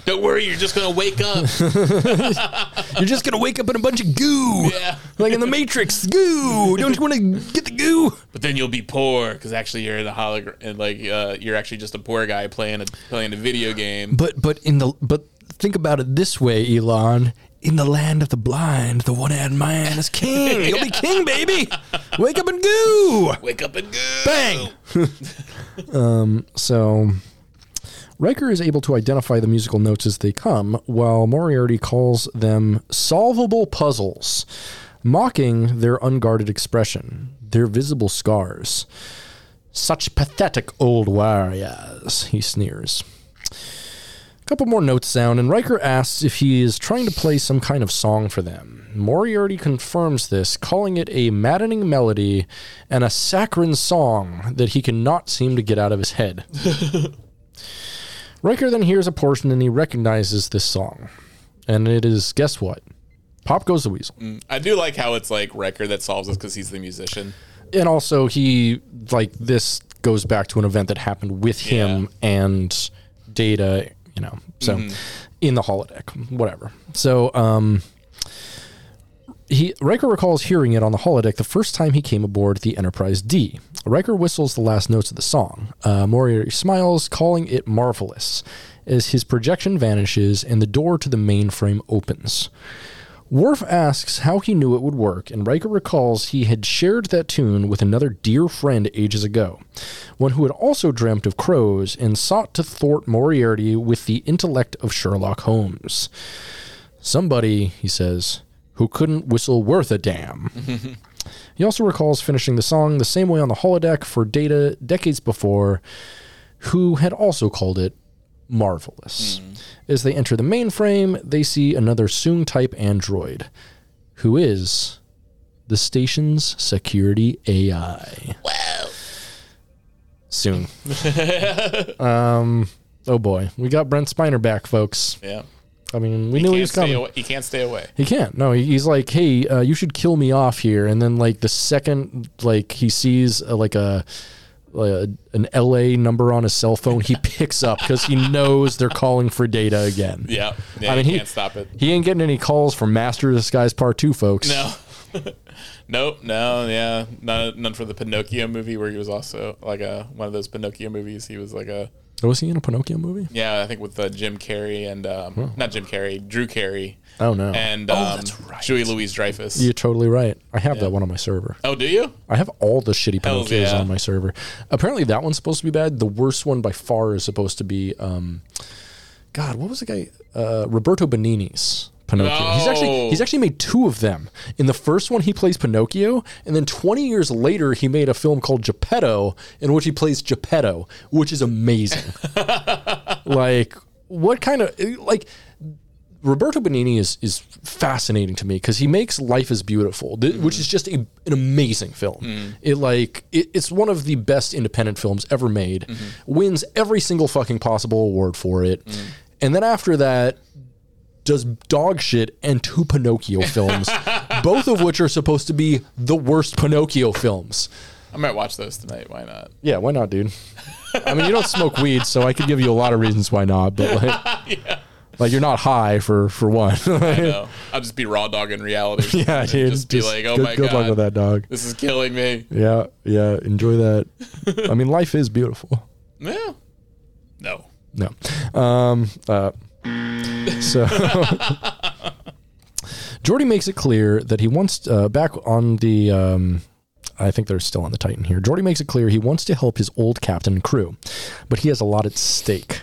Don't worry, you're just gonna wake up. You're just gonna wake up in a bunch of goo, yeah. like in the Matrix. Goo. Don't you want to get the goo? But then you'll be poor because actually you're in a hologram, and like uh, you're actually just a poor guy playing a playing a video game. But but in the but think about it this way, Elon. In the land of the blind, the one-eyed man is king. You'll be king, baby. Wake up and goo. Wake up and go. Bang. um, so Riker is able to identify the musical notes as they come, while Moriarty calls them solvable puzzles, mocking their unguarded expression, their visible scars. Such pathetic old warriors, he sneers. A couple more notes sound, and Riker asks if he is trying to play some kind of song for them. Moriarty confirms this, calling it a maddening melody and a saccharine song that he cannot seem to get out of his head. Riker then hears a portion and he recognizes this song. And it is, guess what? Pop goes the weasel. Mm, I do like how it's like Riker that solves this because he's the musician. and also he like this goes back to an event that happened with him and data you know so in the holodeck whatever so um he Riker recalls hearing it on the holodeck the first time he came aboard the Enterprise D. Riker whistles the last notes of the song. Uh, Moriarty smiles, calling it marvelous, as his projection vanishes and the door to the mainframe opens. Worf asks how he knew it would work, and Riker recalls he had shared that tune with another dear friend ages ago, one who had also dreamt of crows and sought to thwart Moriarty with the intellect of Sherlock Holmes. Somebody, he says, who couldn't whistle worth a damn. he also recalls finishing the song the same way on the holodeck for Data decades before, who had also called it marvelous. As they enter the mainframe, they see another Soong type android, who is the station's security AI. Wow. Soon. um, oh boy, we got Brent Spiner back, folks. Yeah. I mean, we He knew he was coming. away. He can't stay away. He can't. No, he's like, hey, uh, you should kill me off here. And then like the second like he sees uh, like a, Uh, a an LA number on his cell phone, he picks up because he knows they're calling for data again. Yeah. Yeah. I mean, he, can't stop it. He ain't getting any calls from Master of Disguise Part Two, folks. No. nope. No. Yeah. None, none for the Pinocchio movie where he was also like a one of those Pinocchio movies. He was like a was he in a Pinocchio movie? yeah. I think with uh, Jim Carrey and um, not Jim Carrey, Drew Carey Oh no. and oh, um, that's right. Julie Louise Dreyfus. You're totally right. I have that one on my server. Oh, do you? I have all the shitty Hells Pinocchios yeah. on my server. Apparently, that one's supposed to be bad. The worst one by far is supposed to be, um, God, what was the guy? Uh, Roberto Benigni's Pinocchio. He's actually he's actually made two of them. In the first one, he plays Pinocchio, and then 20 years later, he made a film called Geppetto, in which he plays Geppetto, which is amazing. like, what kind of like? Roberto Benigni is is fascinating to me because he makes Life is Beautiful, th- mm. which is just a, an amazing film. Mm. It like it, it's one of the best independent films ever made. Mm-hmm. Wins every single fucking possible award for it, mm. and then after that does dog shit and two Pinocchio films, both of which are supposed to be the worst Pinocchio films. I might watch those tonight. Why not? Yeah, why not, dude? I mean, you don't smoke weed, so I could give you a lot of reasons why not, but like, like you're not high for for one. I know. I'll just be raw dog in reality. Yeah, dude. Just be like, oh good, my good god, good luck with that dog. this is killing me. Yeah, yeah. Enjoy that. I mean, life is beautiful. Yeah. No. No. Um. Uh. So. Geordi makes it clear that he wants uh, back on the. Um, I think they're still on the Titan here. Geordi makes it clear he wants to help his old captain and crew, but he has a lot at stake.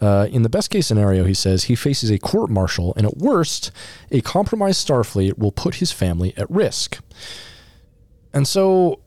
Uh, in the best case scenario, he says he faces a court martial, and at worst, a compromised Starfleet will put his family at risk. And so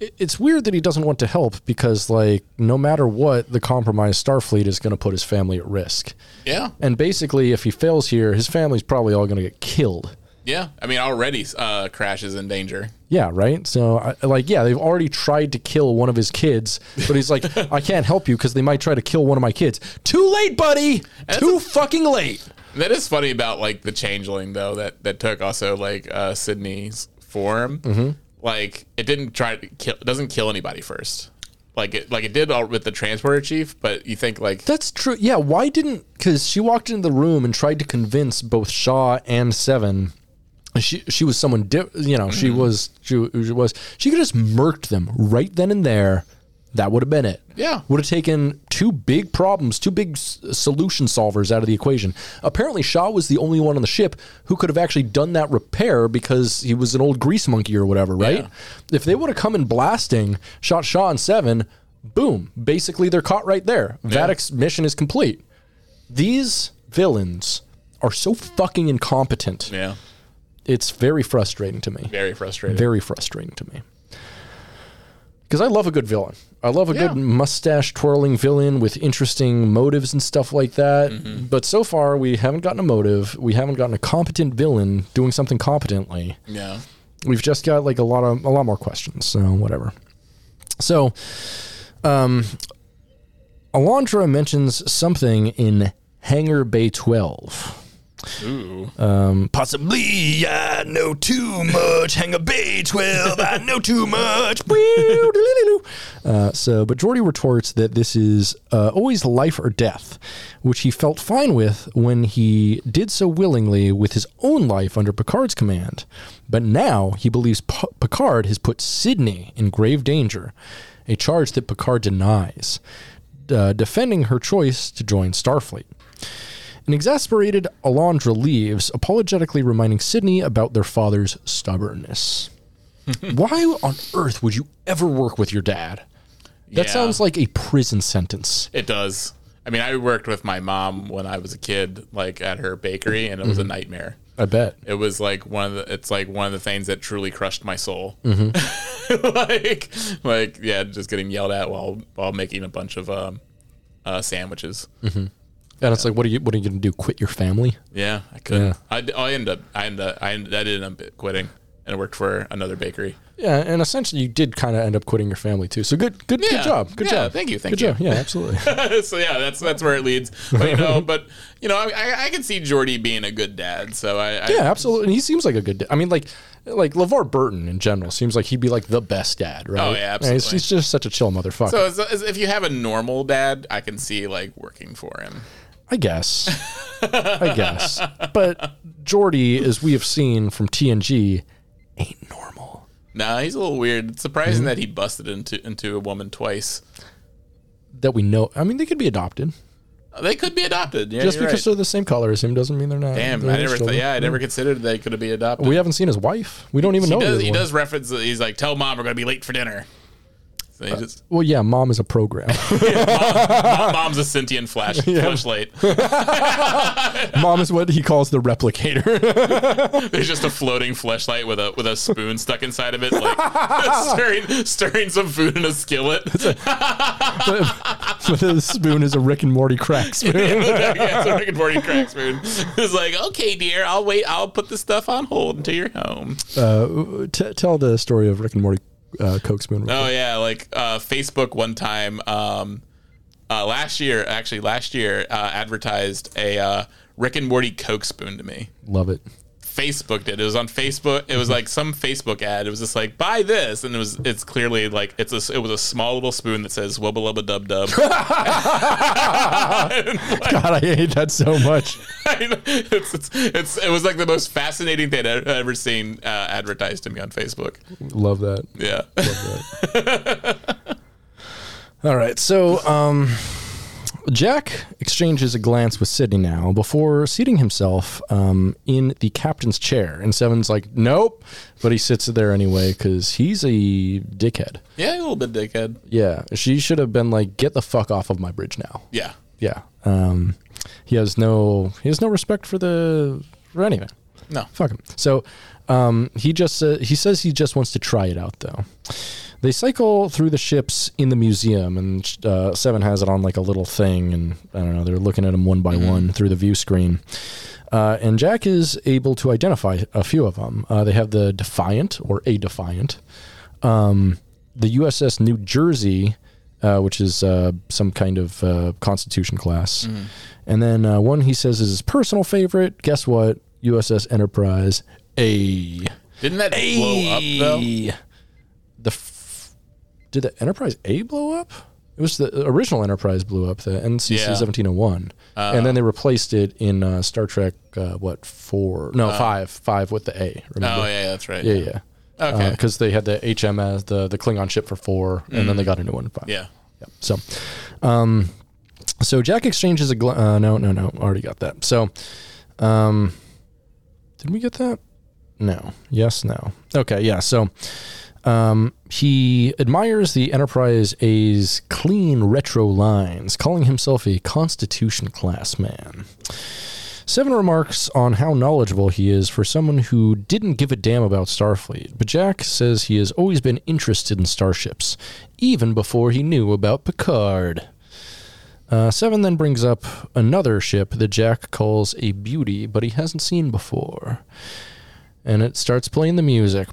it's weird that he doesn't want to help because, like, no matter what, the compromised Starfleet is going to put his family at risk. Yeah. And basically, if he fails here, his family's probably all going to get killed. Yeah. I mean, already uh, Crash is in danger. Yeah, right. So, I, like, yeah, they've already tried to kill one of his kids, but he's like, I can't help you because they might try to kill one of my kids. Too late, buddy. Too fucking late. That is funny about like the changeling though that that took also like uh, Sydney's form. Mm-hmm. Like it didn't try to kill. It doesn't kill anybody first. like it like it did all with the transporter chief, but you think like That's true. Yeah, why didn't? Because she walked into the room and tried to convince both Shaw and Seven. She she was someone di- you know she mm-hmm. was she, she was she could just murked them right then and there. That would have been it. Yeah. would have taken two big problems, two big s- solution solvers out of the equation. Apparently, Shaw was the only one on the ship who could have actually done that repair because he was an old grease monkey or whatever, right? Yeah. If they would have come in blasting, shot Shaw and Seven, boom, basically they're caught right there. Vadic's mission is complete. These villains are so fucking incompetent. yeah, It's very frustrating to me. very frustrating. Very frustrating to me. Because I love a good villain. I love a Yeah. good mustache twirling villain with interesting motives and stuff like that. Mm-hmm. But so far, we haven't gotten a motive. We haven't gotten a competent villain doing something competently. yeah, We've just got like a lot of a lot more questions. So whatever. So, um, Alandra mentions something in Hangar Bay Twelve. Um, Possibly I know too much. Hang a bay 12. I know too much. Uh, so, but Geordi retorts that this is uh, always life or death, which he felt fine with when he did so willingly with his own life under Picard's command. But now he believes P- Picard has put Sydney in grave danger, a charge that Picard denies, uh, defending her choice to join Starfleet. An exasperated Alandra leaves, apologetically reminding Sydney about their father's stubbornness. Why on earth would you ever work with your dad? That Yeah. sounds like a prison sentence. it does. I mean, I worked with my mom when I was a kid, like at her bakery, and it Mm-hmm. was a nightmare. I bet. It was like one of the. It's like one of the things that truly crushed my soul. Mm-hmm. like, like yeah, just getting yelled at while while making a bunch of um, uh, sandwiches. And it's like, what are you? What are you going to do? Quit your family? Yeah, I couldn't. Yeah. I, I ended up. I ended. Up, I ended, I did end up quitting, and I worked for another bakery. Yeah, and essentially, you did kind of end up quitting your family too. So good, good, Yeah. good job. Good Yeah, job. thank you, thank good you. job. Yeah, absolutely. so yeah, that's that's where it leads. But you know, but you know, I, I can see Geordi being a good dad. So I, I yeah, absolutely. And he seems like a good. da- I mean, like, like LeVar Burton in general seems like he'd be like the best dad, right? Oh, yeah, And He's, absolutely. he's just such a chill motherfucker. So as, as if you have a normal dad, I can see like working for him. I guess. I guess. But Geordi, as we have seen from TNG, ain't normal. Nah, he's a little weird. It's surprising Mm-hmm. that he busted into into a woman twice. That we know. I mean, they could be adopted. They could be adopted. Yeah, Just because right. they're the same color as him doesn't mean they're not. Damn, they're I never. Th- yeah, I never considered they could be adopted. We haven't seen his wife. We don't even he know. does. He wife. does reference. He's like, tell mom we're gonna be late for dinner. So he just, Well, yeah, mom is a program. mom, mom's a sentient flash flashlight. mom is what he calls the replicator. There's just a floating flashlight with a with a spoon stuck inside of it, like stirring stirring some food in a skillet. the spoon is a Rick and Morty crack spoon. yeah, it's a Rick and Morty crack spoon. It's like, okay, dear, I'll wait. I'll put the stuff on hold until you're home. Uh, t- tell the story of Rick and Morty uh, Coke spoon. Oh yeah, like uh, Facebook one time um, uh, last year, actually last year, uh, advertised a uh, Rick and Morty Coke spoon to me. Love it. Facebook did. It was on Facebook. It was like some Facebook ad. It was just like buy this, and it was it's clearly like it's a it was a small little spoon that says wubba lubba dub dub. God, I hate that so much. it's, it's, it's it was like the most fascinating thing I've ever seen uh, advertised to me on Facebook. Love that. Yeah. All right, so um, Jack exchanges a glance with Sydney now before seating himself um, in the captain's chair, and Seven's like, "Nope," but he sits there anyway because he's a dickhead. yeah, a little bit dickhead. Yeah, she should have been like, "Get the fuck off of my bridge now." Yeah. Yeah, um, he has no he has no respect for the for anything. No. Fuck him. So um, he just uh, he says he just wants to try it out though. They cycle through the ships in the museum, and uh, Seven has it on like a little thing, and I don't know. They're looking at them one by one through the view screen, uh, and Jack is able to identify a few of them. Uh, they have the Defiant or a Defiant, um, the USS New Jersey, uh, which is uh, some kind of uh, Constitution class, and then uh, one he says is his personal favorite. Guess what? USS Enterprise A. Didn't that blow up though? The did the Enterprise A blow up? It was the original Enterprise blew up, the NCC Yeah. 1701, and then they replaced it in uh, Star Trek. Uh, what four? No, five. Five with the A. Remember? Oh yeah, that's right. yeah, yeah. Okay. Because they had the HMS, the the Klingon ship for four, and then they got a new one. in Five. Mm. Yeah. So, um, so Jack exchanges a gl- uh, no, no, no, already got that. So, um, did we get that? No. Yes. No. Okay. Yeah. So, um, he admires the Enterprise A's clean retro lines, calling himself a Constitution class man. Seven remarks on how knowledgeable he is for someone who didn't give a damn about Starfleet, but Jack says he has always been interested in starships, even before he knew about Picard. Uh, Seven then brings up another ship that Jack calls a beauty, but he hasn't seen before and it starts playing the music.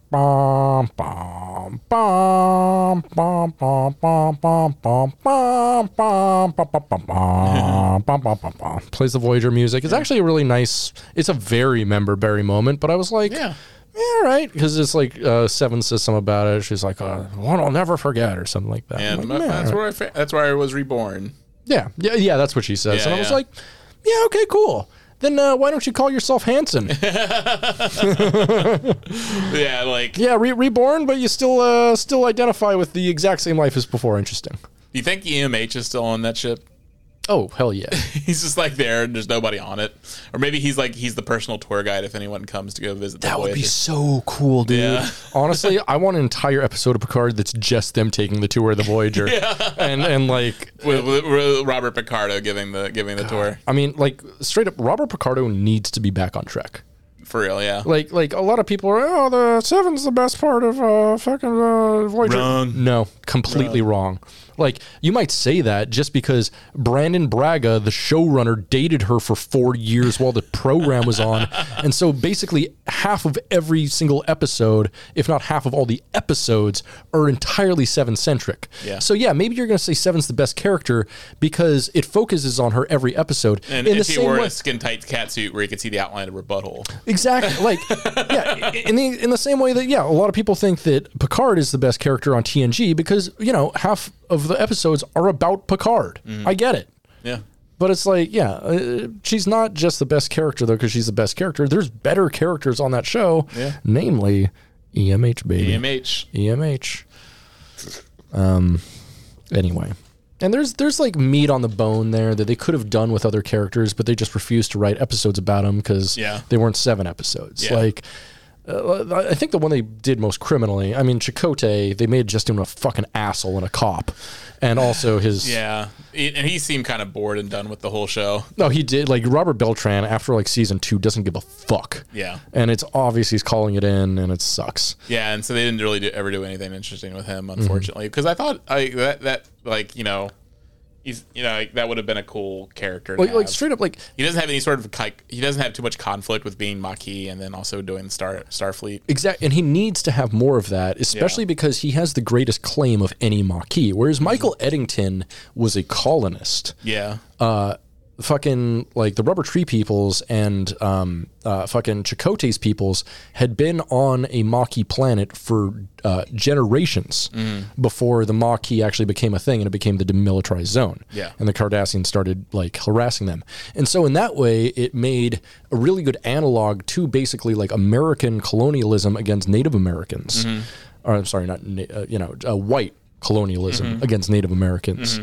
Plays the Voyager music. It's actually a really nice. It's a very member berry moment, but I was like, yeah. Yeah, all right, because it's like uh, Seven says something about it. She's like, uh, "One I'll never forget," or something like that. And like, that's, where I fa- that's where I was reborn. Yeah, yeah, yeah. That's what she says, yeah, and I was like, "Yeah, okay, cool." Then uh, why don't you call yourself Hansen? Yeah, like yeah, re- reborn, but you still uh, still identify with the exact same life as before. Interesting. do you think EMH is still on that ship? Oh hell yeah! He's just like there and there's nobody on it. Or maybe he's like he's the personal tour guide if anyone comes to go visit the That would be so cool, dude. Yeah. Honestly, I want an entire episode of Picard that's just them taking the tour of the Voyager, and and like with, with- with Robert Picardo giving the giving the tour. I mean, like straight up, Robert Picardo needs to be back on Trek. For real, yeah. Like, like a lot of people are, oh, the seven's the best part of uh, fucking uh, Voyager. Wrong. No, completely wrong. Like, you might say that just because Brannon Braga, the showrunner, dated her for four years while the program was on, and so basically half of every single episode, if not half of all the episodes, are entirely Seven centric. Yeah. So yeah, maybe you're gonna say Seven's the best character because it focuses on her every episode. And in the if he same wore way, a skin tight cat suit where you could see the outline of her butthole. Exactly. Like, yeah, in the in the same way that yeah, a lot of people think that Picard is the best character on TNG because you know half of the episodes are about Picard. I get it, Yeah. but it's like yeah, uh, she's not just the best character though because she's the best character. There's better characters on that show, Yeah. namely EMH baby. EMH. EMH. Um. Anyway, and there's there's like meat on the bone there that they could have done with other characters, but they just refused to write episodes about them because Yeah. they weren't seven episodes. Yeah. Like. Uh, I think the one they did most criminally. I mean, Chakotay. They made just him a fucking asshole and a cop, and also his. Yeah. And he seemed kind of bored and done with the whole show. No, he did. Like Robert Beltran, after like season two, doesn't give a fuck. Yeah. And it's obvious he's calling it in, and it sucks. Yeah, and so they didn't really do, ever do anything interesting with him, Mm-hmm. unfortunately. Because I thought I that that like you know, he's you know like, that would have been a cool character. Like, like straight up, like he doesn't have any sort of like he doesn't have too much conflict with being Maquis and then also doing Star Starfleet. Exactly, and he needs to have more of that, especially Yeah. because he has the greatest claim of any Maquis. Whereas Michael Eddington was a colonist. Yeah, Uh, fucking like the Rubber Tree peoples and um, uh, fucking Chakotay's peoples had been on a Maquis planet for uh, generations before the Maquis actually became a thing and it became the demilitarized zone. Yeah. and the Cardassians started like harassing them, and so in that way, it made a really good analog to basically like American colonialism against Native Americans. Or I'm sorry, not uh, you know uh, white colonialism against Native Americans.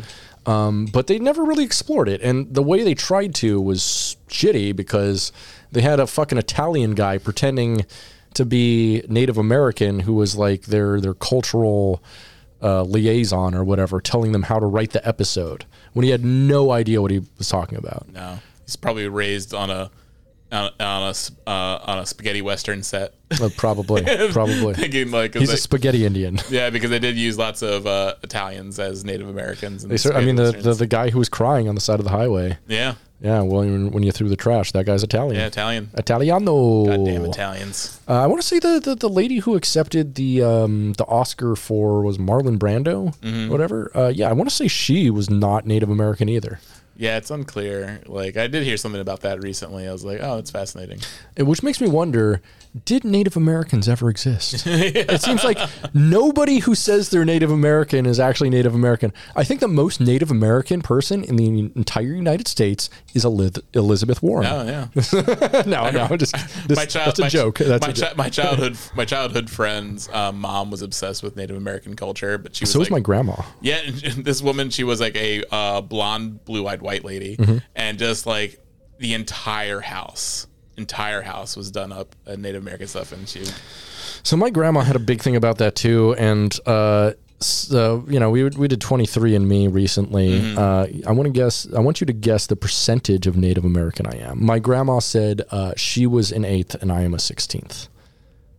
Um, but they never really explored it, and the way they tried to was shitty because they had a fucking Italian guy pretending to be Native American who was like their their cultural uh, liaison or whatever, telling them how to write the episode when he had no idea what he was talking about. no, he's probably raised on a on, on a uh, on a spaghetti western set. Uh, probably, probably. Thinking like He's a spaghetti Indian. yeah, because they did use lots of uh, Italians as Native Americans. They the sort, I mean, the, the the guy who was crying on the side of the highway. yeah, Yeah, well, when, when you threw the trash, that guy's Italian. yeah, Italian. Italiano. Goddamn Italians. Uh, I want to say the, the the lady who accepted the um, the Oscar for was Marlon Brando, Mm-hmm. whatever. Uh, yeah, I want to say she was not Native American either. Yeah, it's unclear. Like I did hear something about that recently. I was like, oh, that's fascinating. Which makes me wonder did Native Americans ever exist? It seems like nobody who says they're Native American is actually Native American. I think the most Native American person in the entire United States is Elizabeth Warren. Oh yeah. no, no, just this, my child, that's a my, joke. That's my, a joke. chi- my childhood, my childhood friend's um, mom was obsessed with Native American culture, but she was so like, was my grandma. Yeah, this woman, she was like a uh, blonde, blue-eyed white lady, Mm-hmm. and just like the entire house, entire house was done up in Native American stuff, and she, So my grandma had a big thing about that too, and uh, so you know we we did twenty three and Me recently. Mm-hmm. Uh, I want to guess. I want you to guess the percentage of Native American I am. My grandma said uh, she was an eighth and I am a sixteenth.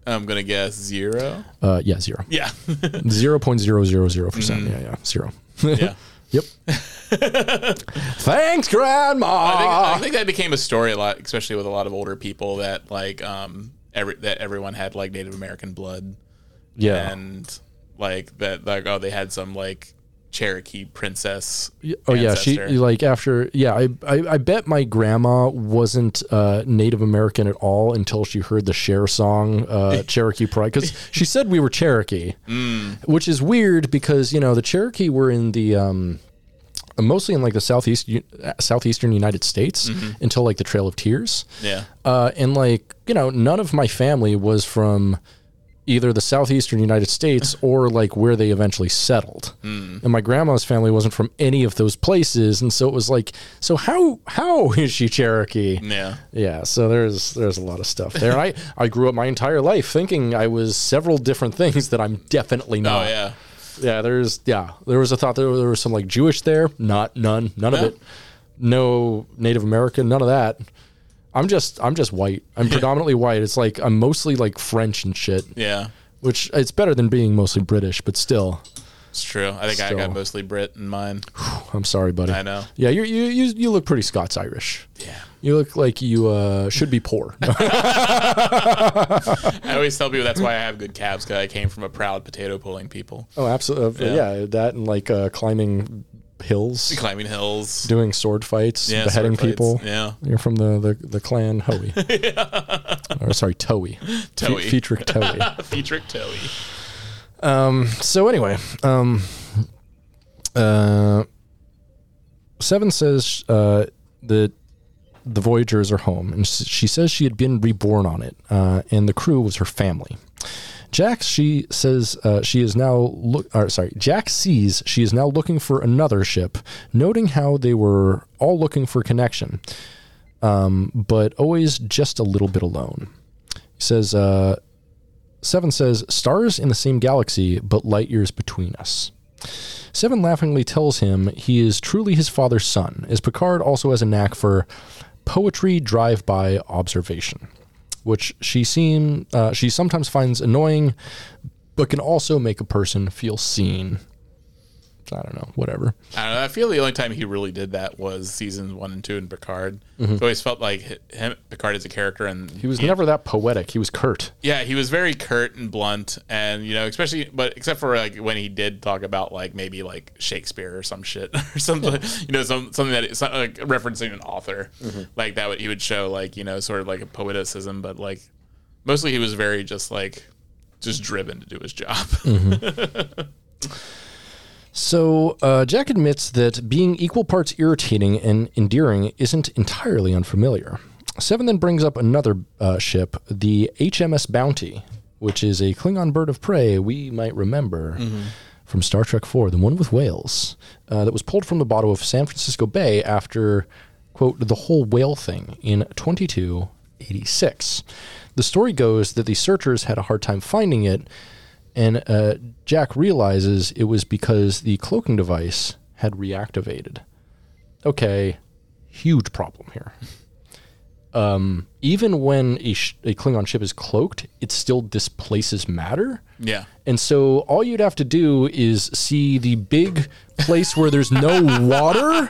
I'm gonna guess zero. Uh, yeah, zero. Yeah, Zero point zero zero zero percent. Yeah, yeah, zero. Mm-hmm. yeah. Yep. Thanks, Grandma. I think, I think that became a story a lot, especially with a lot of older people that like um every that everyone had like Native American blood yeah. and like that like oh they had some like Cherokee princess. Oh yeah, she like after yeah. I, I I bet my grandma wasn't uh, Native American at all until she heard the Cher song uh, Cherokee Pride because she said we were Cherokee, Mm. which is weird because you know the Cherokee were in the um, mostly in like the southeast southeastern United States Mm-hmm. until like the Trail of Tears, yeah. uh, and like you know none of my family was from either the southeastern United States or like where they eventually settled. Hmm. And my grandma's family wasn't from any of those places, and so it was like, so how how is she Cherokee? Yeah. Yeah, so there's there's a lot of stuff there. I I grew up my entire life thinking I was several different things that I'm definitely not. Oh not. yeah. Yeah, there's yeah, there was a thought that there was some like Jewish there, not none, none of it. No Native American, none of that. I'm just I'm just white. I'm predominantly white. It's like I'm mostly like French and shit, Yeah. which it's better than being mostly British, but still, It's true. I think I got mostly Brit in mine. I'm sorry, buddy. I know. Yeah, you you you you look pretty Scots Irish. Yeah. You look like you uh, should be poor. I always tell people that's why I have good calves because I came from a proud potato pulling people, oh, absolutely. Yeah. Yeah. that and like uh, climbing hills, climbing hills, doing sword fights, yeah, beheading sword fights. people. Yeah. You're from the the, the clan Hoey. or sorry, Toey. Toey. Fe- Toey. Toey. so anyway, um, uh, Seven says uh, that the Voyagers are home, and she says she had been reborn on it, uh, and the crew was her family. Jack, she says uh, she is now look. Or sorry, Jack sees she is now looking for another ship, noting how they were all looking for connection, um, but always just a little bit alone. He says, uh, Seven says, stars in the same galaxy, but light years between us. Seven laughingly tells him he is truly his father's son, as Picard also has a knack for poetry drive-by observation, which she seem uh, she sometimes finds annoying, but can also make a person feel seen. I don't know, whatever. I don't know. I feel the only time he really did that was seasons one and two in Picard. Mm-hmm. It always felt like him, Picard is a character, and He was never that poetic. He was curt. yeah, he was very curt and blunt, and you know, especially, but except for like when he did talk about like maybe like Shakespeare or some shit or something, you know, some something that some, like referencing an author, Mm-hmm. like that. Would he would show like you know sort of like a poeticism, but like mostly he was very just like just driven to do his job. Mm-hmm. So uh, Jack admits that being equal parts irritating and endearing isn't entirely unfamiliar. Seven then brings up another uh, ship, the HMS Bounty, which is a Klingon bird of prey we might remember from Star Trek IV, the one with whales, uh, that was pulled from the bottom of San Francisco Bay after, quote, the whole whale thing in 2286. The story goes that the searchers had a hard time finding it, and uh, Jack realizes it was because the cloaking device had reactivated. Okay, huge problem here. Um, even when a, sh- a Klingon ship is cloaked, it still displaces matter. yeah, And so all you'd have to do is see the big place where there's no water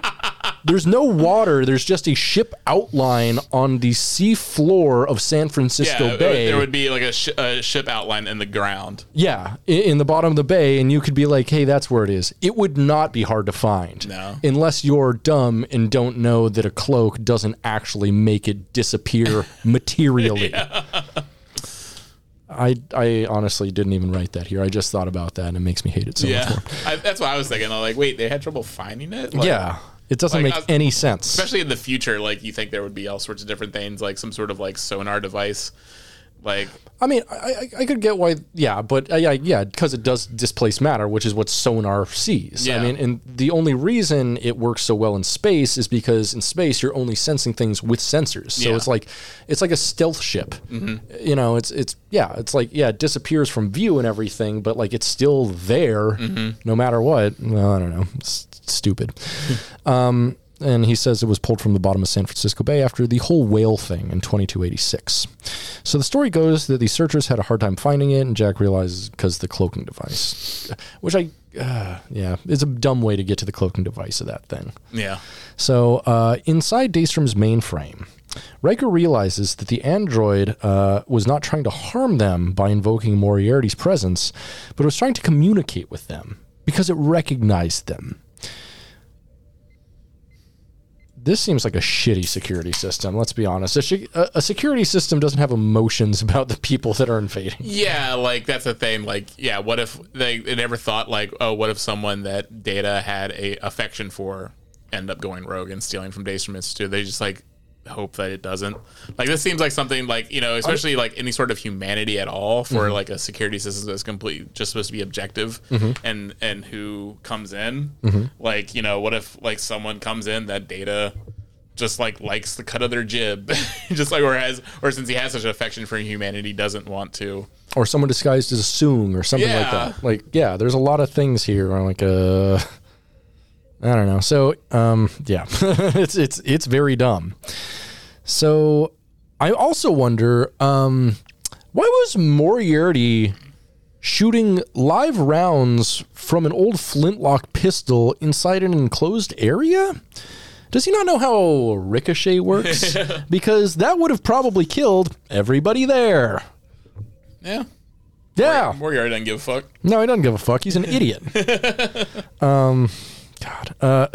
there's no water. There's just a ship outline on the sea floor of San Francisco yeah, Bay. there would be like a, sh- a ship outline in the ground. Yeah, i- in the bottom of the bay, and you could be like, "Hey, that's where it is." It would not be hard to find, No. unless you're dumb and don't know that a cloak doesn't actually make it disappear materially. I I honestly didn't even write that here. I just thought about that, and it makes me hate it so much Yeah, more. I, that's what I was thinking. I'm like, wait, they had trouble finding it. Like, yeah, it doesn't like, make was- any sense. especially in the future. Like, you think there would be all sorts of different things, like some sort of like sonar device. Like, I mean, I, I, I could get why, yeah, but uh, yeah, yeah, because it does displace matter, which is what sonar sees. Yeah. I mean, and the only reason it works so well in space is because in space you're only sensing things with sensors. So Yeah. it's like it's like a stealth ship. You know, it's it's yeah, it's like yeah, it disappears from view and everything, but like it's still there no matter what. Well, I don't know, it's stupid. um, and he says it was pulled from the bottom of San Francisco Bay after the whole whale thing in 2286. So the story goes that the searchers had a hard time finding it, and Jack realizes because the cloaking device, which I, uh, yeah, it's a dumb way to get to the cloaking device of that thing. yeah, So uh, inside Daystrom's mainframe, Riker realizes that the android uh, was not trying to harm them by invoking Moriarty's presence, but it was trying to communicate with them because it recognized them. This seems like a shitty security system. Let's be honest. A, a security system doesn't have emotions about the people that are invading. yeah. Like that's the thing. Like, yeah. What if they, they never thought like, oh, what if someone that Data had a affection for end up going rogue and stealing from Daystrom Institute? They just like hope that it doesn't. Like this seems like something like you know, especially like any sort of humanity at all for Mm-hmm. like a security system that's completely just supposed to be objective Mm-hmm. and and who comes in. Like you know, what if like someone comes in that Data just like likes the cut of their jib, just like or has or since he has such an affection for humanity, doesn't want to. or someone disguised as a Soong or something like that. Like, yeah, there's a lot of things here. I'm like, uh, I don't know. So, um, yeah, it's it's it's very dumb. So, I also wonder, um, why was Moriarty shooting live rounds from an old flintlock pistol inside an enclosed area? Does he not know how ricochet works? because that would have probably killed everybody there. Yeah. Yeah. Moriarty doesn't give a fuck. No, he doesn't give a fuck. He's an idiot. um, God. Uh,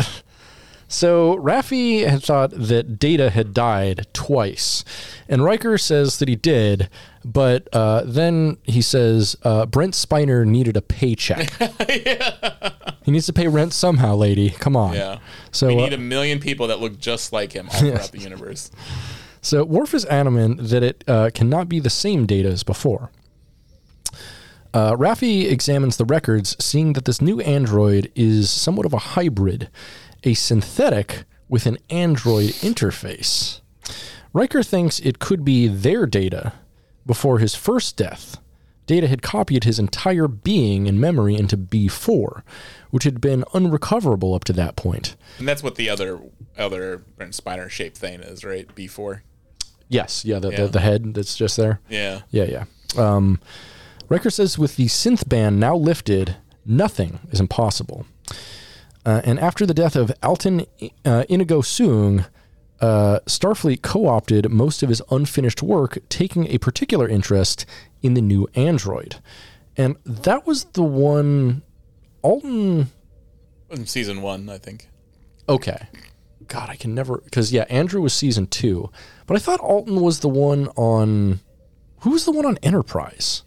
so Raffi had thought that Data had died twice, and Riker says that he did, but uh, then he says uh, Brent Spiner needed a paycheck. He needs to pay rent somehow, lady. Come on. Yeah. So we uh, need a million people that look just like him all throughout the universe. So Worf is adamant that it uh, cannot be the same data as before. Uh, Raffi examines the records, seeing that this new android is somewhat of a hybrid, a synthetic with an android interface. Riker thinks it could be their data. Before his first death, Data had copied his entire being and memory into B4, which had been unrecoverable up to that point. And that's what the other other Spiner shaped thing is, right? B four. Yes, yeah, the, Yeah. The, the head that's just there. Yeah. Yeah, yeah. Um, Riker says with the synth ban now lifted, nothing is impossible. Uh, and after the death of Altan uh, Inigo Soong, uh, Starfleet co opted most of his unfinished work, taking a particular interest in the new android. And that was the one. Altan. In season one, I think. Okay. God, I can never. Because, yeah, Andrew was season two. But I thought Altan was the one on. Who was the one on Enterprise?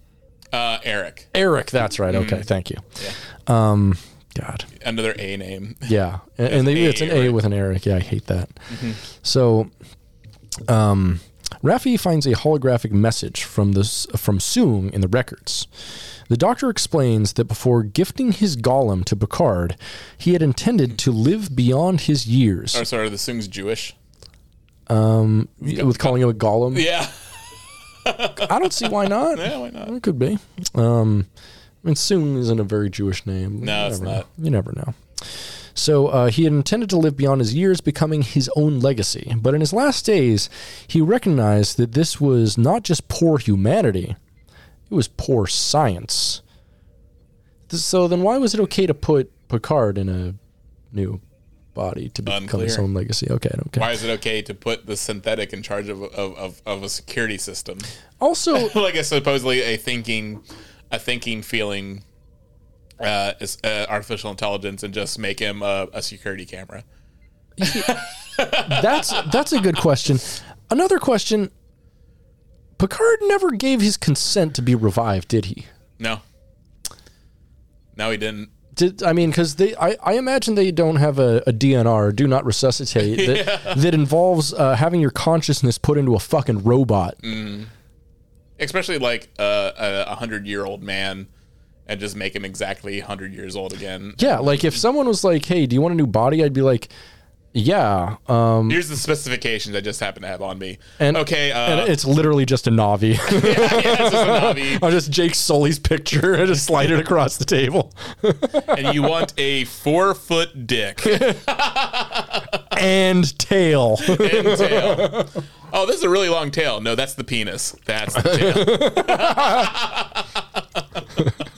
Uh, Arik, Arik, that's right. Okay, thank you. Um, God, another A name. yeah, and, and they, A, it's an A right? with an Arik. Yeah, I hate that. So, um, Raffi finds a holographic message from this from Soong in the records. The Doctor explains that before gifting his golem to Picard, he had intended to live beyond his years. Or sorry, the Soong's Jewish. Um, with calling him a golem, Yeah. I don't see why not. Yeah, why not? It could be. Um, I mean, Soong isn't a very Jewish name. No, You it's never not. know. You never know. So uh, he had intended to live beyond his years, becoming his own legacy. But in his last days, he recognized that this was not just poor humanity; it was poor science. So then, why was it okay to put Picard in a new body to become Unclear. his own legacy. Okay, okay. Why is it okay to put the synthetic in charge of of, of, of a security system? Also, like a supposedly a thinking, a thinking, feeling, uh, is, uh, artificial intelligence, and just make him a, a security camera. that's that's a good question. Another question. Picard never gave his consent to be revived, did he? No, no, he didn't. Did I mean because they? I, I imagine they don't have a, a DNR, do not resuscitate, that, that involves uh, having your consciousness put into a fucking robot. Especially like uh, a hundred year old man, and just make him exactly hundred years old again. Yeah, like if someone was like, "Hey, do you want a new body?" I'd be like, "Yeah." Um, Here's the specifications I just happen to have on me. and okay, uh, and it's literally just a Na'vi. yeah, it's just a Na'vi. Just Jake Sully's picture I just slide it across the table. and you want a four foot dick and tail. and tail. Oh, this is a really long tail. No, that's the penis. That's the tail.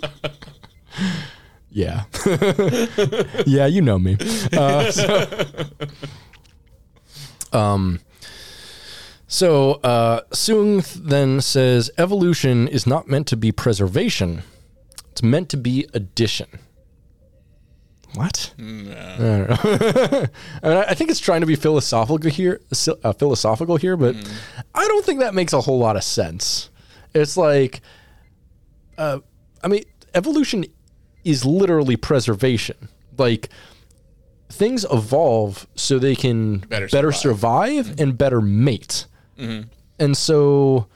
Yeah. yeah, you know me. Uh, so, um, so uh, Soong then says evolution is not meant to be preservation, it's meant to be addition. What? I don't know. I, mean, I- think it's trying to be philosophical here, uh, philosophical here, but I don't think that makes a whole lot of sense. It's like, uh, I mean, evolution is literally preservation. Like things evolve so they can Better better, survive. survive, mm-hmm. and better mate. Mm-hmm. And so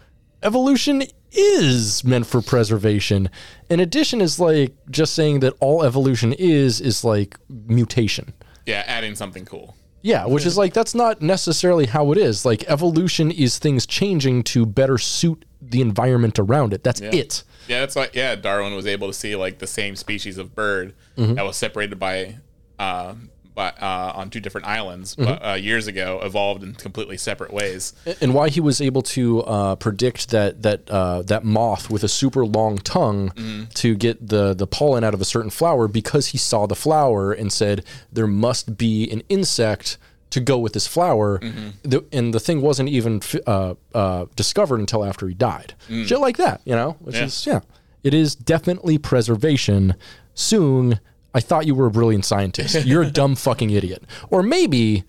evolution is meant for preservation. In addition is like just saying that all evolution is is like mutation. yeah, adding something cool. Yeah, which is like that's not necessarily how it is. Like evolution is things changing to better suit the environment around it. That's it. Yeah, that's like yeah, Darwin was able to see like the same species of bird Mm-hmm. that was separated by uh by uh on two different islands Mm-hmm. but, uh, years ago evolved in completely separate ways. and why he was able to uh, predict that that uh, that moth with a super long tongue to get the the pollen out of a certain flower because he saw the flower and said there must be an insect to go with this flower, the, and the thing wasn't even uh, uh, discovered until after he died. Shit like that, you know, which Yeah. is yeah, it is definitely preservation. Soong, I thought you were a brilliant scientist. You're a dumb fucking idiot, or maybe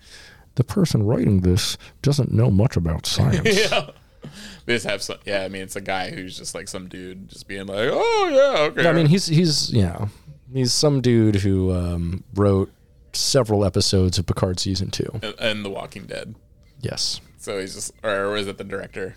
the person writing this doesn't know much about science. They just have some yeah, I mean it's a guy who's just like some dude just being like, Oh yeah, okay. I mean, he's he's yeah, he's some dude who um, wrote several episodes of Picard season two. and, and The Walking Dead. Yes, So he's just or was it the director?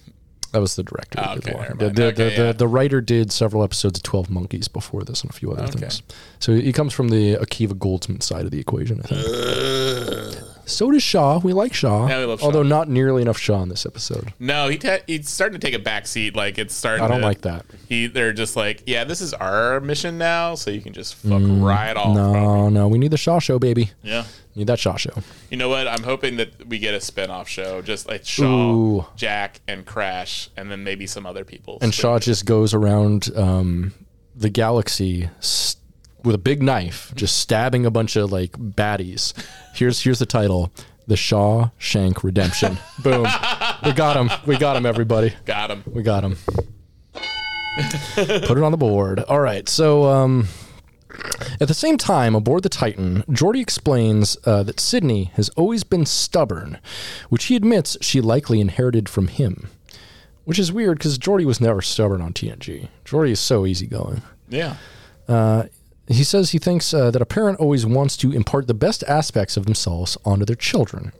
that was the director. Oh, okay, The Walking never Dead. mind. The, Okay, the, yeah. the, the writer did several episodes of Twelve Monkeys before this and a few other Okay. things. So he comes from the Akiva Goldsman side of the equation, I think. So does Shaw. We like Shaw, Yeah, we love Shaw. although not nearly enough Shaw in this episode. No, he ta- he's starting to take a back seat. Like it's starting. I don't to- like that. He they're just like, yeah, this is our mission now, so you can just fuck right off. Mm, No, no, we need the Shaw show, baby. Yeah. Need that Shaw show. You know what? I'm hoping that we get a spin-off show, just like Shaw, Ooh. Jack, and Crash, and then maybe some other people. and Shaw just goes around um, the galaxy s- with a big knife, just stabbing a bunch of like baddies. Here's here's the title: The Shaw Shank Redemption. Boom, we got him. We got him, everybody. got him. We got him. Put it on the board. All right. So, um, at the same time, aboard the Titan, Geordi explains uh, that Sydney has always been stubborn, which he admits she likely inherited from him. Which is weird because Geordi was never stubborn on TNG. Geordi is so easygoing. Yeah. He says he thinks uh, that a parent always wants to impart the best aspects of themselves onto their children.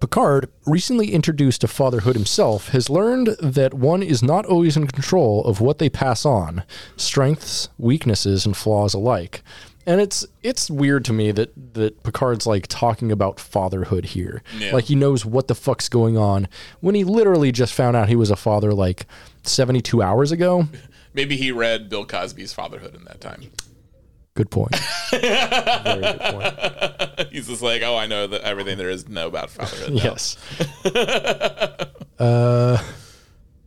Picard, recently introduced to fatherhood himself, has learned that one is not always in control of what they pass on, strengths, weaknesses, and flaws alike. And it's it's weird to me that that Picard's like talking about fatherhood here. Yeah. Like he knows what the fuck's going on when he literally just found out he was a father like 72 hours ago. Maybe he read Bill Cosby's Fatherhood in that time. Good point. Very good point. He's just like, oh, I know that everything there is to know about fatherhood. now. Yes. uh,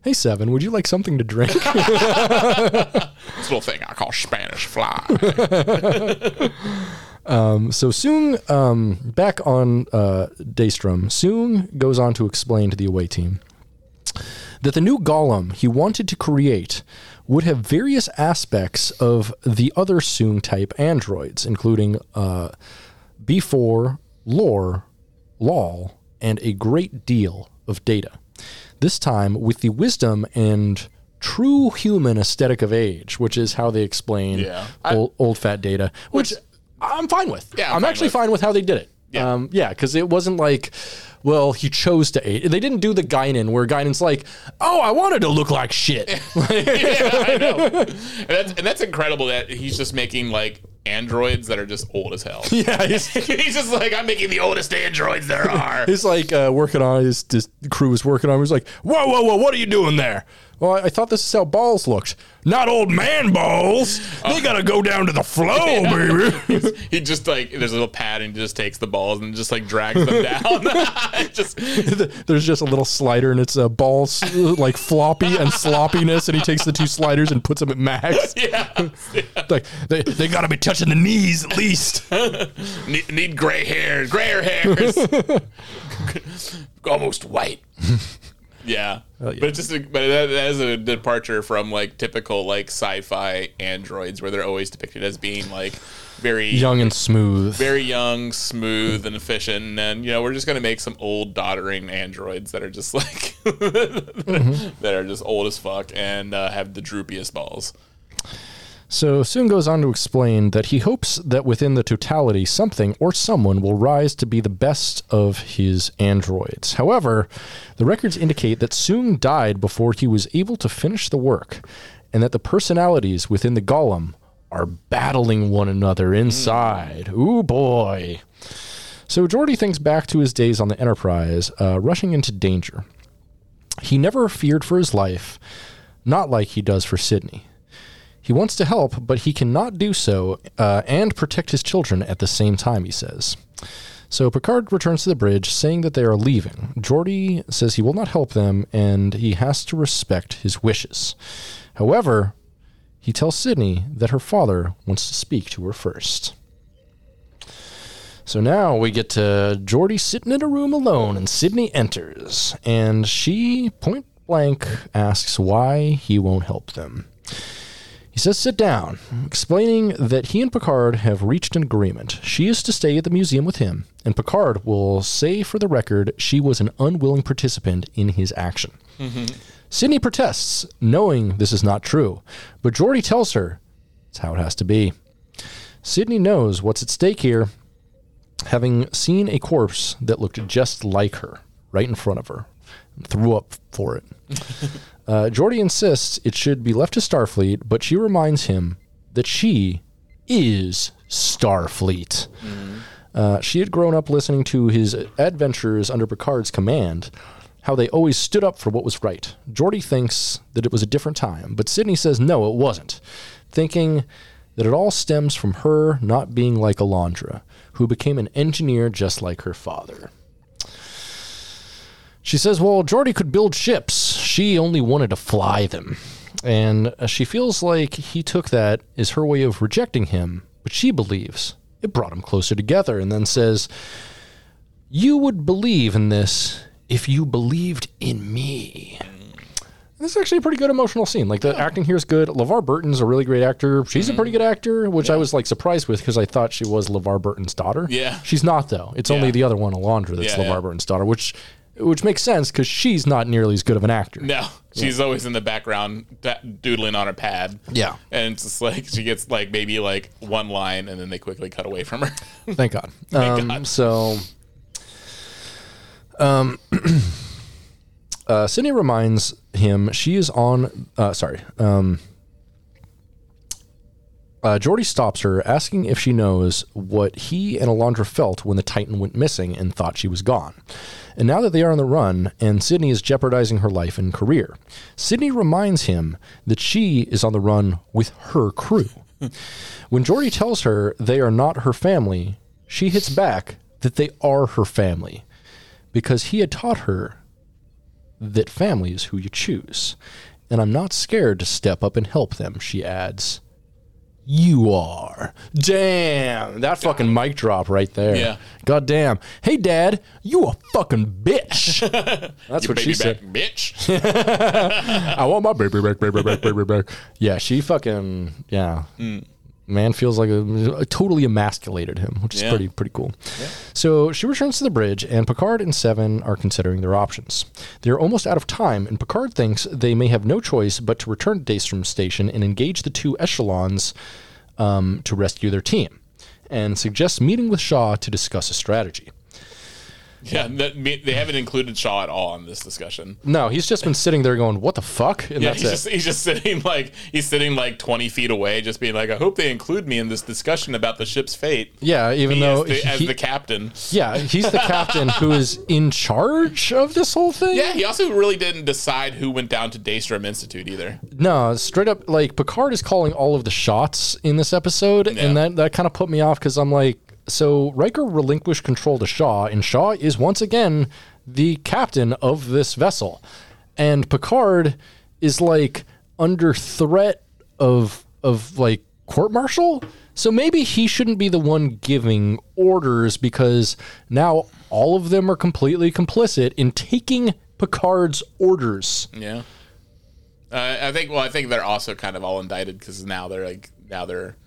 hey, Seven, would you like something to drink? This little thing I call Spanish fly. Um, so Soong, um, back on uh, Daystrom, Soong goes on to explain to the away team that the new golem he wanted to create would have various aspects of the other Soong type androids, including uh, B4, lore, Lal, and a great deal of data. This time with the wisdom and true human aesthetic of age, which is how they explain Yeah. old, old fat data, which, I'm fine with. Yeah, I'm, I'm fine actually with. fine with how they did it. Yeah. Um, yeah, because it wasn't like, well, he chose to. They didn't do the Guinan where Guinan's like, oh, I wanted to look like shit. yeah, I know. And that's, and that's incredible that he's just making like androids that are just old as hell. yeah, he's, he's just like, I'm making the oldest androids there are. he's like uh, working on his, his crew is working on. He's like, whoa, whoa, whoa, what are you doing there? Well, I, I thought this is how balls looked. Not old man balls. They gotta go down to the flow, baby. he just like there's a little pad and he just takes the balls and just like drags them down. just There's just a little slider and it's uh, balls uh, like floppy and sloppiness, and he takes the two sliders and puts them at max. yeah. Like they, they gotta be touching the knees at least. need, need gray hairs, grayer hairs, almost white. Yeah. but it's just a, but that, that is a departure from like typical like sci-fi androids where they're always depicted as being like very Young and smooth. very young, smooth, and efficient. And then, you know, we're just going to make some old, doddering androids that are just like, that are just old as fuck and uh, have the droopiest balls. So Soong goes on to explain that he hopes that within the totality, something or someone will rise to be the best of his androids. However, the records indicate that Soong died before he was able to finish the work, and that the personalities within the golem are battling one another inside. Ooh boy. So Geordi thinks back to his days on the Enterprise, uh, rushing into danger. He never feared for his life, not like he does for Sydney. He wants to help, but he cannot do so uh, and protect his children at the same time, he says. So Picard returns to the bridge, saying that they are leaving. Geordi says he will not help them, and he has to respect his wishes. However, he tells Sydney that her father wants to speak to her first. So now we get to Geordi sitting in a room alone, and Sydney enters, and she point blank asks why he won't help them. He says, sit down, explaining that he and Picard have reached an agreement. She is to stay at the museum with him, and Picard will say for the record she was an unwilling participant in his action. Mm-hmm. Sydney protests, knowing this is not true, but Geordi tells her it's how it has to be. Sydney knows what's at stake here, having seen a corpse that looked just like her right in front of her, and threw up for it. Uh, Geordi insists it should be left to Starfleet, but she reminds him that she is Starfleet. Uh, she had grown up listening to his adventures under Picard's command, how they always stood up for what was right. Geordi thinks that it was a different time, but Sydney says no, it wasn't, thinking that it all stems from her not being like Alandra, who became an engineer just like her father. She says, well, Geordi could build ships. She only wanted to fly them. And uh, she feels like he took that as her way of rejecting him, but she believes it brought them closer together and then says, You would believe in this if you believed in me. This is actually a pretty good emotional scene. Like the acting here is good. LeVar Burton's a really great actor. She's a pretty good actor, which I was like surprised with because I thought she was LeVar Burton's daughter. Yeah. She's not though. It's only the other one, Alandra, that's Yeah, LeVar yeah. Burton's daughter, which which makes sense because she's not nearly as good of an actor. No, she's always in the background da- doodling on her pad. Yeah. And it's just like she gets like maybe like one line and then they quickly cut away from her. Thank God. um, God. So, um, uh, Sydney reminds him she is on. Uh, sorry. Um, uh, Geordi stops her, asking if she knows what he and Alandra felt when the Titan went missing and thought she was gone. And now that they are on the run, and Sydney is jeopardizing her life and career, Sydney reminds him that she is on the run with her crew. when Geordi tells her they are not her family, she hits back that they are her family because he had taught her that family is who you choose. And I'm not scared to step up and help them, she adds. You are. Damn, that fucking mic drop right there. Yeah. God damn. Hey, Dad, you a fucking bitch. That's what Baby she back, said. bitch. I want my baby back, baby back, baby back. Yeah, she fucking yeah. Mm. Man feels like a, totally emasculated him, which is Yeah. pretty pretty cool. So she returns to the bridge, and Picard and Seven are considering their options. They are almost out of time, and Picard thinks they may have no choice but to return to Daystrom Station and engage the two echelons um, to rescue their team, and suggests meeting with Shaw to discuss a strategy. Yeah, that, they haven't included Shaw at all in this discussion. No, he's just been sitting there going, "What the fuck?" And Yeah, that's he's it. just he's just sitting like he's sitting like twenty feet away, just being like, I hope they include me in this discussion about the ship's fate. yeah, even Me though as, the, as the captain. Yeah, he's the captain who is in charge of this whole thing. Yeah, he also really didn't decide who went down to Daystrom Institute either. No, straight up, like Picard is calling all of the shots in this episode, Yeah. and that that kind of put me off because I'm like, so Riker relinquished control to Shaw, and Shaw is once again the captain of this vessel, and Picard is like under threat of of like court martial. So maybe he shouldn't be the one giving orders because now all of them are completely complicit in taking Picard's orders. Yeah. Uh, I think. Well, I think they're also kind of all indicted because now they're like now they're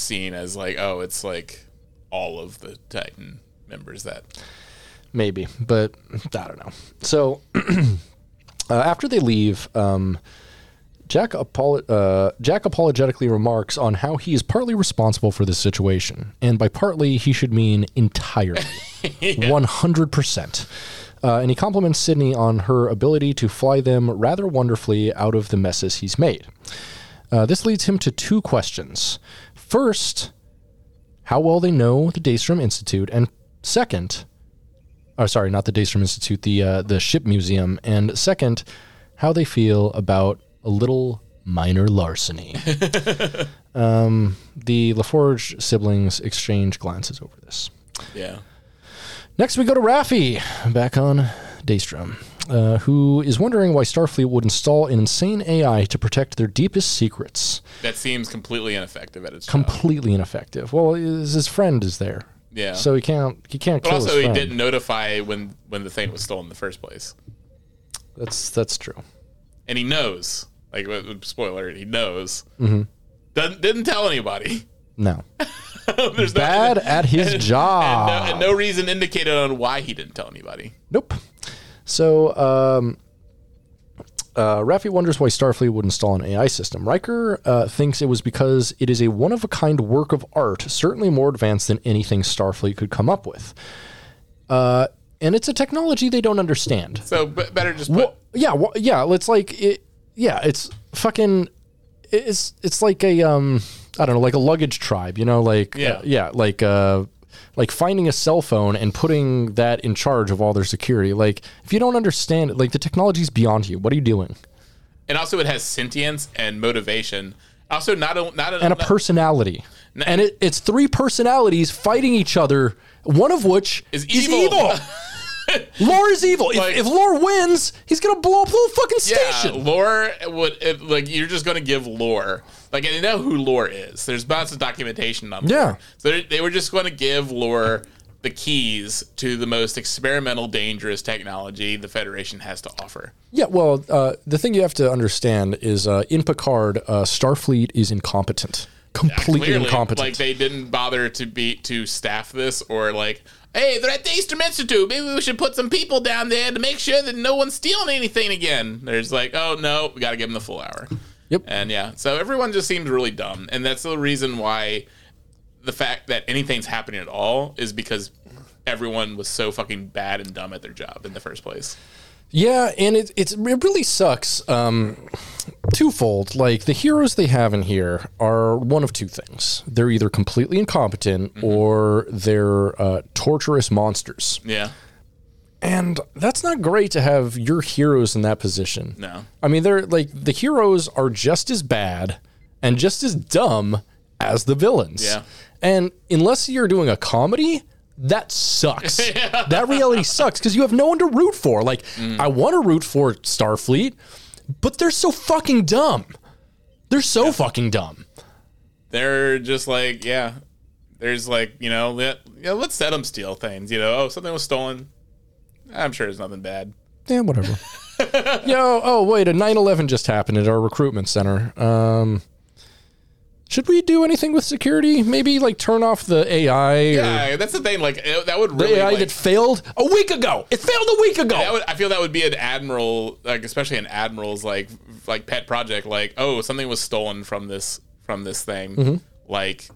seen as like oh it's like all of the Titan members that maybe, but I don't know. So uh, after they leave, um, Jack, apolo- uh, Jack apologetically remarks on how he is partly responsible for this situation, and by partly he should mean entirely, one hundred percent. Uh, and he compliments Sydney on her ability to fly them rather wonderfully out of the messes he's made. Uh, this leads him to two questions. First, how well they know the Daystrom Institute, and second, oh sorry, not the Daystrom Institute, the uh, the ship museum, and second, how they feel about a little minor larceny. um, the LaForge siblings exchange glances over this. yeah Next, we go to Raffi, back on Daystrom, uh, who is wondering why Starfleet would install an insane AI to protect their deepest secrets. that seems completely ineffective at its job. Completely ineffective. Well, his his friend is there. Yeah. So he can't he can't But also, he didn't notify when when the thing was stolen in the first place, That's that's true. and he knows. Like w- w- spoiler, he knows. Mm-hmm. Doesn't didn't tell anybody. No. There's Bad no, at his and job. no, and no reason indicated on why he didn't tell anybody. Nope. So, um, uh, Raffi wonders why Starfleet would install an AI system. Riker uh, thinks it was because it is a one of a kind work of art, certainly more advanced than anything Starfleet could come up with. Uh, and it's a technology they don't understand. So b- better just put. Well, yeah, well, yeah. It's like it. Yeah, it's fucking. It's it's like a um. I don't know, like a luggage tribe. You know, like Yeah. uh, yeah, like uh, like finding a cell phone and putting that in charge of all their security. Like if you don't understand it, like the technology's beyond you. What are you doing? and also, it has sentience and motivation. Also, not a, not a, And a not- personality. And it, it's three personalities fighting each other. One of which Is evil. Lore is evil. Like- if, if Lore wins, he's gonna blow up the whole fucking Yeah, station. lore would it, like you're just going to give lore. Like they know who lore is. There's lots of documentation on. Yeah. So they- they were just going to give lore the keys to the most experimental, dangerous technology the Federation has to offer. Yeah, well, uh, the thing you have to understand is uh, in Picard, uh, Starfleet is incompetent, completely Clearly, incompetent. like they didn't bother to be to staff this or like. Hey, they're at the Daystrom Institute. Maybe we should put some people down there to make sure that no one's stealing anything again. There's like, oh no, we got to give them the full hour. Yep. And yeah, so everyone just seems really dumb, and that's the reason why the fact that anything's happening at all is because everyone was so fucking bad and dumb at their job in the first place. yeah, and it it's, it really sucks. Um, twofold. Like the heroes they have in here are one of two things: they're either completely incompetent Mm-hmm. or they're uh, torturous monsters. Yeah. And that's not great to have your heroes in that position. No. I mean, they're like the heroes are just as bad and just as dumb as the villains. Yeah. And unless you're doing a comedy, that sucks. That reality sucks because you have no one to root for. Like, mm. I want to root for Starfleet, but they're so fucking dumb. They're so fucking dumb. they're just like, yeah, there's like, you know, let, yeah, let's set them steal things. You know, oh, something was stolen. I'm sure it's nothing bad. Yeah, whatever. Yo, oh wait, a 9/11 just happened at our recruitment center. Um, should we do anything with security? Maybe like turn off the AI Yeah, that's the thing. Like it- that would the really. AI like, that failed a week ago. It failed a week ago. that would, I feel that would be an admiral, like especially an admiral's like like pet project. Like, oh, something was stolen from this from this thing. Mm-hmm. Like,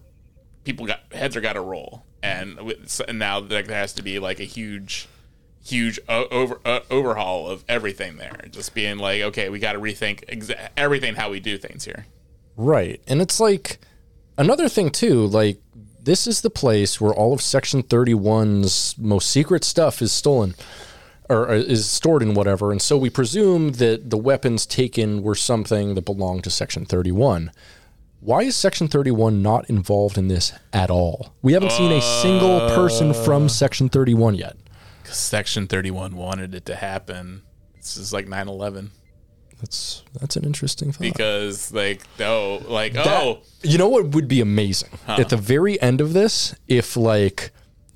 people got heads are got to roll, and, with, and now like, there has to be like a huge, huge o- over uh, overhaul of everything there. Just being like, okay, we got to rethink exa- everything how we do things here. Right. And it's like another thing too, like this is the place where all of section 31's most secret stuff is stolen or uh, is stored in whatever. And so we presume that the weapons taken were something that belonged to section 31. Why is section 31 not involved in this at all? We haven't seen a single person from section 31 yet. Section thirty one wanted it to happen. This is like 9-11. That's that's an interesting thought. because like no like That- oh you know what would be amazing at the very end of this if like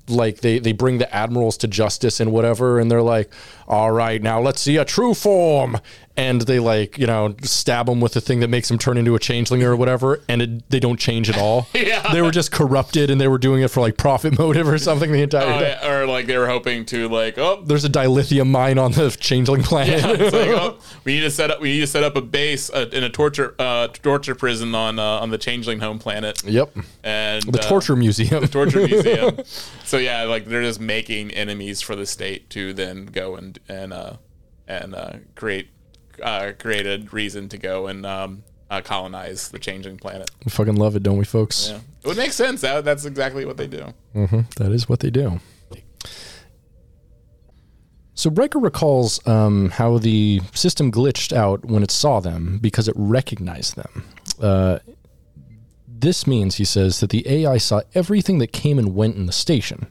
like they they bring the admirals to justice and whatever and they're like all right now let's see a true form and they like you know stab them with the thing that makes them turn into a changeling or whatever and it, they don't change at all. Yeah. they were just corrupted and they were doing it for like profit motive or something the entire oh, day. yeah, or like they were hoping to like oh. There's a dilithium mine on the changeling planet. it's like, oh, we need to set up we need to set up a base uh, in a torture uh, torture prison on uh, on the changeling home planet. Yep. And the uh, torture museum. the torture museum. So yeah like they're just making enemies for the state to then go and and uh and uh create uh create a reason to go and um uh, colonize the changing planet we fucking love it don't we folks yeah it would make sense that that's exactly what they do That is what they do. So Riker recalls um, how the system glitched out when it saw them because it recognized them. Uh, this means, he says, that the AI saw everything that came and went in the station.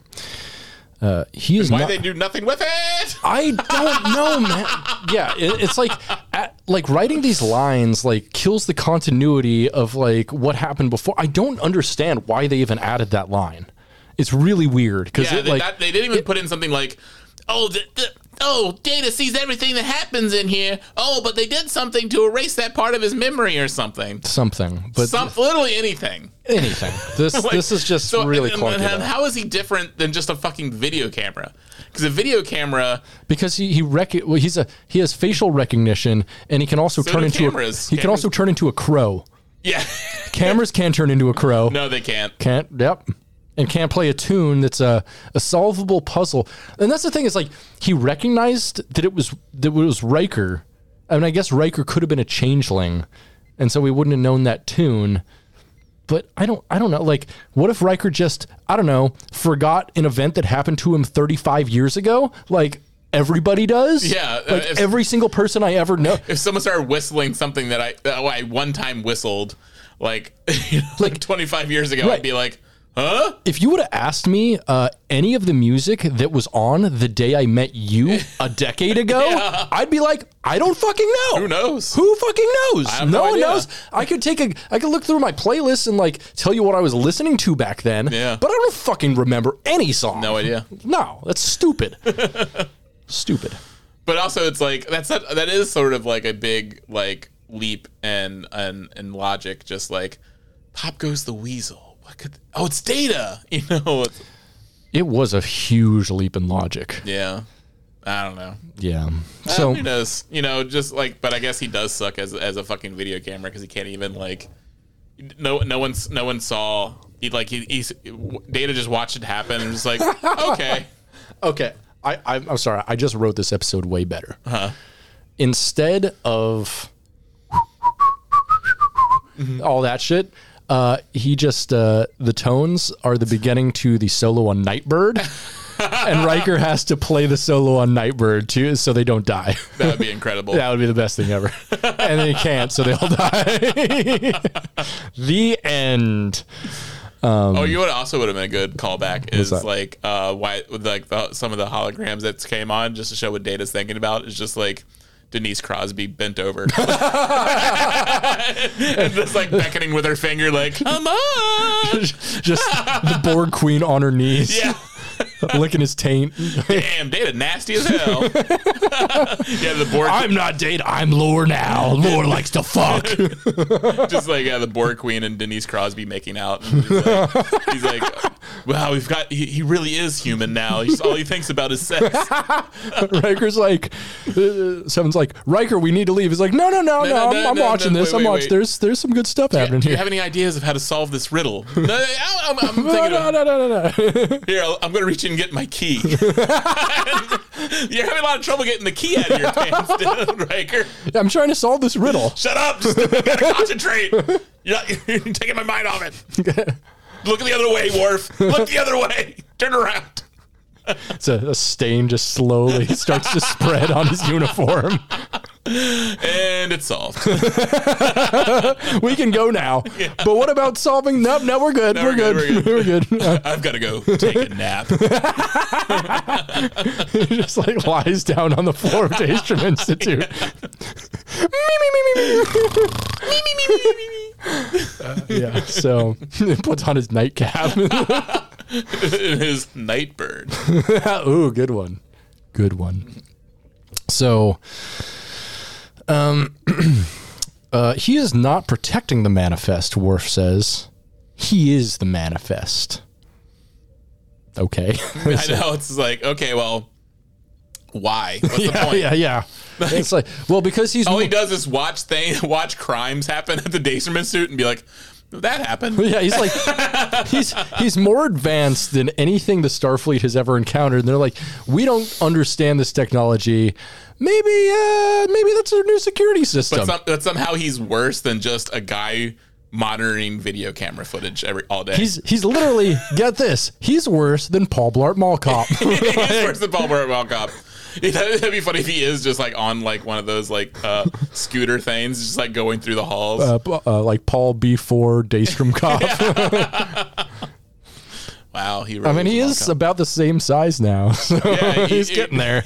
Uh, he is why not. they do nothing with it I don't know, man. Yeah, it, it's like at, like writing these lines like kills the continuity of like what happened before. I don't understand why they even added that line. It's really weird because Yeah, they, like that, they didn't even put in something like, "Oh, the, the, oh, Data sees everything that happens in here. Oh, but they did something to erase that part of his memory or something. something, but Some, literally anything. anything. This Like, this is just so, really and- and- and how is he different than just a fucking video camera? Because a video camera, because he he rec- well, he's a he has facial recognition and he can also So turn into cameras. a, he can also turn into a crow. yeah, Cameras can turn into a crow. no, they can't. Can't. Yep. And can't play a tune that's a, a solvable puzzle. And that's the thing is like he recognized that it was that it was Riker. I mean, I guess Riker could have been a changeling, and so we wouldn't have known that tune. But I don't I don't know. Like, what if Riker just I don't know forgot an event that happened to him 35 years ago? Like everybody does. Yeah, uh, Like if- every single person I ever know. If someone started whistling something that I that I one time whistled, like you know, like 25 years ago, Right. I'd be like, huh? If you would have asked me uh, any of the music that was on the day I met you a decade ago, Yeah. I'd be like, I don't fucking know. Who knows? Who fucking knows? no, no one idea. knows. I could take a, I could look through my playlist and like tell you what I was listening to back then. Yeah. But I don't fucking remember any song. No idea. No, that's stupid. stupid. but also it's like that's that, that is sort of like a big like leap and and and logic just like pop goes the weasel could oh it's data you know It was a huge leap in logic. yeah i don't know Yeah. so So who knows you know just like but i guess he does suck as as a fucking video camera because he can't even like no no one's no one saw he like he, he's data just watched it happen and just like okay Okay, I, I I'm sorry. I just wrote this episode way better. Uh-huh. Instead of all that shit, uh, he just uh, the tones are the beginning to the solo on Nightbird, and Riker has to play the solo on Nightbird too, so they don't die. that would be incredible That would be the best thing ever. and they can't, so they all die. the end. Oh, you would also would have been a good callback. Is like uh, why like the, some of the holograms that came on just to show what Data's thinking about is just like Denise Crosby bent over, and just like beckoning with her finger, like "Come on!" Just the Borg Queen on her knees, Yeah, licking his taint. damn, Data nasty as hell. yeah, the Borg, I'm not Data. I'm Lore now. Lore likes to fuck. just like yeah, the Borg Queen and Denise Crosby making out. He's, like, he's like, "Wow, we've got. He, he really is human now. He's all he thinks about is sex." Riker's like, uh, someone's like, Riker, we need to leave. He's like, no, no, no, no. no, I'm, no, I'm watching no, this. wait, I'm wait, watching. wait. There's there's some good stuff happening here. Do you have any ideas of how to solve this riddle? no, I'm, I'm thinking No, of, no, no, no, no, no. Here, I'm going to reach in and get my key. You're having a lot of trouble getting the key out of your pants, dude, Riker. I'm trying to solve this riddle. Shut up! Just gotta concentrate. You're, not, you're taking my mind off it. Look the other way, Worf. Look the other way. Turn around. It's a, a stain just slowly starts to spread on his uniform. And it's solved. We can go now. But what about solving? Nope, no, we're good. No, we're, good. We're good. I've got to go take a nap. he just like lies down on the floor of Daystrom Institute. Uh, yeah. So he puts on his nightcap. His Nightbird. Ooh, good one. Good one. So, um, uh, he is not protecting the manifest. Worf says he is the manifest. Okay. I know. It's like, okay, well, why? What's the yeah, point? yeah, yeah. It's like, well, because he's All he does is watch thing, watch crimes happen at the Daystrom suit and be like, that happened. Yeah, he's like he's he's more advanced than anything the Starfleet has ever encountered. And they're like, we don't understand this technology. Maybe uh maybe that's our new security system. But, some, but somehow he's worse than just a guy monitoring video camera footage every all day. he's he's literally get this. He's worse than Paul Blart Mall Cop. He's worse than Paul Blart Mall Cop. Yeah, That'd be funny if he is just like on like one of those like uh, scooter things, just like going through the halls. uh, uh, like Paul B4 Daystrom Cop. wow, he. Really I mean, he is about the same size now. So Yeah, he- he's he- getting there.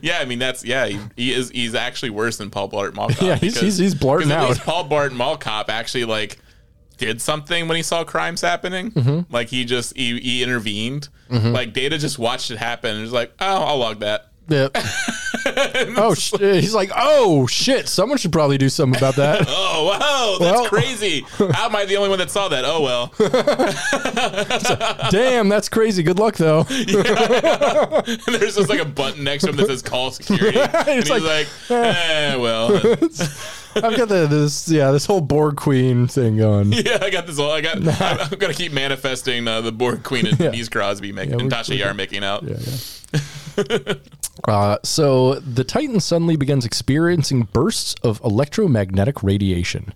Yeah, I mean that's yeah. He, he is. He's actually worse than Paul Blart Mall Cop. Yeah, he's- because- he's- he's at out. Paul Blart Mall Cop actually like did something when he saw crimes happening. Mm-hmm. Like he just he, he intervened. Like Data just watched it happen and was like, oh, I'll log that. Yeah. oh, sh- he's like, oh shit! Someone should probably do something about that. Oh wow, that's Well- crazy. How am I the only one that saw that? Oh well. Damn, that's crazy. Good luck though. And there's just like a button next to him that says call security. and he's like- like, eh, well, I've got the, this, yeah, this whole Borg Queen thing going. yeah, I got this all. I got. I'm, I'm gonna keep manifesting uh, the Borg Queen and Yeah. Denise Crosby making we're- and Tasha Yar making out. Uh, so the Titan suddenly begins experiencing bursts of electromagnetic radiation,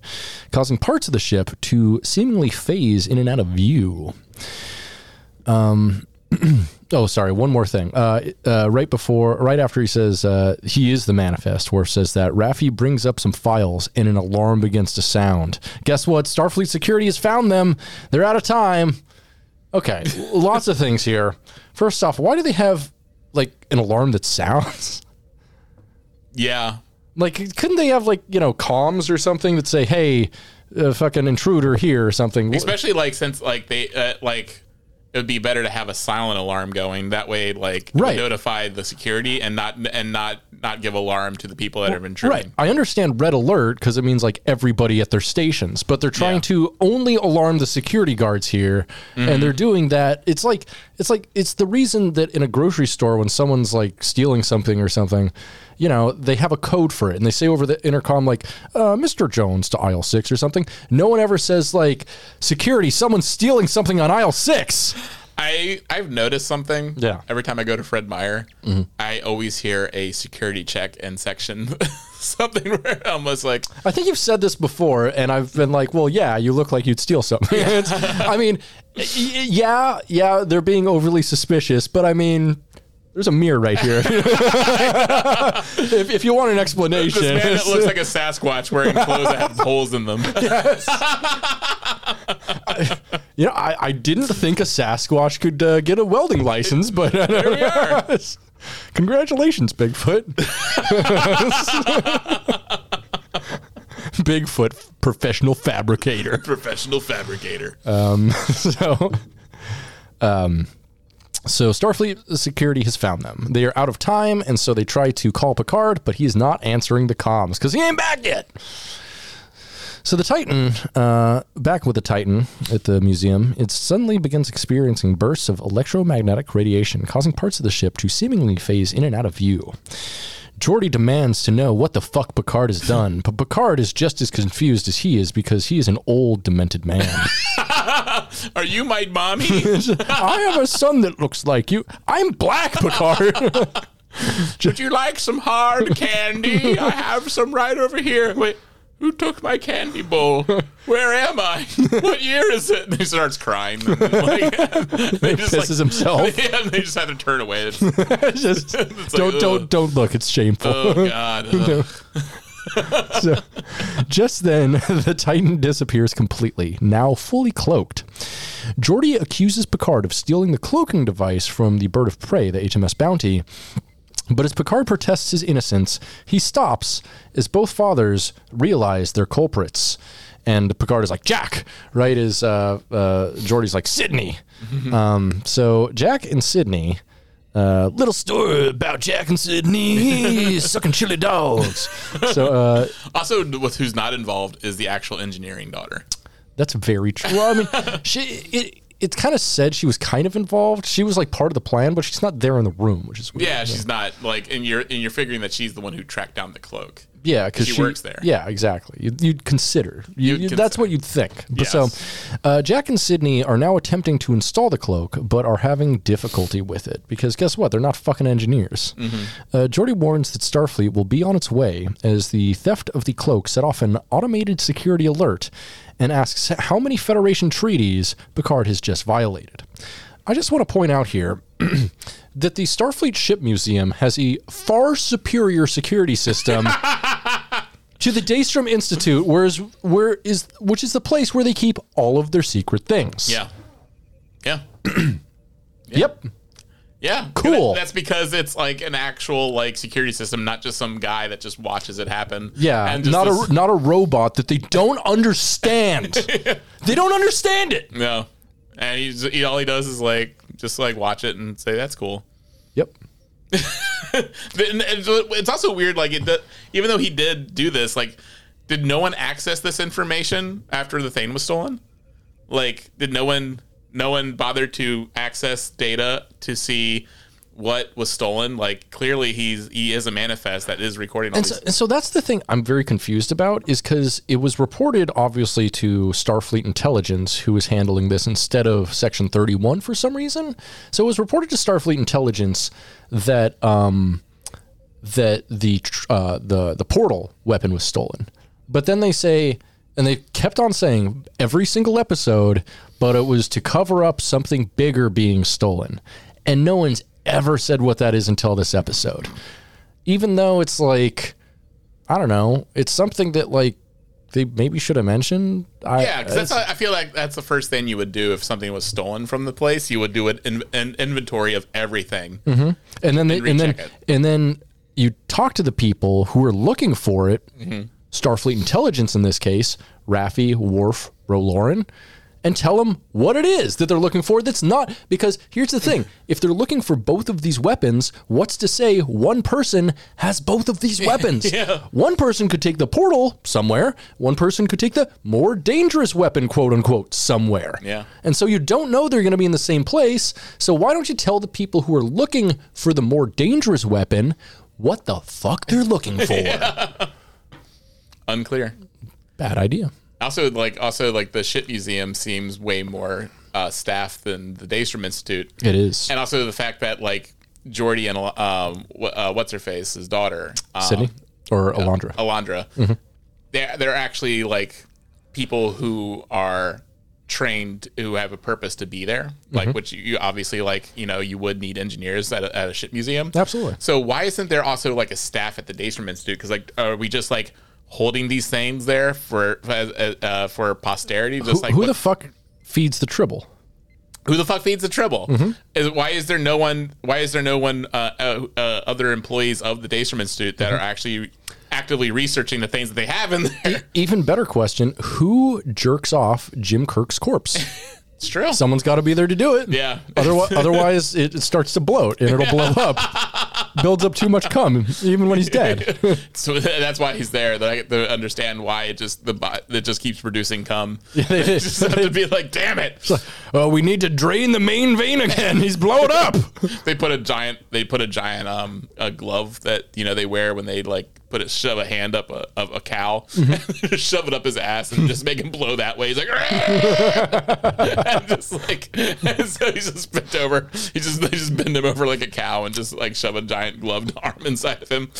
causing parts of the ship to seemingly phase in and out of view. Um. Oh, sorry. One more thing. Uh, uh, right before, right after he says uh, he is the manifest, Worf says that Raffi brings up some files and an alarm begins to sound. Guess what? Starfleet security has found them. They're out of time. Okay, lots of things here. First off, why do they have like an alarm that sounds? Yeah. Like, couldn't they have like you know comms or something that say, "Hey, uh, fucking intruder here" or something? Especially like since like they uh, like it would be better to have a silent alarm going that way like Right. notify the security and not and not not give alarm to the people that have been intruding. Right. I understand red alert because it means like everybody at their stations, but they're trying Yeah. to only alarm the security guards here, and they're mm-hmm. doing that. It's like it's like it's the reason that in a grocery store when someone's like stealing something or something, you know, they have a code for it and they say over the intercom like uh, Mr. Jones to aisle 6 or something. No one ever says like security, someone's stealing something on aisle 6. I I've noticed something. Yeah. Mm-hmm. Every time I go to Fred Meyer, I always hear a security check in section something where I'm almost like I think you've said this before, and I've been like, "Well, yeah, you look like you'd steal something." I mean, yeah, yeah, they're being overly suspicious, but I mean, there's a mirror right here. if, if you want an explanation, this man that looks like a Sasquatch wearing clothes that have holes in them. Yes. you know, I, I didn't think a Sasquatch could uh, get a welding license, but There we are. Congratulations, Bigfoot. Bigfoot professional fabricator. Professional fabricator. Um, so um so Starfleet security has found them. They are out of time, and so they try to call Picard, but he is not answering the comms because he ain't back yet. So the Titan, uh, back with the Titan at the museum, it suddenly begins experiencing bursts of electromagnetic radiation, causing parts of the ship to seemingly phase in and out of view. Geordi demands to know what the fuck Picard has done, but Picard is just as confused as he is because he is an old, demented man. Are you my mommy? I have a son that looks like you. I'm black, Picard. Would you like some hard candy? I have some right over here. Wait, who took my candy bowl? Where am I? What year is it? And he starts crying. Like, they just Pisses himself. Yeah, they just have to turn away. It's, Just like, don't don't don't look. It's shameful. oh God. So, just then, the Titan disappears completely, now fully cloaked. Geordi accuses Picard of stealing the cloaking device from the bird of prey, the HMS Bounty. But as Picard protests his innocence, he stops as both fathers realize they're culprits. And Picard is like, Jack, right? Is uh, uh, Geordi's like, Sydney. um, so Jack and Sydney, uh, little story about Jack and Sydney sucking chili dogs. So uh, Also, with who's not involved is the actual engineering daughter. That's very true. Well, I mean, she it it's kind of said she was kind of involved. She was like part of the plan, but she's not there in the room, which is weird. Yeah, she's not like, and you're and you're figuring that she's the one who tracked down the cloak. Yeah, because she works there. Yeah, exactly. You'd, you'd consider. You, You'd That's consider. what you'd think. Yes. So, uh, Jack and Sydney are now attempting to install the cloak, but are having difficulty with it because guess what? They're not fucking engineers. Mm-hmm. Uh, Geordi warns that Starfleet will be on its way as the theft of the cloak set off an automated security alert and asks how many Federation treaties Picard has just violated. I just want to point out here that the Starfleet Ship Museum has a far superior security system to the Daystrom Institute, whereas where is which is the place where they keep all of their secret things. Yeah. Yeah. Yep. Yeah. Cool. That's because it's like an actual like security system, not just some guy that just watches it happen. Yeah. And just Not this- a not a robot that they don't understand. they don't understand it. no. And he's he, all he does is like just like watch it and say that's cool. Yep. It's also weird, like it. Even though he did do this, like, did no one access this information after the thing was stolen? Like, did no one, no one bother to access data to see what was stolen? Like, clearly he's he is a manifest that is recording all And so, and so that's the thing I'm very confused about is because it was reported obviously to Starfleet Intelligence, who was handling this instead of Section 31 for some reason. So it was reported to Starfleet Intelligence that um, that the uh, the the portal weapon was stolen, but then they say, and they kept on saying every single episode, but it was to cover up something bigger being stolen, and no one's ever said what that is until this episode even though it's like I don't know, it's something that like they maybe should have mentioned. I, yeah, because that's I feel like that's the first thing you would do if something was stolen from the place. You would do an, in, an inventory of everything. and then they, and and then it. and then you talk to the people who are looking for it. Mm-hmm. Starfleet Intelligence in this case, Raffi, Worf, Ro Laren, and tell them what it is that they're looking for. That's not because here's the thing: if they're looking for both of these weapons, what's to say one person has both of these weapons? Yeah. One person could take the portal somewhere. One person could take the more dangerous weapon, quote unquote, somewhere. Yeah. And so you don't know they're going to be in the same place. So why don't you tell the people who are looking for the more dangerous weapon what the fuck they're looking for? Unclear. Bad idea. Also, like also like the ship museum seems way more uh, staffed than the Daystrom Institute, It is. and also the fact that like Geordi and um, uh, what's her face, his daughter, um, Sydney or Alandra. Alandra, they're they're actually like people who are trained who have a purpose to be there, like which you, you obviously like you know you would need engineers at a, at a ship museum. Absolutely. So why isn't there also like a staff at the Daystrom Institute? Because like are we just like holding these things there for uh, uh, for posterity? Just Who, like who what- the fuck feeds the tribble? Who the fuck feeds the Tribble? Is, why is there no one? Why is there no one? Uh, uh, uh, other employees of the Daystrom Institute that are actually actively researching the things that they have in there? Even better question: Who jerks off Jim Kirk's corpse? It's true. Someone's got to be there to do it. Yeah. Otherwise, otherwise it starts to bloat and it'll blow up. Builds up too much cum, even when he's dead. So that's why he's there. That I get to understand why it just the it just keeps producing cum. Yeah, they- just have to be like, damn it. well, we need to drain the main vein again. He's blowing up. They put a giant. They put a giant um a glove that you know they wear when they like put it shove a hand up a, of a cow, Mm-hmm. shove it up his ass, and just make him blow that way. He's like, and just like, and so he's just bent over. He just they just bend him over like a cow and just like shove a giant gloved arm inside of him.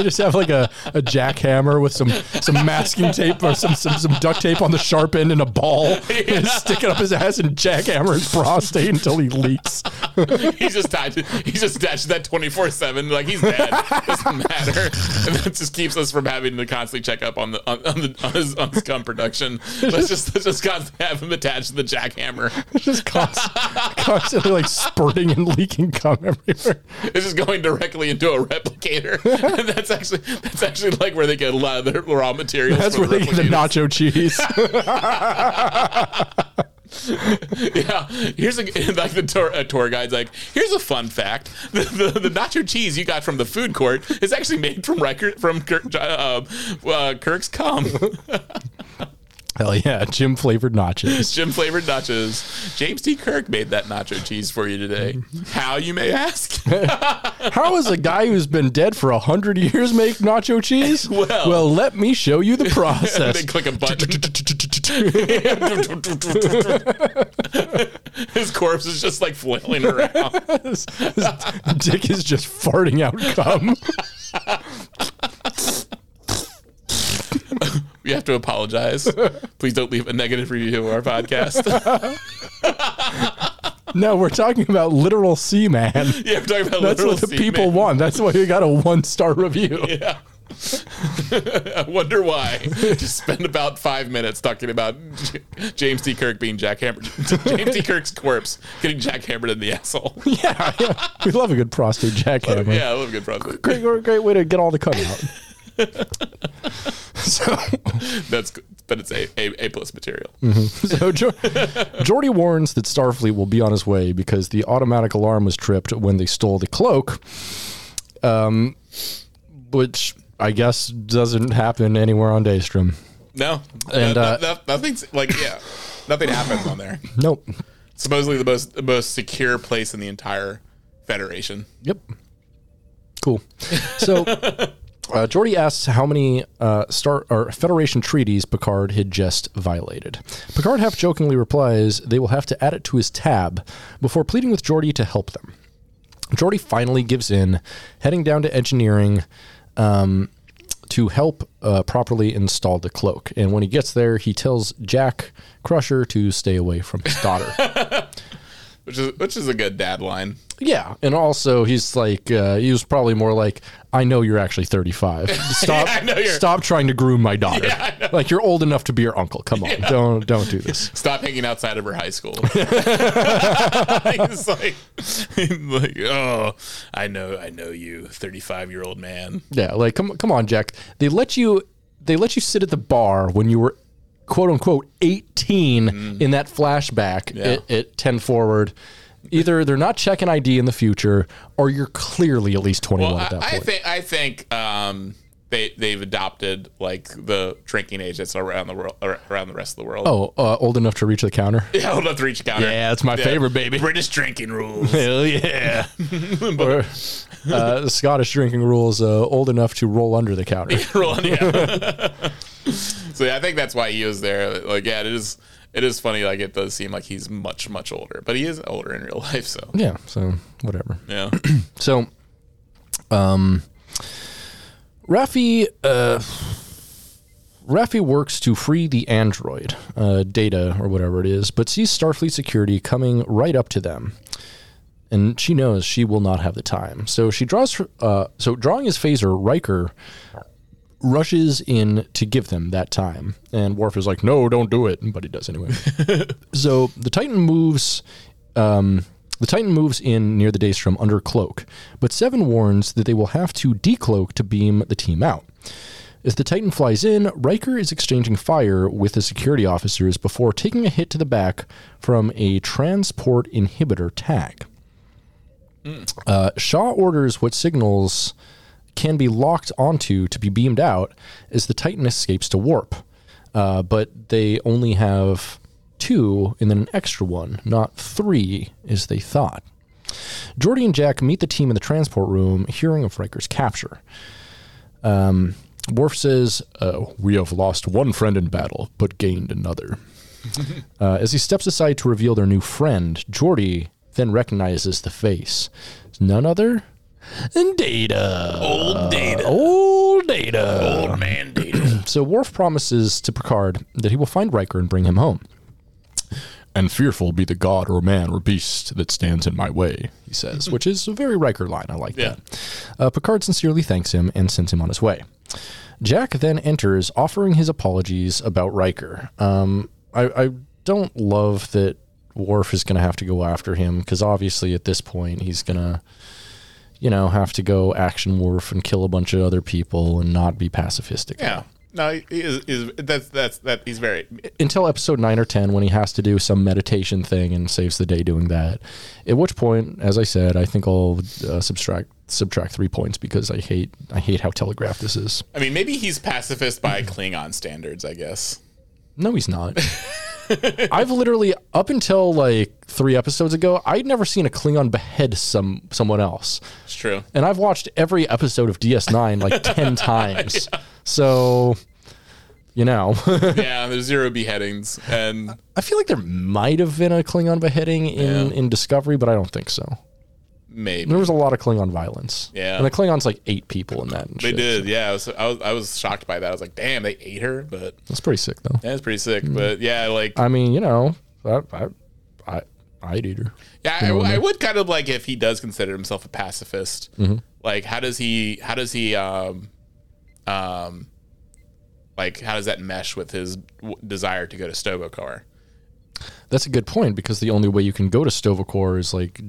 They just have like a, a jackhammer with some some masking tape or some, some some duct tape on the sharp end and a ball. And stick it up his ass and jackhammer his prostate until he leaks. he's just tied. He's just attached to that twenty four seven. Like he's dead. Doesn't matter. And that just keeps us from having to constantly check up on the on, on the on his, on his cum production. Let's just let's just constantly have him attached to the jackhammer. just const- constantly like spurting and leaking cum everywhere. It's just going directly into a replicator. And that's actually that's actually like where they get a lot of their raw materials. That's for where they get the nacho cheese. Yeah, here's a like the tour, tour guide's like, here's a fun fact: the, the, the nacho cheese you got from the food court is actually made from record from Kirk, uh, uh, Kirk's cum. Hell yeah, Jim flavored nachos. Jim flavored nachos. James T. Kirk made that nacho cheese for you today. Mm-hmm. How you may ask? How is a guy who's been dead for a hundred years make nacho cheese? Well- well, let me show you the they process. click a button. His corpse is just like flailing around. His dick is just farting out cum. We have to apologize. Please don't leave a negative review of our podcast. No, we're talking about literal sea man. yeah, we're talking about That's literal what the sea people man. want. That's why we got a one star review. Yeah. I wonder why. Just spend about five minutes talking about J- James T. Kirk being Jack jackhammered. James T. Kirk's corpse getting Jack jackhammered in the asshole. Yeah, yeah. we love a good prostate jackhammer. Yeah, I love a good prospect. Great, great way to get all the cut out. so, That's good, but it's a a, a plus material. so jo- Geordi warns that Starfleet will be on his way because the automatic alarm was tripped when they stole the cloak, um, which I guess doesn't happen anywhere on Daystrom. No, And, no, uh, no- nothing's like yeah, nothing happens on there. Nope. Supposedly the most the most secure place in the entire Federation. Yep. Cool. So, uh, Geordi asks how many uh, Star or Federation treaties Picard had just violated. Picard half jokingly replies they will have to add it to his tab before pleading with Geordi to help them. Geordi finally gives in, heading down to engineering um, to help uh, properly install the cloak. And when he gets there, he tells Jack Crusher to stay away from his daughter. Which is which is a good dad line. Yeah, and also he's like uh, he was probably more like, "I know you're actually 35. Stop, I stop trying to groom my daughter. Yeah, like you're old enough to be your uncle. Come on, don't don't do this." Stop hanging outside of her high school. He's like, like, oh, I know, I know you, thirty-five-year-old man. Yeah, like come come on, Jack. They let you they let you sit at the bar when you were quote unquote 18 in that flashback Mm. Yeah. at, at 10 forward. Either they're not checking ID in the future, or you're clearly at least 21 Well, at that I, I point. think I think um, they they've adopted like the drinking age that's around the world, around the rest of the world. oh, uh, old enough to reach the counter. yeah, old enough to reach the counter. Yeah, that's my favorite, baby. British drinking rules. Hell yeah. or uh, Scottish drinking rules uh, old enough to roll under the counter. Roll- yeah. So yeah, I think that's why he was there. Like, yeah, it is. It is funny. Like, it does seem like he's much much older, but he is older in real life. So yeah, so whatever. yeah. So, um, Raffi, uh, Raffi works to free the android, uh, Data or whatever it is, but sees Starfleet security coming right up to them. And she knows she will not have the time. So she draws, her- uh, so drawing his phaser, Riker rushes in to give them that time. And Worf is like, no, don't do it. But he does anyway. so the Titan moves. Um, the Titan moves in near the Daystrom under cloak, but Seven warns that they will have to decloak to beam the team out. As the Titan flies in, Riker is exchanging fire with the security officers before taking a hit to the back from a transport inhibitor tag. Uh, Shaw orders what signals can be locked onto to be beamed out as the Titan escapes to warp. Uh, but they only have two and then an extra one, not three as they thought. Geordi and Jack meet the team in the transport room, hearing of Riker's capture. Um, Worf says, uh, We have lost one friend in battle, but gained another. uh, as he steps aside to reveal their new friend, Geordi then recognizes the face. It's none other than Data. Old data. Old Data. Old man data. So Worf promises to Picard that he will find Riker and bring him home. And fearful be the god or man or beast that stands in my way, he says, which is a very Riker line. I like Yeah. that. Uh, Picard sincerely thanks him and sends him on his way. Jack then enters, offering his apologies about Riker. Um, I, I don't love that Worf is going to have to go after him because obviously at this point he's going to, you know, have to go action Worf and kill a bunch of other people and not be pacifistic. yeah. No, he is, is that's that's that he's very until episode 9 or 10 when he has to do some meditation thing and saves the day doing that at which point as i said i think i'll uh, subtract subtract three points because i hate i hate how telegraphed this is I mean, maybe he's pacifist by Klingon standards, I guess. no he's not i've literally up until like three episodes ago i'd never seen a klingon behead some someone else. It's true. and i've watched every episode of ds9 like 10 times. So you know. Yeah, there's zero beheadings, and i feel like there might have been a klingon beheading in Yeah. in discovery but i don't think so maybe There was a lot of Klingon violence. Yeah. And the Klingons like eight people in that. They shit, did. so Yeah, I was, I was I was shocked by that. I was like, damn, they ate her, but That's pretty sick though. yeah, it's pretty sick. But yeah, like I mean, you know, I, I, I I'd eat her. Yeah, You know I I, I would kind of like if he does consider himself a pacifist. Mm-hmm. Like, how does he? How does he? Um, um, like, how does that mesh with his w- desire to go to Sto-Vo-Kor? That's a good point because the only way you can go to Sto-Vo-Kor is like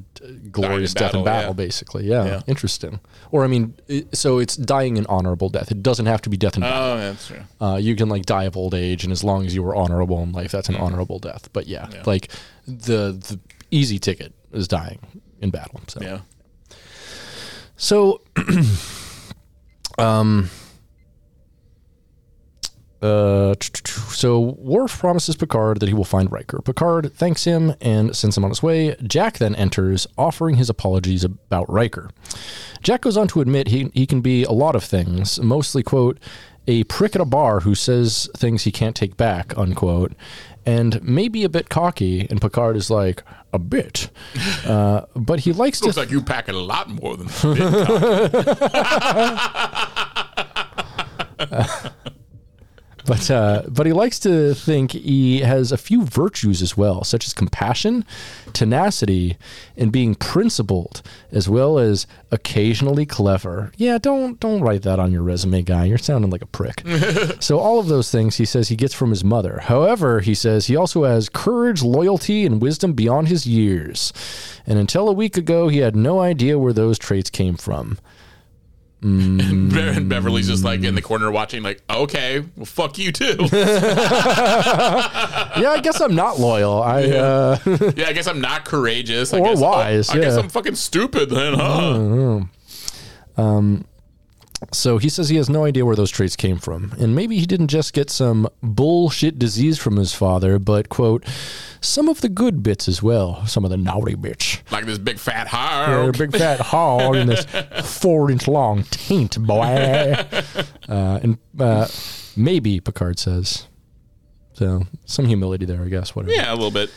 glorious death in battle, battle, yeah. basically. Yeah, Yeah. interesting. Or I mean, it, so it's dying an honorable death. It doesn't have to be death in battle. Oh, that's true. Uh, you can like die of old age, and as long as you were honorable in life, that's an honorable death. But yeah, Yeah. like the the easy ticket is dying in battle. So Yeah. So, um, uh, so Worf promises Picard that he will find Riker. Picard thanks him and sends him on his way. Jack then enters, offering his apologies about Riker. Jack goes on to admit he he can be a lot of things, mostly quote a prick at a bar who says things he can't take back unquote, and maybe a bit cocky. And Picard is like a bit, uh, but he likes to Looks like you pack it a lot more than a bit. But uh, but he likes to think he has a few virtues as well, such as compassion, tenacity, and being principled, as well as occasionally clever. Yeah, don't don't write that on your resume, guy. You're sounding like a prick. so all of those things he says he gets from his mother. However, he says he also has courage, loyalty, and wisdom beyond his years. And until a week ago, he had no idea where those traits came from. Mm. and Beverly's just like in the corner watching, like, okay, well, fuck you too. Yeah, I guess I'm not loyal. I uh, yeah, I guess I'm not courageous. I Or guess, oh, wise, I guess I'm fucking stupid then, huh? Mm-hmm. Um, So he says he has no idea where those traits came from. And maybe he didn't just get some bullshit disease from his father, but, quote, some of the good bits as well. Some of the naughty bits. Like this big fat Yeah, hog. big fat hog and this four inch long taint, boy. Uh, and uh, maybe, Picard says. So some humility there, I guess. Whatever. Yeah, a little bit.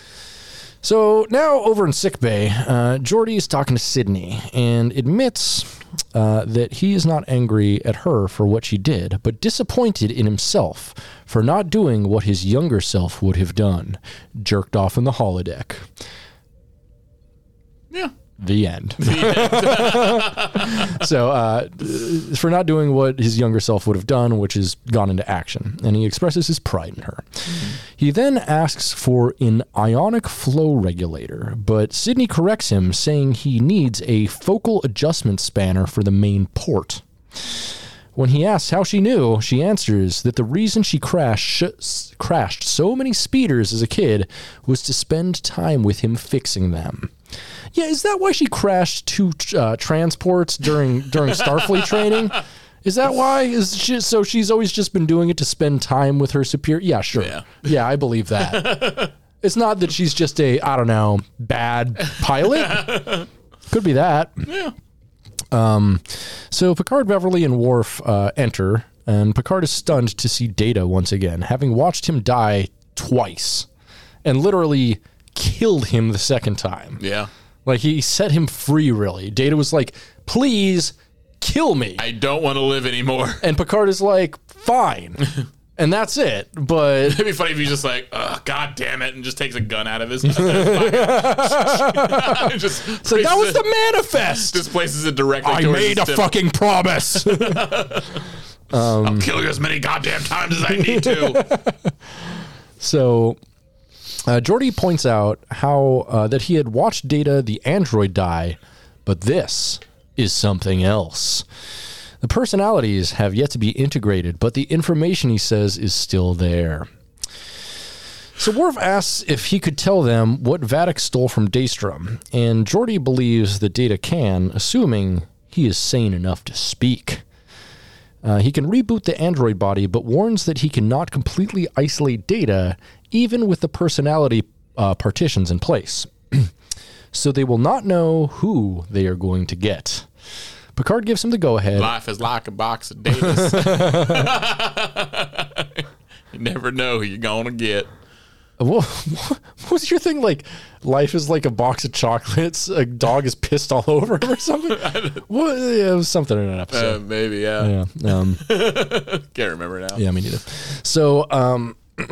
So now over in sickbay, uh, Geordi is talking to Sydney and admits uh, that he is not angry at her for what she did, but disappointed in himself for not doing what his younger self would have done jerked off in the holodeck. Yeah. The end. so, uh, for not doing what his younger self would have done, which is gone into action, and he expresses his pride in her. He then asks for an ionic flow regulator, but Sydney corrects him, saying he needs a focal adjustment spanner for the main port. When he asks how she knew, she answers that the reason she crashed sh- crashed so many speeders as a kid was to spend time with him fixing them. Yeah, is that why she crashed two uh, transports during during Starfleet training? Is that why? Is she, so she's always just been doing it to spend time with her superior? Yeah, sure. Yeah. yeah I believe that. it's not that she's just a I don't know bad pilot. Could be that. Yeah. Um, so Picard, Beverly, and Worf uh, enter, and Picard is stunned to see Data once again, having watched him die twice, and literally killed him the second time. Yeah. Like he set him free. Really, Data was like, "Please kill me," I don't want to live anymore. and Picard is like, "Fine," and that's it. But It'd be funny if he's just like, oh, God damn it, and just takes a gun out of his. just so that was the manifest. Just places it directly. I made a fucking promise. I'll kill you as many goddamn times as I need to. So, uh, Geordi points out how uh, that he had watched Data the android die, but this is something else. The personalities have yet to be integrated, but the information he says is still there. So Worf asks if he could tell them what Vatic stole from Daystrom, and Geordi believes that Data can, assuming he is sane enough to speak. Uh, he can reboot the android body, but warns that he cannot completely isolate data, even with the personality uh, partitions in place. so they will not know who they are going to get. Picard gives him the go ahead. Life is like a box of datas. you never know who you're gonna get. What, what was your thing like? Life is like a box of chocolates. A dog is pissed all over him or something. what? Yeah, it was something in an Uh, episode. maybe, yeah. yeah. Um, Can't remember now. Yeah, me neither. So, um,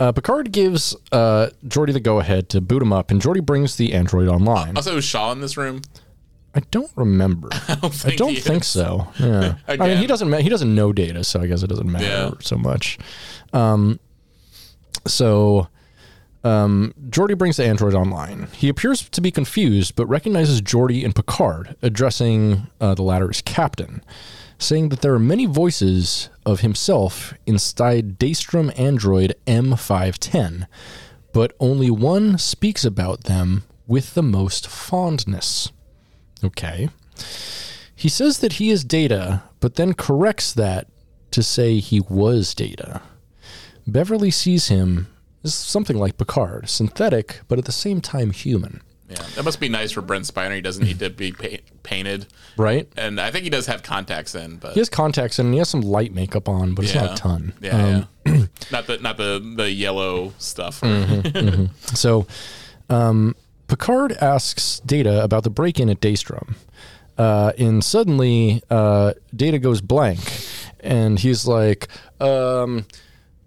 uh, Picard gives uh, Geordi the go ahead to boot him up, and Geordi brings the android online. Also, is Shaw in this room? I don't remember. I don't I think, don't he think so. Yeah. I mean, he doesn't. ma- He doesn't know data, so I guess it doesn't matter Yeah. so much. Um, so. Um, Geordi brings the android online. He appears to be confused, but recognizes Geordi and Picard, addressing uh, the latter as Captain, saying that there are many voices of himself inside Daystrom android M510, but only one speaks about them with the most fondness. Okay. He says that he is Data, but then corrects that to say he was Data. Beverly sees him as something like Picard, synthetic, but at the same time human. Yeah, that must be nice for Brent Spiner. He doesn't need to be pa- painted, Right? and I think he does have contacts in, but He has contacts in, and he has some light makeup on, but it's yeah, not a ton. Yeah, Um, yeah. not the not the the yellow stuff. So, um, Picard asks Data about the break in at Daystrom. Uh, and suddenly, uh, Data goes blank. And he's like, um,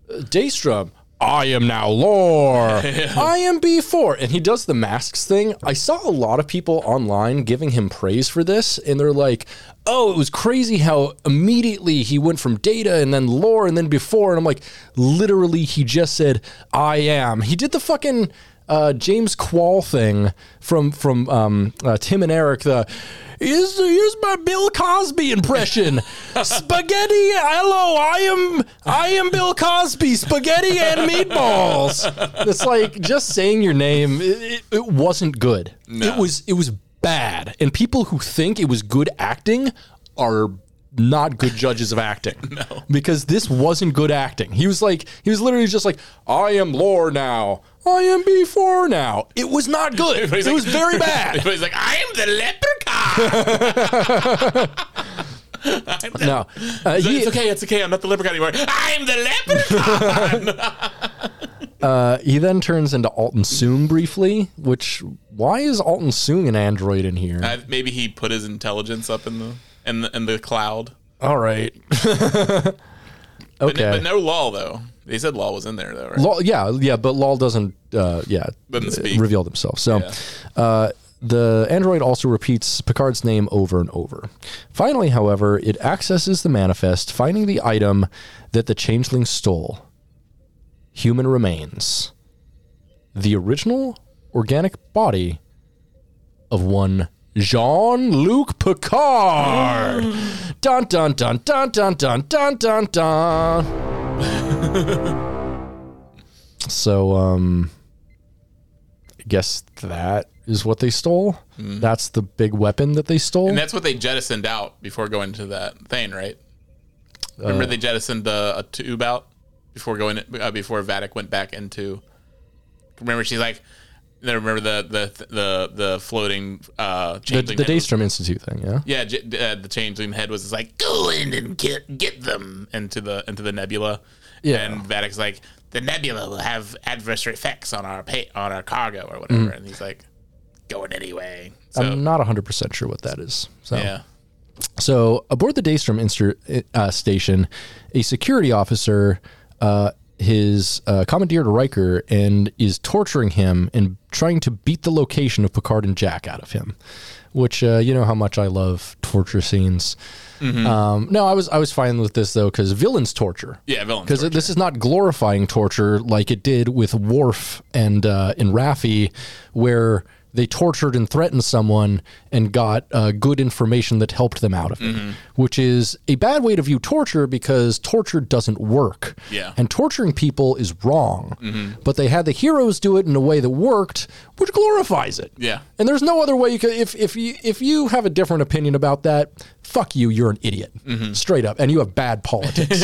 Daystrom, I am now lore. I am B4. And he does the masks thing. I saw a lot of people online giving him praise for this. And they're like, oh, it was crazy how immediately he went from data and then lore and then B4. And I'm like, literally, he just said, I am. He did the fucking. Uh, James Quall thing from from um, uh, Tim and Eric. The here's, here's my Bill Cosby impression. spaghetti. Hello, I am I am Bill Cosby. Spaghetti and meatballs. It's like just saying your name. It, it, it wasn't good. It was it was bad. And people who think it was good acting are not good judges of acting. no. Because this wasn't good acting. He was like, he was literally just like, I am lore now. I am B4 now. It was not good. It like- was very bad. But he's like, I am the leprechaun. no. Uh, he- it's okay, it's okay. I'm not the leprechaun anymore. I'm the leprechaun. uh, he then turns into Altan Soong briefly, which, why is Altan Soong an android in here? Uh, maybe he put his intelligence up in the in the, in the cloud. All right. Okay. n- but no Lal though. They said Lal was in there though, right? Lal, yeah, yeah, but Lal doesn't, uh, yeah, Doesn't uh, speak. reveal themselves. So, Yeah. uh, The android also repeats Picard's name over and over. Finally, however, it accesses the manifest, finding the item that the changeling stole human remains. The original organic body of one Jean Luc Picard. dun dun dun dun dun dun dun dun dun. so, um, I guess that is what they stole. That's the big weapon that they stole. And that's what they jettisoned out before going to that thing, right? Remember they jettisoned the a tube out before going uh, before Vatic went back into. Remember she's like, no, remember the the the the floating uh the, the head was- Daystrom Institute thing, yeah. Yeah, j- uh, the changeling head was just like, go in and get get them into the into the nebula. Yeah. and Vatic's like, the nebula will have adverse effects on our pay on our cargo or whatever, and he's like, going anyway. So I'm not 100% sure what that is. So. yeah, So, aboard the Daystrom inster- uh, station, a security officer, uh, his uh, commandeered Riker and is torturing him and trying to beat the location of Picard and Jack out of him. Which uh, you know how much I love torture scenes. Um, no, I was I was fine with this though because villains torture. yeah, villains. because this is not glorifying torture like it did with Worf and uh, in Raffi, where they tortured and threatened someone and got uh, good information that helped them out of it, Mm-hmm. which is a bad way to view torture because torture doesn't work. Yeah. Mm-hmm. and torturing people is wrong. But they had the heroes do it in a way that worked, which glorifies it. Yeah. And there's no other way you could if if you if you have a different opinion about that, fuck you, you're an idiot. Mm-hmm. Straight up. And you have bad politics.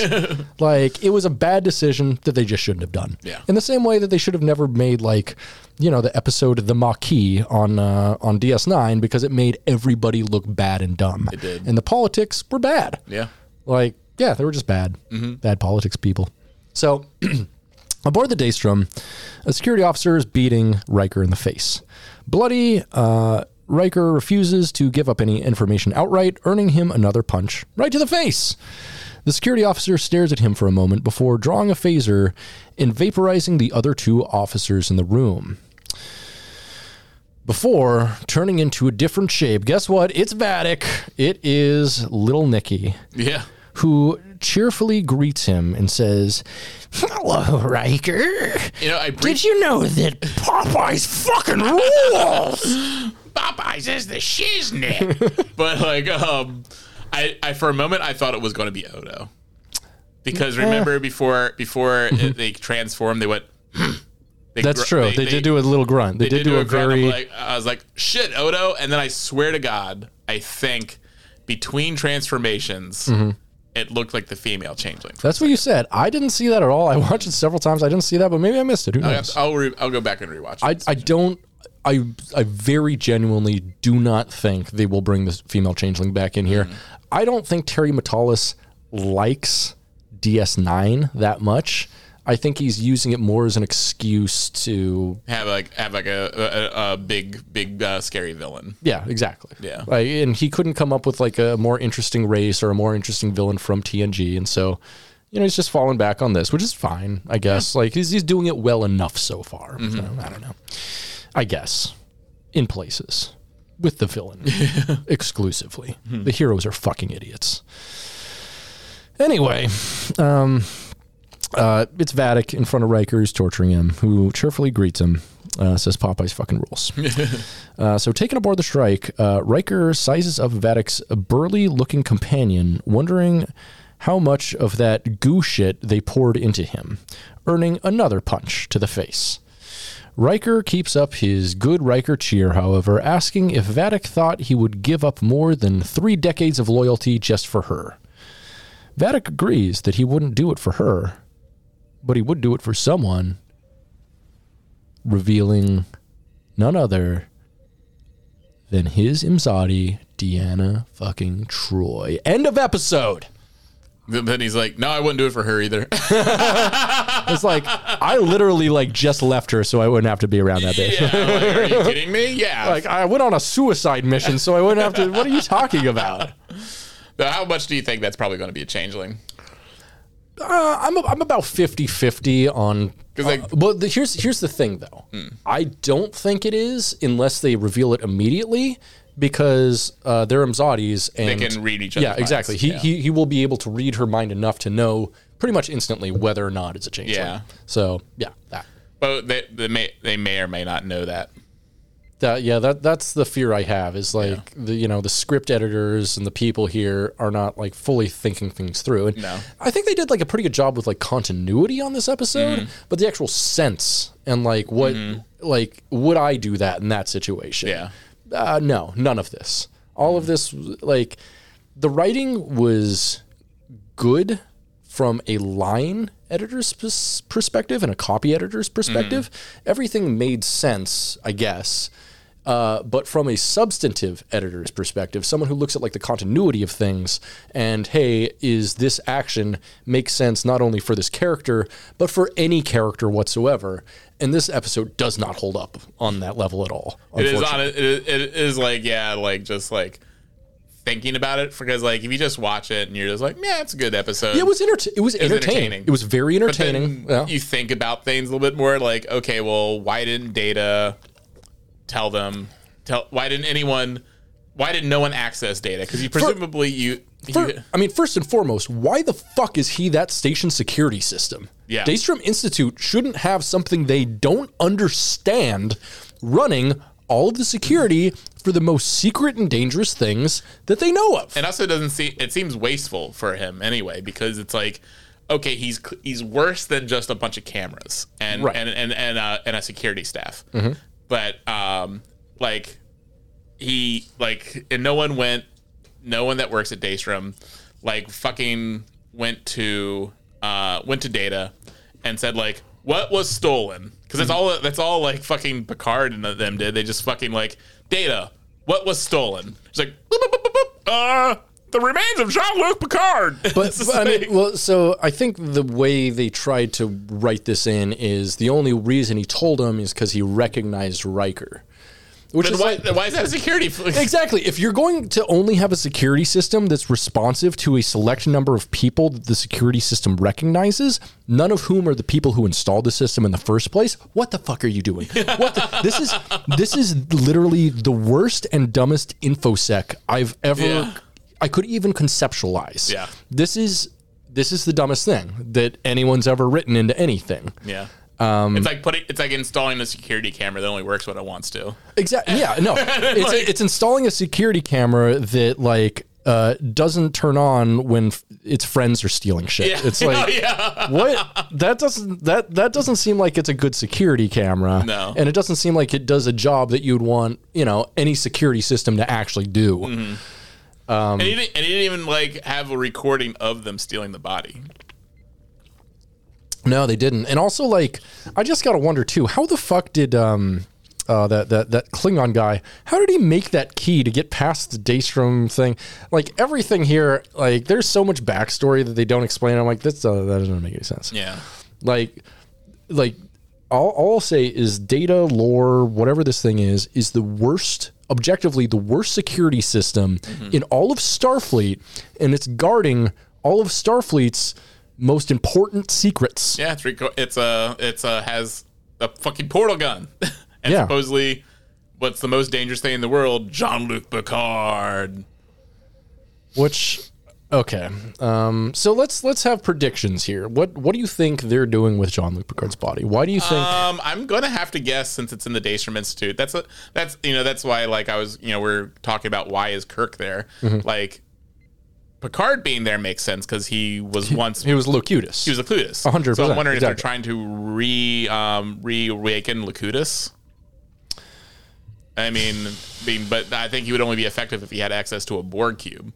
like it was a bad decision that they just shouldn't have done. Yeah. In the same way that they should have never made like, you know, the episode The Maquis on uh, on DS9 because it made everybody look bad and dumb. It did. And the politics were bad. yeah, Like, yeah, they were just bad. Bad politics people. So Aboard the Daystrom, a security officer is beating Riker in the face. Bloody, uh, Riker refuses to give up any information outright, earning him another punch right to the face. The security officer stares at him for a moment before drawing a phaser and vaporizing the other two officers in the room. Before turning into a different shape, guess what? It's Vatic. It is Little Nicky yeah. who cheerfully greets him and says, Hello, Riker. You know, I Did you know that Popeye's fucking rules? Popeyes is the shiznit. but like, um, I, I for a moment I thought it was going to be Odo, because eh. remember before before mm-hmm. it, they transformed, they went. Hmm. They That's gr- true. They, did do a little grunt. They, did, do a, grunt. very. Like, I was like, shit, Odo. And then I swear to God, I think between transformations, Mm-hmm. it looked like the female changeling. that's what you said. I didn't see that at all. I watched it several times. I didn't see that, but maybe I missed it. Who I'll, knows? I'll, re- I'll go back and rewatch. I, it. I don't. I I very genuinely do not think they will bring this female changeling back in here. I don't think Terry Matalas likes DS9 that much. I think he's using it more as an excuse to have like have like a a, a big big uh, scary villain. Yeah, exactly. Yeah. Like, and he couldn't come up with like a more interesting race or a more interesting villain from TNG, and so you know he's just falling back on this, which is fine, I guess. Like he's he's doing it well enough so far. So, I don't know. I guess in places with the villain exclusively. The heroes are fucking idiots. Anyway, um, uh, it's Vatic in front of Riker who's torturing him, who cheerfully greets him. Uh, says Popeye's fucking rules. uh, so, taken aboard the Shrike, uh, Riker sizes up Vatic's burly looking companion, wondering how much of that goo shit they poured into him, earning another punch to the face. Riker keeps up his good Riker cheer, however, asking if Vatic thought he would give up more than three decades of loyalty just for her. Vatic agrees that he wouldn't do it for her, but he would do it for someone, revealing none other than his Imzadi, Deanna fucking Troy. End of episode. Then he's like, no, I wouldn't do it for her either. It's like I literally like just left her so I wouldn't have to be around that bitch. yeah, like, are you kidding me? Yeah. Like I went on a suicide mission so I wouldn't have to. What are you talking about? Now, how much do you think that's probably going to be a changeling? Uh, I'm I'm about 50-50 on like, But the, here's here's the thing though. I don't think it is unless they reveal it immediately because uh, they're Imzadis and they can read each other's Yeah, exactly. minds, He, yeah. he he will be able to read her mind enough to know pretty much instantly whether or not it's a changeling. Yeah. So yeah, that. but they, they may they may or may not know that. That, yeah, that that's the fear I have is like the you know the script editors and the people here are not like fully thinking things through. And No. I think they did like a pretty good job with like continuity on this episode, Mm-hmm. but the actual sense and like what like would I do that in that situation? Yeah. Uh, no, none of this. All of this like the writing was good from a line editor's pers- perspective and a copy editor's perspective. Everything made sense, I guess. Uh, but from a substantive editor's perspective, someone who looks at like the continuity of things and hey, is this action make sense not only for this character but for any character whatsoever? And this episode does not hold up on that level at all. It is on it, it is like yeah, like just like thinking about it because like if you just watch it and you're just like yeah, it's a good episode. Yeah, it was enter- It was It was entertaining. entertaining. It was very entertaining. Yeah. You think about things a little bit more like okay, well, why didn't Data tell them? Tell why didn't anyone? Why didn't no one access Data? Because you presumably you. Fir- you I mean, first and foremost, why the fuck is he that station security system? Yeah. Daystrom Institute shouldn't have something they don't understand running all of the security for the most secret and dangerous things that they know of. and also doesn't see it seems wasteful for him anyway because it's like okay he's he's worse than just a bunch of cameras and Right. Mm-hmm. and and and, uh, and a security staff but um like he like and no one went no one that works at Daystrom like fucking went to uh went to data and said like what was stolen? Because that's all that's all like fucking Picard and them did. They just fucking like data what was stolen? It's like boop, boop, boop, boop, boop, uh the remains of Jean-Luc Picard But, but I mean, well, so I think the way they tried to write this in is the only reason he told him is because he recognized Riker. Which then is why, like, why is that a security Exactly. If you're going to only have a security system that's responsive to a select number of people that the security system recognizes, none of whom are the people who installed the system in the first place, what the fuck are you doing? What the, this is this is literally the worst and dumbest infosec I've ever Yeah. I could even conceptualize. Yeah. This is this is the dumbest thing that anyone's ever written into anything. yeah Um, it's like putting it's like installing a security camera that only works when it wants to Exactly. Yeah. No. It's it's installing a security camera that like uh, doesn't turn on when f- its friends are stealing shit. Yeah. It's like Oh, yeah. what that doesn't that that doesn't seem like it's a good security camera. No. And it doesn't seem like it does a job that you'd want you know any security system to actually do. Mm-hmm. Um, and, he didn't, and he didn't even like have a recording of them stealing the body No, they didn't. And also, like, I just gotta wonder too, how the fuck did um uh, that that that Klingon guy? How did he make that key to get past the Daystrom thing? Like everything here, like there's so much backstory that they don't explain. I'm like, that's uh, that doesn't make any sense. yeah Like, like all, all I'll say is data lore, whatever this thing is, is the worst, objectively the worst security system mm-hmm. in all of Starfleet, and it's guarding all of Starfleet's most important secrets. yeah it's reco- it's a it's a has a fucking portal gun and Yeah. supposedly what's the most dangerous thing in the world Jean-Luc Picard Which okay. Um so let's let's have predictions here. What what do you think they're doing with Jean Luc Picard's body? Why do you think Um, I'm gonna have to guess since it's in the Daystrom Institute. That's a that's you know that's why like I was you know we're talking about why is Kirk there? Mm-hmm. Like Picard being there makes sense because he was once he was Locutus? he was Locutus. 100%, So I'm wondering if they're trying to re um, reawaken Locutus. I mean, being, but I think he would only be effective if he had access to a Borg cube.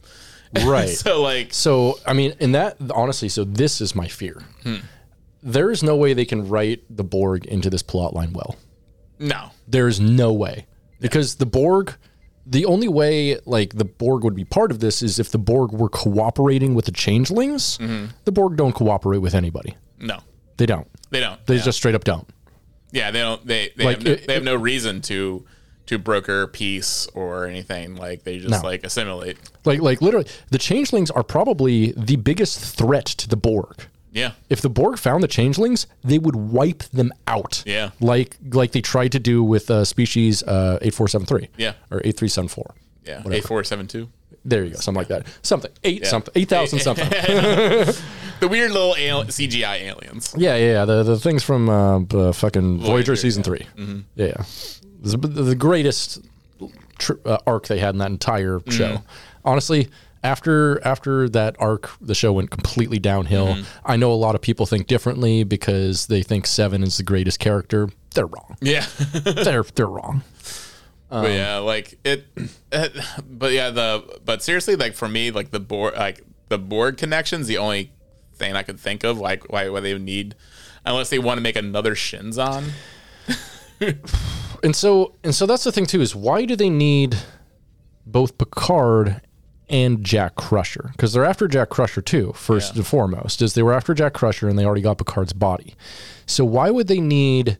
right. So like, So, I mean, in that, honestly, so this is my fear. Hmm. There is no way they can write the Borg into this plot line well. no, There is no way. Because the Borg, the only way, like, the Borg would be part of this is if the Borg were cooperating with the changelings. Mm-hmm. The Borg don't cooperate with anybody. no, They don't. they don't. They yeah. just straight up don't. Yeah, they don't. They they, Like, have, no, it- they have no reason to to broker peace or anything. Like they just No. like assimilate. Like, like literally, the changelings are probably the biggest threat to the Borg. Yeah. If the Borg found the changelings, they would wipe them out. Yeah. Like like they tried to do with uh, species uh, 8473. Yeah. Or 8374. Yeah. Whatever. A four seven two. There you go. Something like that. Something. Eight Yeah. something. 8,000 something. The weird little al- CGI aliens. Yeah, yeah, yeah. The the things from uh, uh, fucking Voyager, Voyager, season yeah. Mm-hmm. 3 Yeah, yeah. This is the, the greatest tr- uh, arc they had in that entire Mm-hmm. show. Honestly, after after that arc, the show went completely downhill. Mm-hmm. I know a lot of people think differently because they think Seven is the greatest character. They're wrong. Yeah. they're they're wrong. Um, but yeah, like it, it. But yeah, the but seriously, like for me, like the Borg, like the Borg connection's the only thing I could think of, like why why they would need, unless they want to make another Shinzon. And so and so that's the thing too is why do they need both Picard and Jack Crusher? Because they're after Jack Crusher too, first and foremost. Is they were after Jack Crusher and they already got Picard's body. So why would they need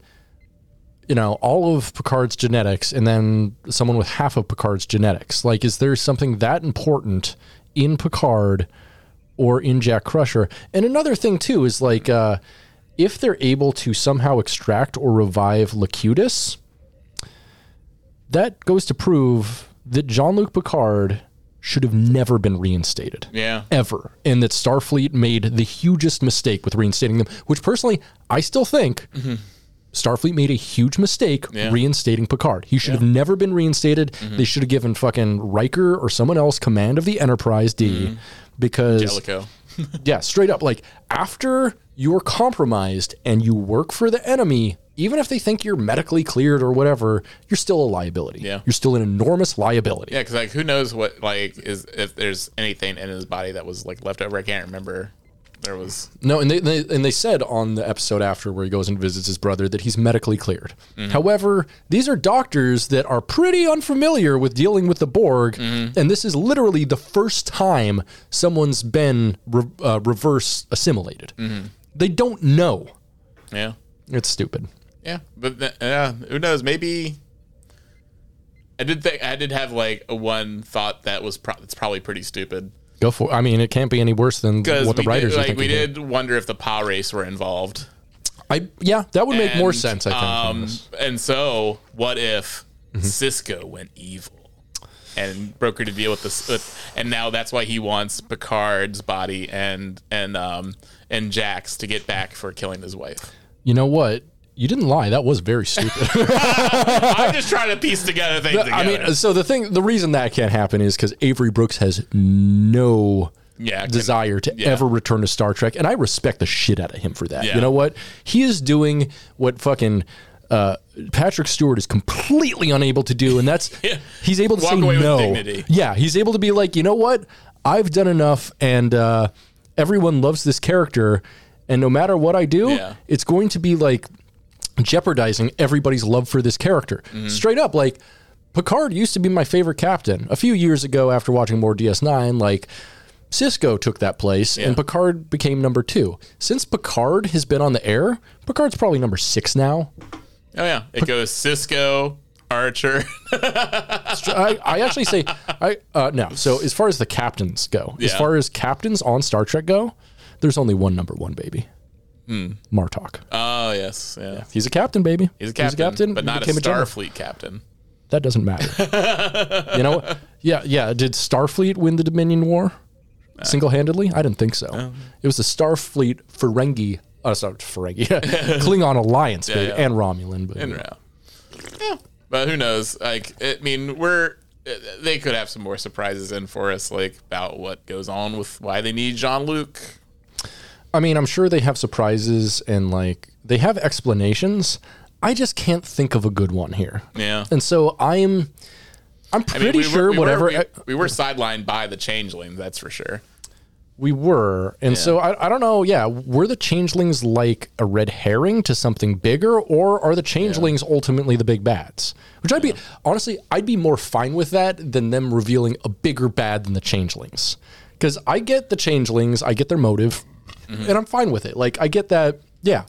you know, all of Picard's genetics and then someone with half of Picard's genetics? Like, is there something that important in Picard or in Jack Crusher? And another thing too is like uh if they're able to somehow extract or revive Locutus, that goes to prove that Jean Luc Picard should have never been reinstated. Yeah. Ever. And that Starfleet made the hugest mistake with reinstating them, which personally, I still think Starfleet made a huge mistake Mm-hmm. Yeah. reinstating Picard. He should have never been reinstated. Mm-hmm. They should have given fucking Riker or someone else command of the Enterprise D because Mm-hmm. Jellicoe. yeah, straight up. Like after you're compromised and you work for the enemy, even if they think you're medically cleared or whatever, you're still a liability. Yeah. You're still an enormous liability. Yeah, because like who knows what like is if there's anything in his body that was like left over. I can't remember. There was No, and they, they and they said on the episode after where he goes and visits his brother that he's medically cleared. Mm-hmm. However, these are doctors that are pretty unfamiliar with dealing with the Borg, mm-hmm. and this is literally the first time someone's been re- uh, reverse assimilated. Mm-hmm. They don't know. yeah. It's stupid. Yeah, but th- yeah, who knows? Maybe I did think I did have like a one thought that was pro- it's probably pretty stupid Go for. I mean, it can't be any worse than what the writers did, are like we thinking. here. did wonder if the Pah-wraiths were involved. I yeah, that would make more sense. I think. Um, and so what if Mm-hmm. Sisko went evil and brokered a deal with this, with, and now that's why he wants Picard's body and and um and Jack's to get back for killing his wife. You know what? You didn't lie. That was very stupid. I'm just trying to piece together things. I together. mean, so the thing, the reason that can't happen is because Avery Brooks has no Yeah, desire to yeah. ever return to Star Trek, and I respect the shit out of him for that. Yeah. You know what? He is doing what fucking. Uh, Patrick Stewart is completely unable to do, and that's he's able to Walk say away with no. dignity. Yeah, he's able to be like, you know what? I've done enough, and uh, everyone loves this character, and no matter what I do, it's going to be like jeopardizing everybody's love for this character. Mm-hmm. Straight up, like Picard used to be my favorite captain. A few years ago, after watching more DS9, like Sisko took that place and Picard became number two. Since Picard has been on the air, Picard's probably number six now. oh yeah, it goes Sisko, Archer. I, I actually say, I uh, no. So as far as the captains go, as far as captains on Star Trek go, there's only one number one baby. Hmm. Martok. oh yes, yeah. He's a captain, baby. He's a captain, but He not a became general. Starfleet captain. That doesn't matter. you know? Yeah, yeah. Did Starfleet win the Dominion War uh, single handedly? I didn't think so. Oh. It was the Starfleet Ferengi, uh, sorry, Ferengi, Klingon alliance, baby, yeah. and Romulan. But, And yeah. yeah, but who knows? Like, I mean, we're uh, they could have some more surprises in for us, like about what goes on with why they need Jean Luc. I mean, I'm sure they have surprises and like they have explanations. I just can't think of a good one here. Yeah. And so I'm, I'm I mean, pretty we were- sure we were- whatever. we, we were sidelined by the changeling, that's for sure. We were. And so I, I don't know. Yeah. Were the changelings like a red herring to something bigger, or are the changelings ultimately the big bads? Which I'd be, honestly, I'd be more fine with that than them revealing a bigger bad than the changelings. Because I get the changelings, I get their motive, and I'm fine with it. Like, I get that. Yeah.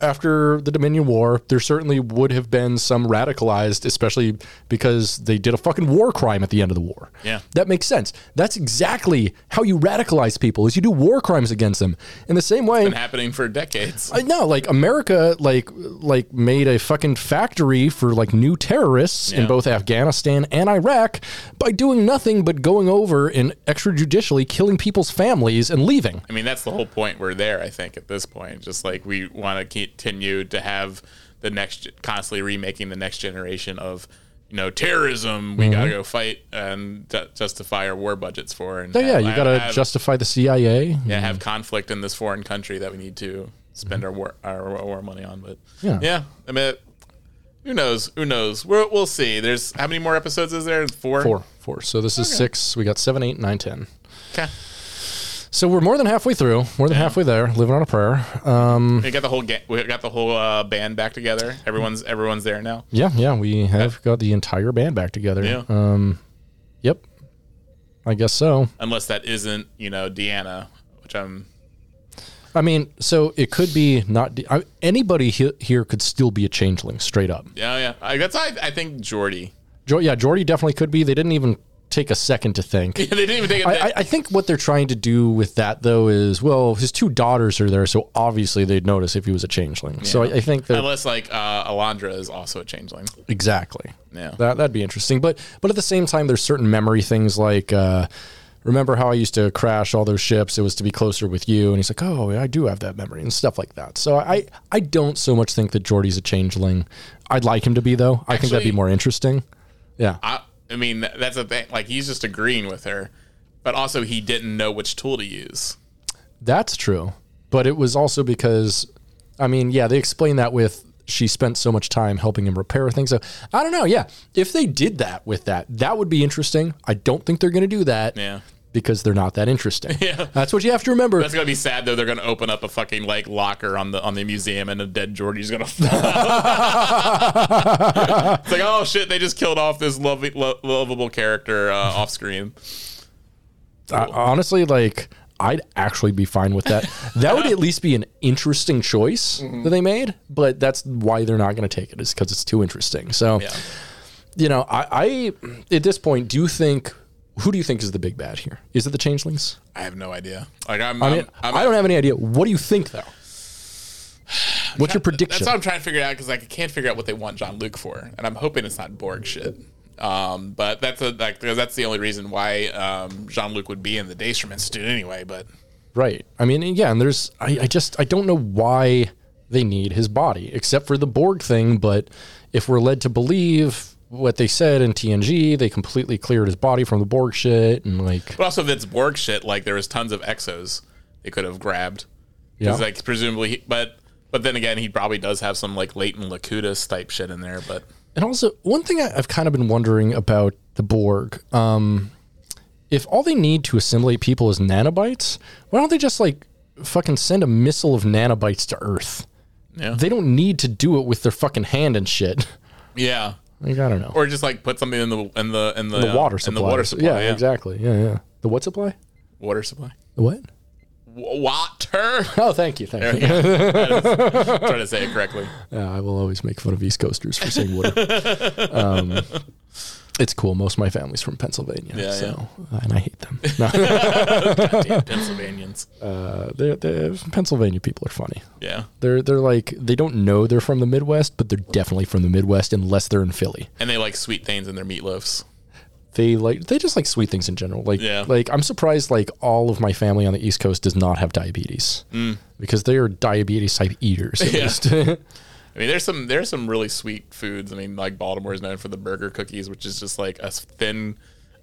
After the Dominion War, there certainly would have been some radicalized, especially because they did a fucking war crime at the end of the war. Yeah. That makes sense. That's exactly how you radicalize people is you do war crimes against them. In the same way, it's Been happening for decades. I know, like America, like like made a fucking factory for like new terrorists in both Afghanistan and Iraq by doing nothing but going over and extrajudicially killing people's families and leaving. I mean, that's the whole point. We're there, I think, at this point. Just like we want to continue to have the next, constantly remaking the next generation of, you know, terrorism. We Mm-hmm. got to go fight and ju- justify our war budgets for. And So yeah, have- you got to justify the CIA. yeah, have conflict in this foreign country that we need to spend our war our war money on. But Yeah. yeah, I mean, who knows? Who knows? We're, we'll see. There's how many more episodes is there? Four. Four, four. So this is six. We got seven, eight, nine, ten. Okay. So we're more than halfway through. More than halfway there. Living on a prayer. Um, We got the whole ga- we got the whole uh, band back together. Everyone's everyone's there now. yeah, yeah. We have got the entire band back together. Yeah. Um, yep. I guess so. Unless that isn't you know Deanna, which I'm I mean, so it could be not I, anybody he, here could still be a changeling, straight up. yeah yeah. I, that's I, I think Geordi. Jo- yeah, Geordi definitely could be. They didn't even take a second to think. Yeah, they didn't even take it. I, I- I think what they're trying to do with that though is well, his two daughters are there, so obviously they'd notice if he was a changeling. So I, I think that Unless like uh, Alandra is also a changeling. exactly. Yeah. That that'd be interesting. But but at the same time, there's certain memory things like. Uh, Remember how I used to crash all those ships? It was to be closer with you. And he's like, "Oh, I do have that memory and stuff like that." So I, I don't so much think that Geordi's a changeling. I'd like him to be though. I think that'd be Actually- more interesting. Yeah, I I mean that's a thing. Like he's just agreeing with her, but also he didn't know which tool to use. That's true. But it was also because, I mean, yeah, they explain that with she spent so much time helping him repair things. So I don't know. Yeah. If they did that with that, that would be interesting. I don't think they're going to do that. Yeah. Because they're not that interesting. Yeah. That's what you have to remember. That's gonna be sad though. They're gonna open up a fucking like locker on the on the museum, and a dead Geordi's gonna fall. it's like, oh shit, they just killed off this lovely, lo- lovable character uh, off screen. I- honestly, like, I'd actually be fine with that. that would at least be an interesting choice Mm-hmm. that they made. But that's why they're not going to take it, is because it's too interesting. So, Yeah. you know, I, I, at this point, do you think, who do you think is the big bad here? Is it the changelings? I have no idea. Like I'm, I mean, I'm, I'm I don't have any idea. What do you think, though? What's your prediction? That's what I'm trying to figure out because like I can't figure out what they want Jean-Luc for, and I'm hoping it's not Borg shit. Um, but that's a, like that's the only reason why um, Jean Luc would be in the Daystrom Institute anyway. But Right. I mean, yeah, and there's, I, I just, I don't know why they need his body, except for the Borg thing. But if we're led to believe what they said in TNG, they completely cleared his body from the Borg shit, and like, but also if it's Borg shit, like there was tons of exos they could have grabbed. yeah, Because like presumably, he, but but then again, he probably does have some like latent Locutus type shit in there. But and also one thing I, I've kind of been wondering about the Borg, um, if all they need to assimilate people is nanobites, why don't they just like fucking send a missile of nanobites to Earth? yeah, They don't need to do it with their fucking hand and shit. yeah, Like, I don't know. or just like put something in the in the in the, the water in supply. the water supply. Yeah, Yeah, exactly. Yeah, yeah. The what supply? Water supply. The what? W- Water. Oh, thank you, thank you. Trying to say it correctly. Yeah, I will always make fun of East Coasters for saying water. um, it's cool. Most of my family's from Pennsylvania, Yeah, so and I hate them. No, Pennsylvanians. uh, they're, they're, Pennsylvania people are funny. Yeah. They're they're like they don't know they're from the Midwest, but they're definitely from the Midwest unless they're in Philly. And they like sweet things in their meatloafs. They like they just like sweet things in general. Like Yeah. like I'm surprised like all of my family on the East Coast does not have diabetes because they are diabetes type eaters. At Mm. Yeah. I mean, there's some there's some really sweet foods. I mean, like Baltimore is known for the burger cookies, which is just like a thin,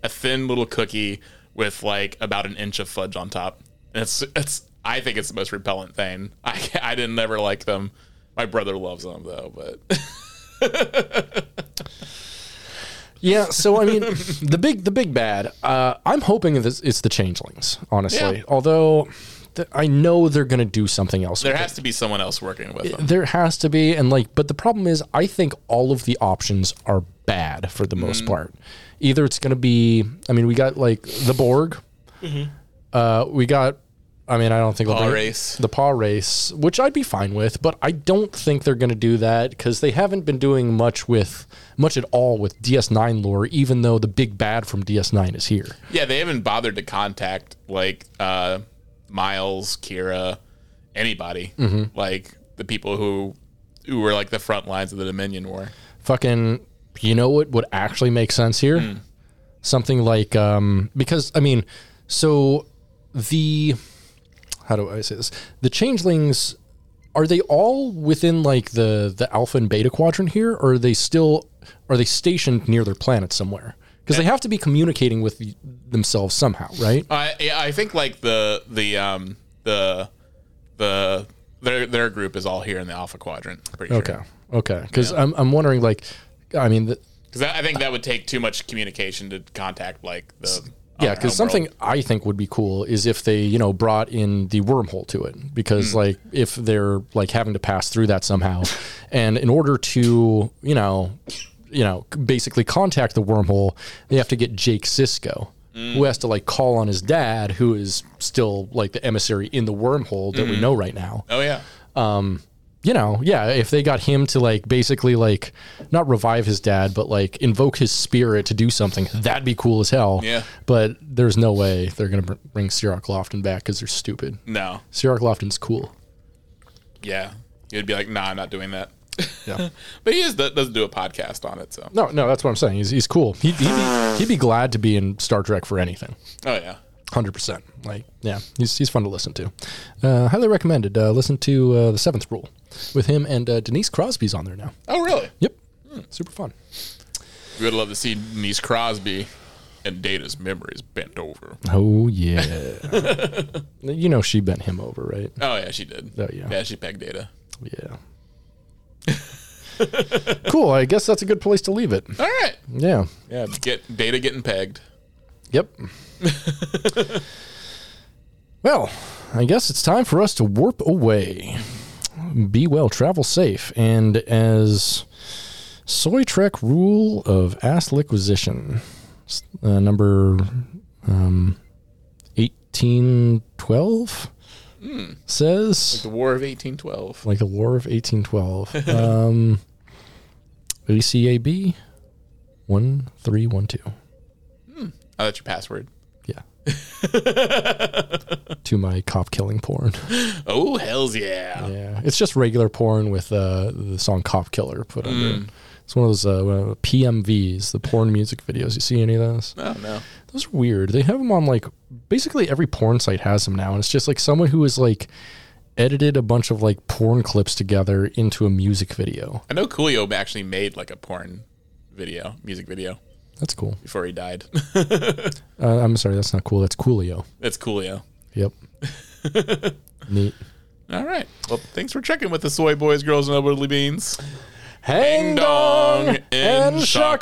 a thin little cookie with like about an inch of fudge on top. And it's it's I think it's the most repellent thing. I I didn't never like them. My brother loves them though, but Yeah, so I mean, the big the big bad. Uh, I'm hoping it's, it's the changelings, honestly. Yeah. Although th- I know they're going to do something else. there has to be someone else working with them. There has to be, and like, but the problem is, I think all of the options are bad for the Mm. most part. Either it's going to be, I mean, we got like the Borg, Mm-hmm. uh, we got I mean, I don't think they'll Paw bring- race. the Pah-wraiths, which I'd be fine with, but I don't think they're going to do that because they haven't been doing much with much at all with DS9 lore, even though the big bad from DS9 is here. Yeah, they haven't bothered to contact like uh, Miles, Kira, anybody. Mm-hmm. Like the people who who were like the front lines of the Dominion War. Fucking, you know what would actually make sense here? Hmm. Something like, um, because I mean, so the how do I say this? The changelings are they all within like the the alpha and beta quadrant here, or are they still are they stationed near their planet somewhere? Because they have to be communicating with the, themselves somehow, right? I I think like the the um the the their their group is all here in the Alpha Quadrant. Pretty sure. Okay, okay. Because I'm I'm wondering like, I mean, Because I think that would take too much communication to contact like the Yeah, because something world. I think would be cool is if they, you know, brought in the wormhole to it. Because Hmm. like if they're like having to pass through that somehow, and in order to, you know, you know, basically contact the wormhole, they have to get Jake Sisko, Hmm. who has to like call on his dad, who is still like the emissary in the wormhole that Hmm. we know right now Oh yeah. Um, you know, yeah, if they got him to like basically like not revive his dad, but like invoke his spirit to do something, that'd be cool as hell. Yeah. But there's no way they're gonna br- bring Cirroc Lofton back because they're stupid. No. Cirroc Lofton's cool. Yeah. You'd be like, nah, I'm not doing that. Yeah. But he is doesn't do a podcast on it, so No, no, that's what I'm saying. He's he's cool. He'd, he'd be he'd be glad to be in Star Trek for anything. oh yeah. Hundred percent. Like, yeah, he's he's fun to listen to. Uh, highly recommended. Uh, listen to uh, the Seventh Rule with him and uh, Denise Crosby's on there now. Oh really? Yep, super fun. We would love to see Denise Crosby and Data's memories bent over. Oh yeah. you know she bent him over, right? Oh yeah, she did. Oh, yeah. Yeah, she pegged Data. Yeah. cool. I guess that's a good place to leave it. All right. Yeah. Yeah, get Data getting pegged. Yep. well, I guess it's time for us to warp away. Be well, travel safe, and as Soy Trek rule of ass liquisition, uh, number um, eighteen twelve says like The War of 1812. like the War of 1812. um, ACAB 1312. Oh, that's your password. Yeah. to my cop killing porn. Oh, hells yeah. Yeah. It's just regular porn with uh, the song Cop Killer put under it. It's one of those uh, PMVs, the porn music videos. You see any of those? Oh, no. Are weird. They have them on like basically every porn site has them now, and it's just like someone who has like edited a bunch of like porn clips together into a music video. I know Coolio actually made like a porn video, music video, That's cool. before he died. Uh, I'm sorry, that's not cool. That's Coolio. That's Coolio. Yep. Neat. All right. Well, thanks for checking with the soy boys, girls, and elderly beans. Hang dong and Soy,